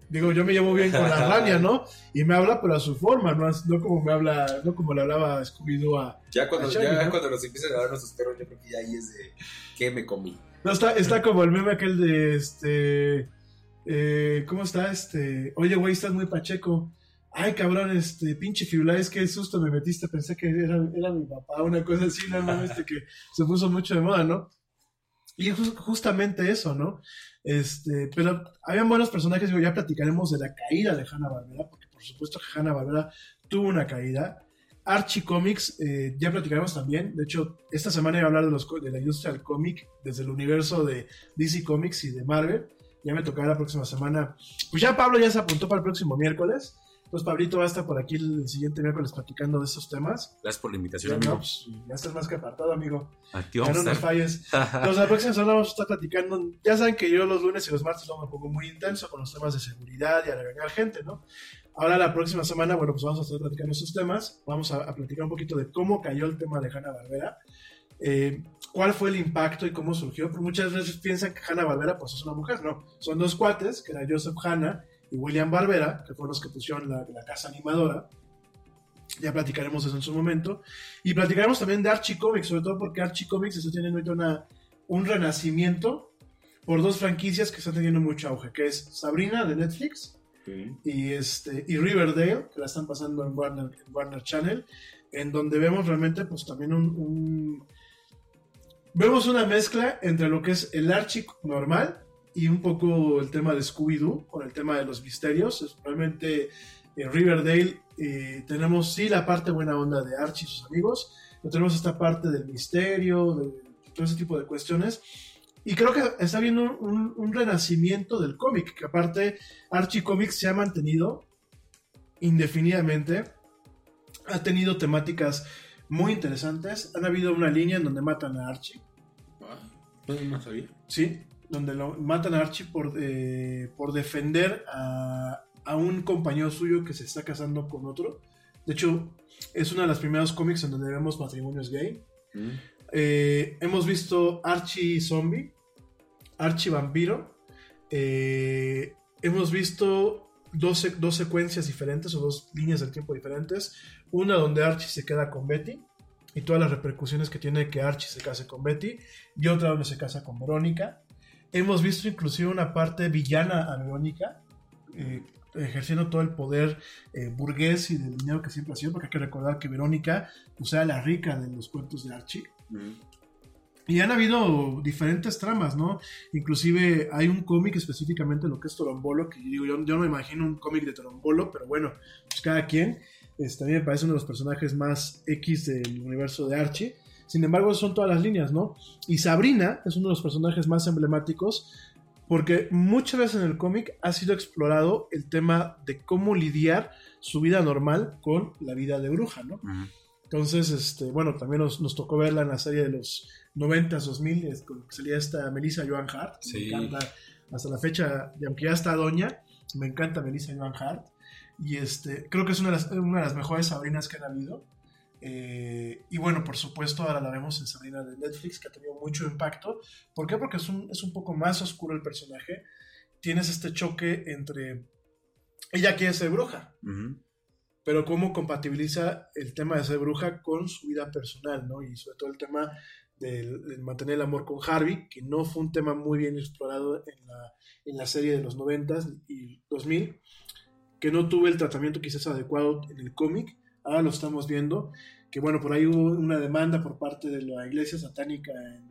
digo, yo me llevo bien con la rania, ¿no? Y me habla, pero a su forma, no, no como me habla, no como le hablaba Scooby-Doo a, Ya cuando, a Shaggy, ya ¿no? cuando nos empiezan a dar nuestros perros, yo creo que ya ahí es de ¿qué me comí? No, está, está como el meme aquel de este. Eh, ¿Cómo está? Este. Oye, güey, estás muy pacheco. Ay, cabrón, este, pinche Firulais, qué susto me metiste. Pensé que era, era mi papá, una cosa así, no mames, este, que se puso mucho de moda, ¿no? Y es jus- justamente eso, ¿no? Este, pero habían buenos personajes, digo, ya platicaremos de la caída de Hanna Barbera, porque por supuesto que Hanna Barbera tuvo una caída. Archie Comics, eh, ya platicaremos también. De hecho, esta semana iba a hablar de, los, de la industria del cómic desde el universo de DC Comics y de Marvel. Ya me tocará la próxima semana. Pues ya Pablo ya se apuntó para el próximo miércoles. Entonces Pablito va a estar por aquí el siguiente miércoles platicando de esos temas. Gracias por la invitación, Ya, amigo. no, pues, ya estás más que apartado, amigo. A ti Ya vamos no nos falles. Entonces, la próxima semana vamos a estar platicando. Ya saben que yo los lunes y los martes lo me pongo muy intenso con los temas de seguridad y regañar gente, ¿no? Ahora, la próxima semana, bueno, pues vamos a estar platicando esos temas. Vamos a, a platicar un poquito de cómo cayó el tema de Hanna Barbera. Cuál fue el impacto y cómo surgió. Porque muchas veces piensan que Hanna Barbera pues es una mujer, no. Son dos cuates, que era Joseph Hanna y William Barbera, que fueron los que pusieron la, la casa animadora. Ya platicaremos eso en su momento. Y platicaremos también de Archie Comics, sobre todo porque Archie Comics está teniendo ahorita una, un renacimiento por dos franquicias que están teniendo mucho auge, que es Sabrina de Netflix y, este, y Riverdale, que la están pasando en Warner, en Warner Channel, en donde vemos realmente pues también un, un- Vemos una mezcla entre lo que es el Archie normal y un poco el tema de Scooby-Doo, con el tema de los misterios. Realmente en Riverdale eh, tenemos sí la parte buena onda de Archie y sus amigos, pero tenemos esta parte del misterio, de todo ese tipo de cuestiones. Y creo que está habiendo un, un renacimiento del cómic, que aparte Archie Comics se ha mantenido indefinidamente, ha tenido temáticas muy interesantes, han habido una línea en donde matan a Archie, No, no sabía. Sí, donde lo matan a Archie por, eh, por defender a, a un compañero suyo que se está casando con otro. De hecho, es uno de los primeros cómics en donde vemos matrimonios gay. Mm. Eh, hemos visto Archie Zombie, Archie Vampiro. eh, hemos visto dos, dos secuencias diferentes o dos líneas del tiempo diferentes. Una donde Archie se queda con Betty y todas las repercusiones que tiene que Archie se case con Betty. Y otra donde se casa con Verónica. Hemos visto inclusive una parte villana a Verónica. eh, ejerciendo todo el poder eh, burgués y del dinero que siempre ha sido, porque hay que recordar que Verónica pues, era la rica de los cuentos de Archie. Mm. Y han habido diferentes tramas, ¿no? Inclusive hay un cómic específicamente lo que es Torombolo, que yo, yo no me imagino un cómic de Torombolo, pero bueno, pues cada quien. Este, a mí me parece uno de los personajes más X del universo de Archie. Sin embargo, son todas las líneas, ¿no? Y Sabrina es uno de los personajes más emblemáticos porque muchas veces en el cómic ha sido explorado el tema de cómo lidiar su vida normal con la vida de bruja, ¿no? Entonces, este, bueno, también nos, nos tocó verla en la serie de los 90s, 2000, es con que salía esta Melissa Joan Hart. Sí. Me encanta hasta la fecha, y aunque ya está doña, me encanta Melissa Joan Hart. Y este, creo que es una de las, una de las mejores Sabrinas que han habido. Eh, y bueno, por supuesto, ahora la vemos en Sabrina de Netflix, que ha tenido mucho impacto. ¿Por qué? Porque es un, es un poco más oscuro el personaje. Tienes este choque entre. Ella quiere ser bruja, pero cómo compatibiliza el tema de ser bruja con su vida personal, ¿no? Y sobre todo el tema del, del mantener el amor con Harvey, que no fue un tema muy bien explorado en la, en la serie de los 90 y 2000, que no tuvo el tratamiento quizás adecuado en el cómic. Ahora lo estamos viendo, que bueno, por ahí hubo una demanda por parte de la iglesia satánica en,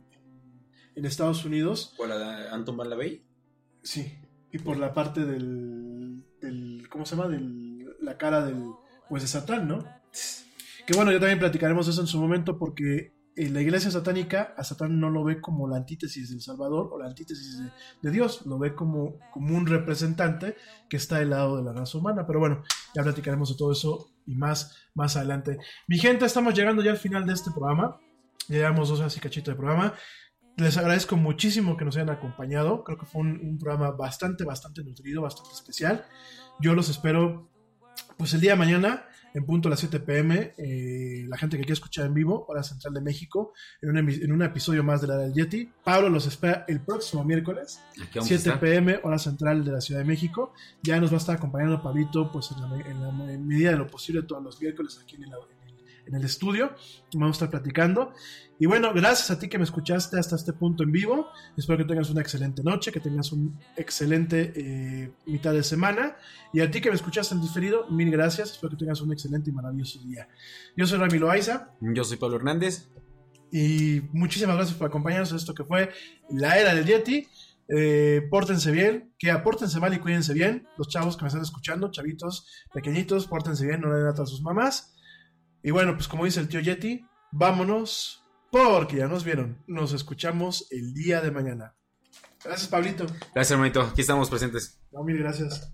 en- Estados Unidos. ¿Cuál era? ¿Anton Lavey? Sí, y por la parte del, del ¿cómo se llama? Del, la cara del, pues de Satán, ¿no? Que bueno, ya también platicaremos eso en su momento porque la iglesia satánica a Satán no lo ve como la antítesis del Salvador o la antítesis de, Dios, lo ve como, como un representante que está del lado de la raza humana. Pero bueno, ya platicaremos de todo eso y más más adelante. Mi gente, estamos llegando ya al final de este programa. Ya llevamos dos horas y cachito de programa. Les agradezco muchísimo que nos hayan acompañado. Creo que fue un, un programa bastante, bastante nutrido, bastante especial. Yo los espero pues el día de mañana en punto a las 7 pm. eh, la gente que quiere escuchar en vivo, hora central de México, en un, en un episodio más de la del Yeti. Pablo los espera el próximo miércoles. Aquí vamos a 7 estar. pm, hora central de la Ciudad de México. Ya nos va a estar acompañando Pablito, pues en la, en la medida de lo posible, todos los miércoles aquí en el, en el- estudio. Vamos a estar platicando. Y bueno, gracias a ti que me escuchaste hasta este punto en vivo. Espero que tengas una excelente noche, que tengas un excelente eh, mitad de semana. Y a ti que me escuchaste en diferido, mil gracias. Espero que tengas un excelente y maravilloso día. Yo soy Ramiro Aiza. Yo soy Pablo Hernández. Y muchísimas gracias por acompañarnos en esto que fue la era del Yeti. Eh, pórtense bien, que apórtense mal y cuídense bien. Los chavos que me están escuchando, chavitos pequeñitos, pórtense bien, no le den a sus mamás. Y bueno, pues como dice el tío Yeti, vámonos porque ya nos vieron. Nos escuchamos el día de mañana. Gracias, Pablito. Gracias, hermanito. Aquí estamos presentes. No, mil gracias.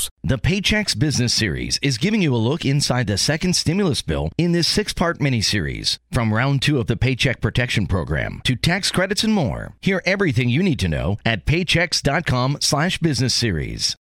The Paychecks Business Series is giving you a look inside the second stimulus bill in this six part miniseries. From round two of the Paycheck Protection Program to tax credits and more. Hear everything you need to know at paychecks.com slash business series.